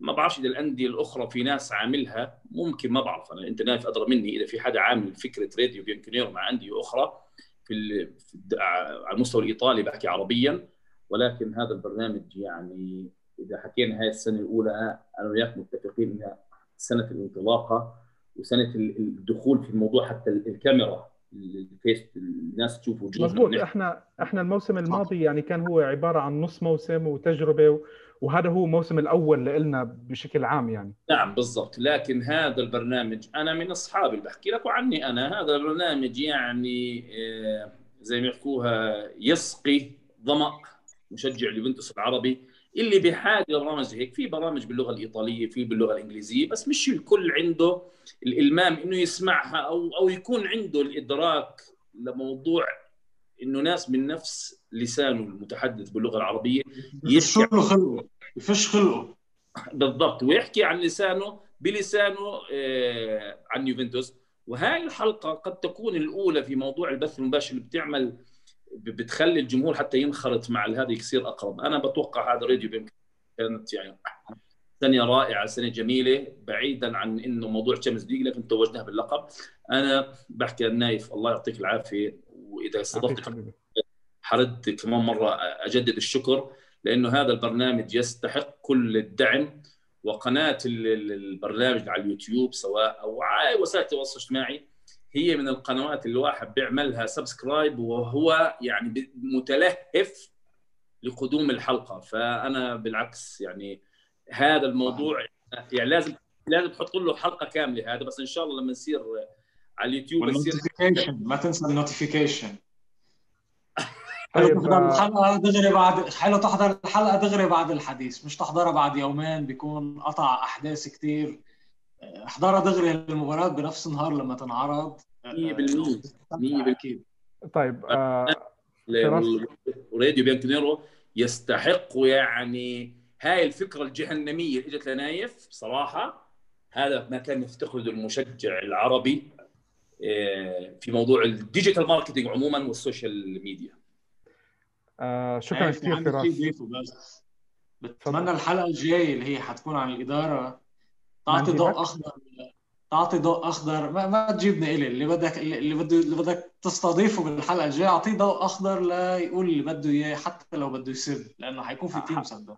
ما بعرفش إذا الأندية الأخرى في ناس عاملها ممكن ما بعرف. أنا أنت نايف أدرى مني إذا في حدا عامل فكرة راديو بيانكونيرو مع أندية أخرى. في, في على المستوى الإيطالي بحكي عربيا ولكن هذا البرنامج يعني إذا حكينا هاي السنة الأولى أنا وياك متفقين إنها سنة الانطلاقة وسنة الدخول في الموضوع حتى الكاميرا الفيس الناس تشوف وجوهنا مضبوط إحنا إحنا الموسم الماضي يعني كان هو عبارة عن نص موسم وتجربة وهذا هو الموسم الأول لنا بشكل عام يعني. نعم بالضبط. لكن هذا البرنامج أنا من أصحابي اللي بحكي لك وعني أنا هذا البرنامج يعني آه، زي ما يحكوها يسقي ظما مشجع اليوفنتوس العربي اللي بحاجة لبرامج هيك. في برامج باللغة الإيطالية في باللغة الإنجليزية بس مش الكل عنده الإلمام إنه يسمعها أو أو يكون عنده الإدراك لموضوع إنه ناس من نفس لسانه المتحدث باللغة العربية يفش له خلقه يفش خلقه. بالضبط ويحكي عن لسانه بلسانه آه عن يوفنتوس. وهاي الحلقة قد تكون الأولى في موضوع البث المباشر اللي بتعمل بتخلي الجمهور حتى ينخرط مع هذا يصير أقرب. أنا بتوقع هذا راديو كانت يعني سنة رائعة سنة جميلة بعيدا عن إنه موضوع Champions League لكن توجناها باللقب. أنا بحكي لنايف الله يعطيك العافية. وإذا استضفتك حرد كمان مرة أجدد الشكر لأنه هذا البرنامج يستحق كل الدعم وقناة البرنامج على اليوتيوب سواء أو على وسائل التواصل الاجتماعي هي من القنوات اللي الواحد بيعملها subscribe وهو يعني متلهف لقدوم الحلقة. فأنا بالعكس يعني هذا الموضوع يعني لازم لازم تحط له حلقة كاملة هذا بس إن شاء الله لما نصير على اليوتيوب يصير ما تنسى ال notification حلو طيب، تحضر آه، الحلقة دغري بعد حلو تحضر الحلقة دغري بعد الحديث مش تحضرها بعد يومين بيكون قطع أحداث كثير احضرها دغري المباراه بنفس النهار لما تنعرض. 100% 100% طيب آه وراديو بيانكونيرو يستحق يعني هاي الفكرة الجهنمية اللي إجت لنايف بصراحه هذا ما كان يفتقده المشجع العربي. آه، في موضوع ال digital marketing عموما وال social media. آه شكرا كثير فراس. بس. بتمنى الحلقة الجاية اللي هي حتكون عن الإدارة تعطي ضوء أخضر تعطي ضوء أخضر. ما, ما تجيبني إلي اللي بدك اللي بده اللي بدك تستضيفه بالحلقة الجاية أعطيه ضوء أخضر ليقول اللي بده إياه حتى لو بده يسب لأنه حيكون في تيم صدق.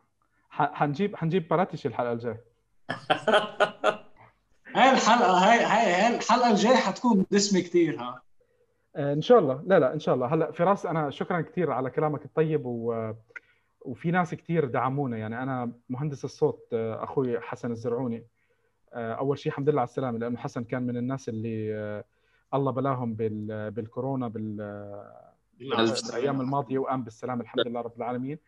حنجيب حنجيب باراتيش الحلقة الجاية. هاي الحلقة هاي هاي هاي الحلقة الجاية حتكون دسمة كثير ها. آه، إن شاء الله. لا لا إن شاء الله. هلا فراس أنا شكرا كثير على كلامك الطيب و وفي ناس كثير دعمونا. يعني أنا مهندس الصوت آه، أخوي حسن الزرعوني. آه، أول شيء الحمد لله على السلامة لأنه حسن كان من الناس اللي الله بلاهم بالكورونا بالايام الماضية وقام بالسلامة الحمد لله رب العالمين.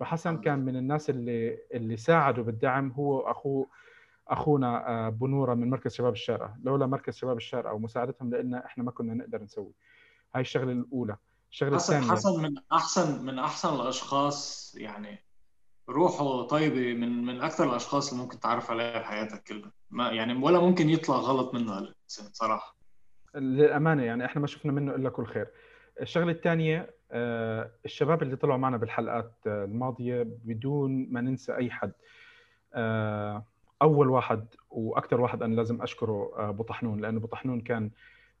فحسن كان من الناس اللي اللي ساعدوا بالدعم. هو أخوه أخونا آه، بنورة من مركز شباب الشارقه لولا مركز شباب الشارقه ومساعدتهم لنا إحنا ما كنا نقدر نسوي. هاي الشغلة الأولى. الشغلة الثانية حسن من أحسن من أحسن الأشخاص يعني روحه طيبة من من أكثر الأشخاص اللي ممكن تعرف عليها بحياتك كلها. ما يعني ولا ممكن يطلع غلط منه الإنسان صراحة. للأمانة يعني إحنا ما شفنا منه إلا كل خير. الشغلة الثانية آه، الشباب اللي طلعوا معنا بالحلقات الماضية بدون ما ننسى أي حد. آه، أول واحد وأكثر واحد أنا لازم أشكره آه، أبو طحنون لأنه أبو طحنون كان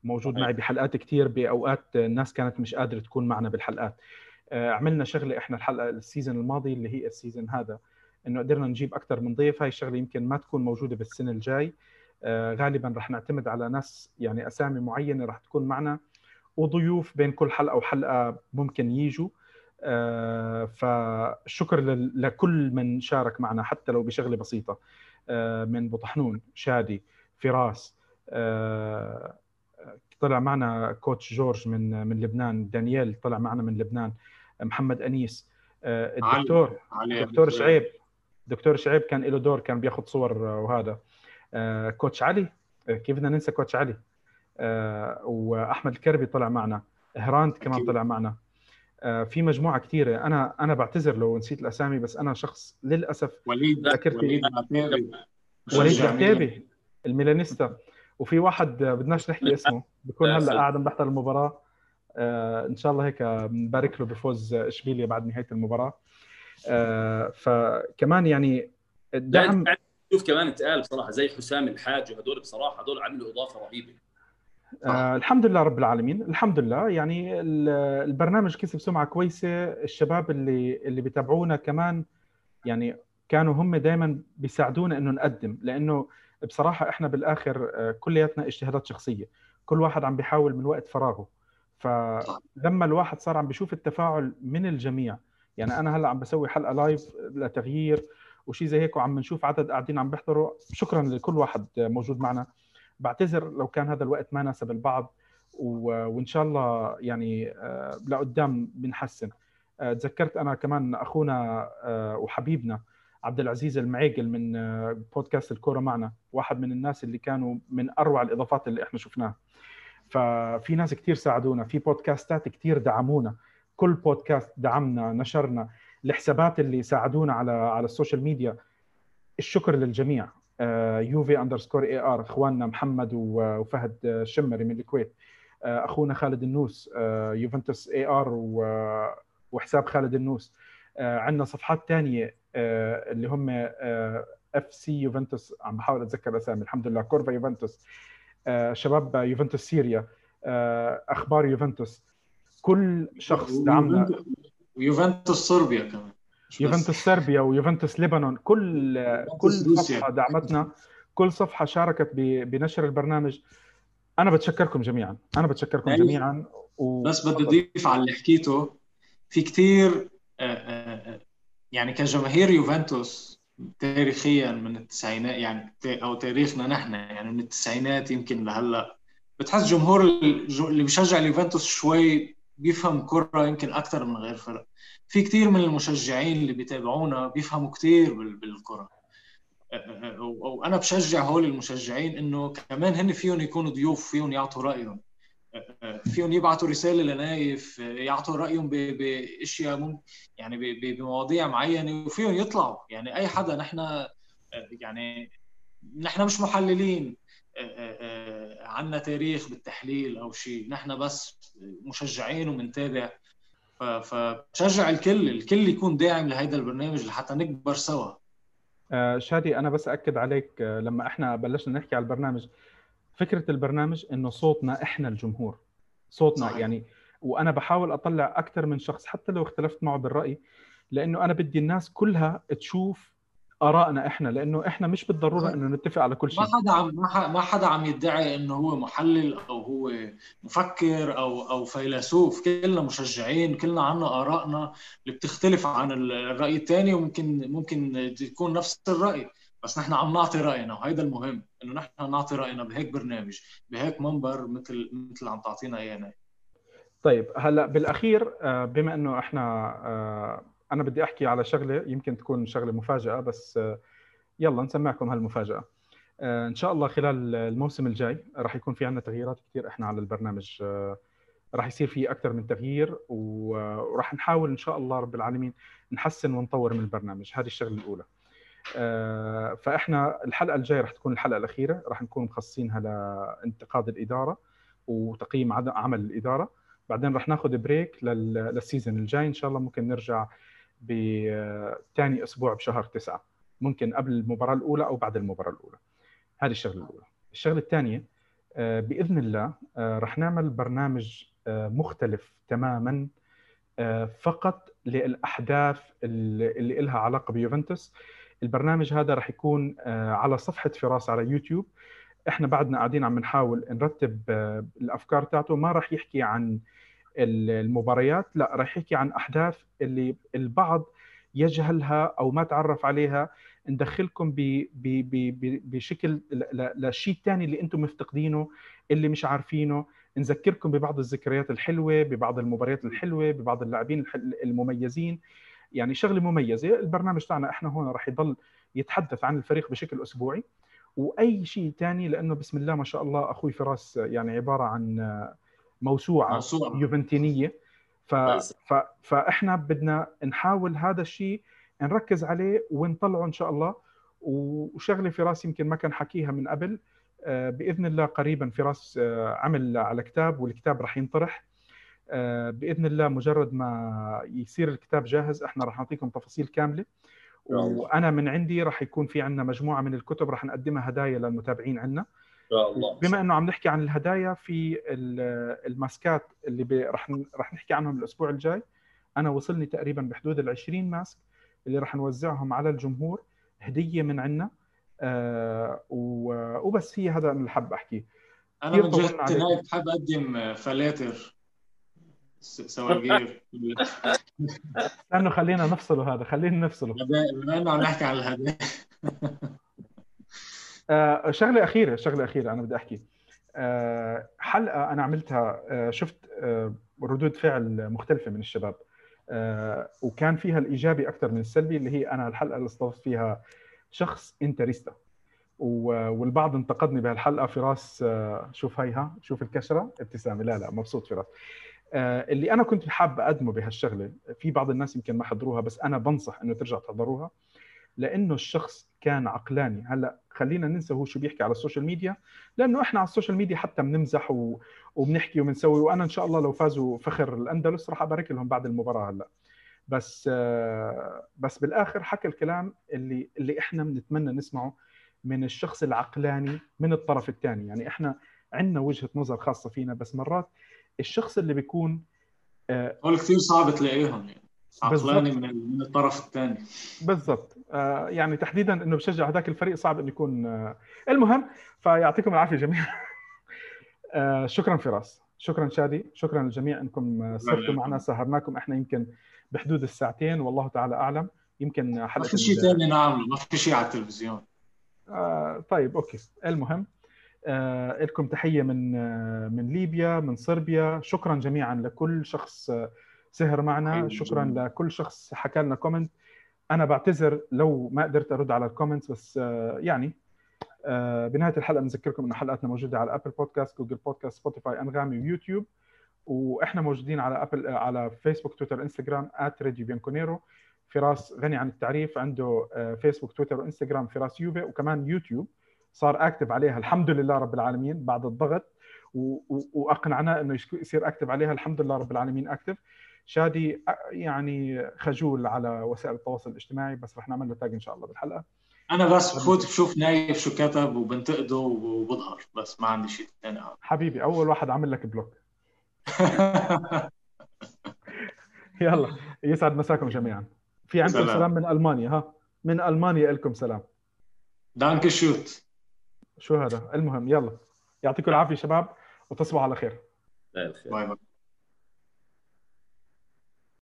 موجود معي بحلقات كثير بأوقات الناس كانت مش قادرة تكون معنا بالحلقات. عملنا شغلة إحنا الحلقة ال season الماضي اللي هي ال season هذا إنه قدرنا نجيب أكثر من ضيف هاي الشغلة يمكن ما تكون موجودة بالسنة الجاي. غالبا رح نعتمد على ناس يعني أسامي معينة رح تكون معنا وضيوف بين كل حلقة وحلقة ممكن يجوا. آه، فشكر لكل من شارك معنا حتى لو بشغلة بسيطة. آه، من بطحنون شادي فراس آه، طلع معنا كوتش جورج من من لبنان دانييل طلع معنا من لبنان محمد أنيس الدكتور علي. دكتور شعيب دكتور شعيب كان له دور كان بياخذ صور وهذا. كوتش علي كيف بدنا ننسى كوتش علي؟ آه، وأحمد الكربي طلع معنا هراند كمان طلع معنا. آه، في مجموعة كثيره أنا أنا بعتذر لو نسيت الأسامي بس أنا شخص للأسف وليد ذاكرتي وليد عتيبي الميلانيستا. وفي واحد آه، بدناش نحكي اسمه بكون هلأ قاعد بحضر المباراة. آه، إن شاء الله هيك بنبارك له بفوز إشبيليا بعد نهاية المباراة. آه، فكمان يعني الدعم شوف كمان اتقال بصراحه زي حسام الحاج وهدول بصراحة هدول عملوا إضافة رهيبة. آه الحمد لله رب العالمين. الحمد لله. يعني ال- البرنامج كسب سمعة كويسة. الشباب اللي اللي بيتابعونا كمان يعني كانوا هم دائما بيساعدونا إنه نقدم لأنه بصراحة إحنا بالآخر آه، كلياتنا اجتهادات شخصية. كل واحد عم بيحاول من وقت فراغه. فلما الواحد صار عم بيشوف التفاعل من الجميع يعني أنا هلأ عم بسوي حلقة لايف لتغيير وشي زي هيك وعم نشوف عدد قاعدين عم بيحضروا. شكرا لكل واحد موجود معنا. بعتذر لو كان هذا الوقت ما ناسب البعض وإن شاء الله يعني آه، لقدام بنحسن. آه، تذكرت أنا كمان أخونا آه، وحبيبنا عبد العزيز المعيقل من بودكاست الكورة معنا واحد من الناس اللي كانوا من أروع الإضافات اللي إحنا شفناها. ففي ناس كثير ساعدونا في بودكاستات كثير دعمونا كل بودكاست دعمنا نشرنا الحسابات اللي ساعدونا على على ال social media الشكر للجميع. يوفي underscore AR إخواننا محمد وفهد آه، شمري من الكويت. آه، أخونا خالد النوس آه، يوفنتوس AR وحساب خالد النوس. عندنا صفحات ثانية اللي هم FC يوفنتوس. عم بحاول أتذكر الأسامي. الحمد لله. كورفا يوفنتوس. آه، شباب يوفنتوس سوريا آه، أخبار يوفنتوس. كل شخص دعمنا ويوفنتوس صربيا كمان. يوفنتوس صربيا ويوفنتوس لبنان كل كل. صفحة دعمتنا كل صفحة شاركت بنشر البرنامج. أنا بتشكركم جميعا. أنا بتشكركم يعني جميعا. و... بس بدي أضيف على اللي حكيته. في كتير آه، آه، آه، يعني كجماهير يوفنتوس تاريخيا من التسعينات يعني أو تاريخنا نحن يعني من التسعينات يمكن لهلأ. بتحس جمهور اللي بيشجع اليوفنتوس شوي بيفهم كرة يمكن أكثر من غير فرق. في كتير من المشجعين اللي بيتابعونا بيفهموا بال- بالكرة. آه، آه، آه، و- وأنا بشجع هول المشجعين إنه كمان هن فيهم يكونوا ضيوف فيهم يعطوا رأيهم. فيهم يبعثوا رسالة لنايف يعطوا رأيهم ب- بأشياء مم- يعني بمواضيع معينة وفيهم يطلعوا. يعني أي حدا نحن يعني نحن مش محللين عنا تاريخ بالتحليل أو شيء نحن بس مشجعين وبنتابع ف- فبشجع الكل الكل يكون داعم لهيدا البرنامج لحتى نكبر سوا. آه، شادي أنا بس أكد عليك آه، لما إحنا بلشنا نحكي على البرنامج فكرة البرنامج إنه صوتنا إحنا الجمهور. صوتنا صحيح. يعني وأنا بحاول أطلع أكثر من شخص حتى لو اختلفت معه بالرأي لأنه أنا بدي الناس كلها تشوف آرائنا إحنا لأنه إحنا مش بالضرورة إنه نتفق على كل شيء. ما حدا عم ما حدا عم يدعي إنه هو محلل أو هو مفكر أو أو فيلسوف. كلنا مشجعين كلنا عنا آرائنا اللي بتختلف عن ال- الرأي الثاني وممكن ممكن تكون نفس الرأي. بس نحن عم نعطي رأينا وهيدا المهم إنه نحن نعطي رأينا بهيك برنامج بهيك منبر مثل مثل عم تعطينا إياه طيب هلأ بالأخير آه، بما إنه إحنا آه، أنا بدي أحكي على شغلة يمكن تكون شغلة مفاجأة بس آه، يلا نسمعكم هالمفاجأة. آه، إن شاء الله خلال الموسم الجاي راح يكون في عندنا تغييرات كثير إحنا على البرنامج آه، راح يصير في أكثر من تغيير وراح نحاول إن شاء الله رب العالمين نحسن ونطور من البرنامج. هذه الشغلة الأولى. فإحنا الحلقة الجاية راح تكون الحلقة الأخيرة. راح نكون مخصصينها لانتقاد الإدارة وتقييم عمل الإدارة. بعدين راح ناخذ break لل- لل season الجاي. إن شاء الله ممكن نرجع بثاني أسبوع بشهر تسعة. ممكن قبل المباراة الأولى أو بعد المباراة الأولى. هذه الشغلة الأولى. الشغلة الثانية آه، بإذن الله آه، راح نعمل برنامج آه، مختلف تماما فقط للأحداث اللي لها علاقة بيوفنتوس. البرنامج هذا راح يكون على صفحة فراس على يوتيوب. إحنا بعدنا قاعدين عم نحاول نرتب الأفكار تاعته. ما راح يحكي عن المباريات لا راح يحكي عن أحداث اللي البعض يجهلها أو ما تعرف عليها. ندخلكم ب- ب- ب- بشكل لشيء ثاني اللي أنتم مفتقدينه اللي مش عارفينه. نذكركم ببعض الذكريات الحلوة ببعض المباريات الحلوة ببعض اللاعبين المميزين. يعني شغلة مميزة البرنامج تاعنا إحنا هون راح يضل يتحدث عن الفريق بشكل أسبوعي. وأي شيء ثاني لأنه بسم الله ما شاء الله أخوي فراس يعني عبارة عن موسوعة موسوعة. يوفنتينية. ف... ف... فإحنا بدنا نحاول هذا الشيء نركز عليه ونطلعه إن شاء الله. وشغلة في راسي يمكن ما كان حكيها من قبل. آه، بإذن الله قريبا فراس آه، عمل على كتاب والكتاب راح ينطرح. آه، بإذن الله مجرد ما يصير الكتاب جاهز إحنا راح نعطيكم تفاصيل كاملة. وأنا من عندي راح يكون في عندنا مجموعة من الكتب راح نقدمها هدايا للمتابعين عندنا الله. بما إنه عم نحكي عن الهدايا في الماسكات اللي راح راح نحكي عنهم الأسبوع الجاي. أنا وصلني تقريبا بحدود ال 20 ماسك اللي راح نوزعهم على الجمهور هدية من عندنا آه وبس هي هذا اللي حاب أحكيه. أنا من جهه هيك بحب أقدم فلاتر سواقير. لأنه خلينا نفصله هذا خلينا نفصله. بما انه عم نحكي عن الهدايا. آه شغلة أخيرة شغلة أخيرة أنا بدي أحكي. آه حلقة أنا عملتها آه شفت ردود فعل مختلفة من الشباب. وكان فيها الإيجابي أكثر من السلبي اللي هي أنا الحلقة اللي استضفت فيها شخص انتريستا. والبعض انتقدني بهالحلقة فراس آه، شوف هيها شوف الكشره ابتسامة. لا لا مبسوط فراس آه، اللي أنا كنت حابب أقدمه بهالشغلة في بعض الناس يمكن ما حضروها بس أنا بنصح إنه ترجع تحضروها. لأنه الشخص كان عقلاني. هلأ خلينا ننسى هو شو بيحكي على ال social media لأنه إحنا على ال social media حتى بنمزح و... وبنحكي وبنسوي وأنا إن شاء الله لو فازوا فخر الأندلس راح أبارك لهم بعد المباراة هلأ. بس آه، بس بالآخر حكى الكلام اللي اللي إحنا بنتمنى نسمعه من الشخص العقلاني من الطرف الثاني. يعني إحنا عندنا وجهة نظر خاصة فينا بس مرات الشخص اللي بيكون آه هول كثير صعب تلاقيهم يعني. عقلاني من الطرف الثاني. بالضبط. يعني تحديدا إنه بشجع هذاك الفريق صعب إنه يكون آه المهم فيعطيكم العافية جميعا. آه شكرا فراس. شكرا شادي. شكرا للجميع إنكم سهرتوا معنا سهرناكم إحنا يمكن بحدود الساعتين والله تعالى أعلم. يمكن حلقة ما في شيء ثاني نعمله ما في شيء على التلفزيون. آه طيب أوكي. المهم آه لكم تحية من آه من ليبيا من صربيا. شكرا جميعا لكل شخص آه، سهر معنا. شكرا لكل شخص حكى لنا comment أنا بعتذر لو ما قدرت أرد على ال comments بس آه يعني آه بنهاية الحلقة بنذكركم إنه حلقاتنا موجودة على Apple Podcast Google Podcast Spotify Anghami ويوتيوب وإحنا موجودين على Apple على Facebook Twitter Instagram @راديو بيانكونيرو فراس غني عن التعريف عنده Facebook Twitter و Instagram فراس يوفي وكمان يوتيوب. صار active عليها الحمد لله رب العالمين بعد الضغط. وأقنعناه إنه يصير active عليها الحمد لله رب العالمين active شادي يعني خجول على وسائل التواصل الاجتماعي بس رح نعمل له tag إن شاء الله بالحلقة. أنا بس بفوت بشوف نايف شو كتب وبنتقده وبظهر بس ما عندي شيء ثاني حبيبي أول واحد عامل لك block. يلا يسعد مساكم جميعا. في عندكم سلام, سلام من ألمانيا ها؟ من ألمانيا لكم سلام. Danke schön. شو هذا؟ المهم يلا. يعطيكم العافية شباب وتصبحوا على خير. bye bye.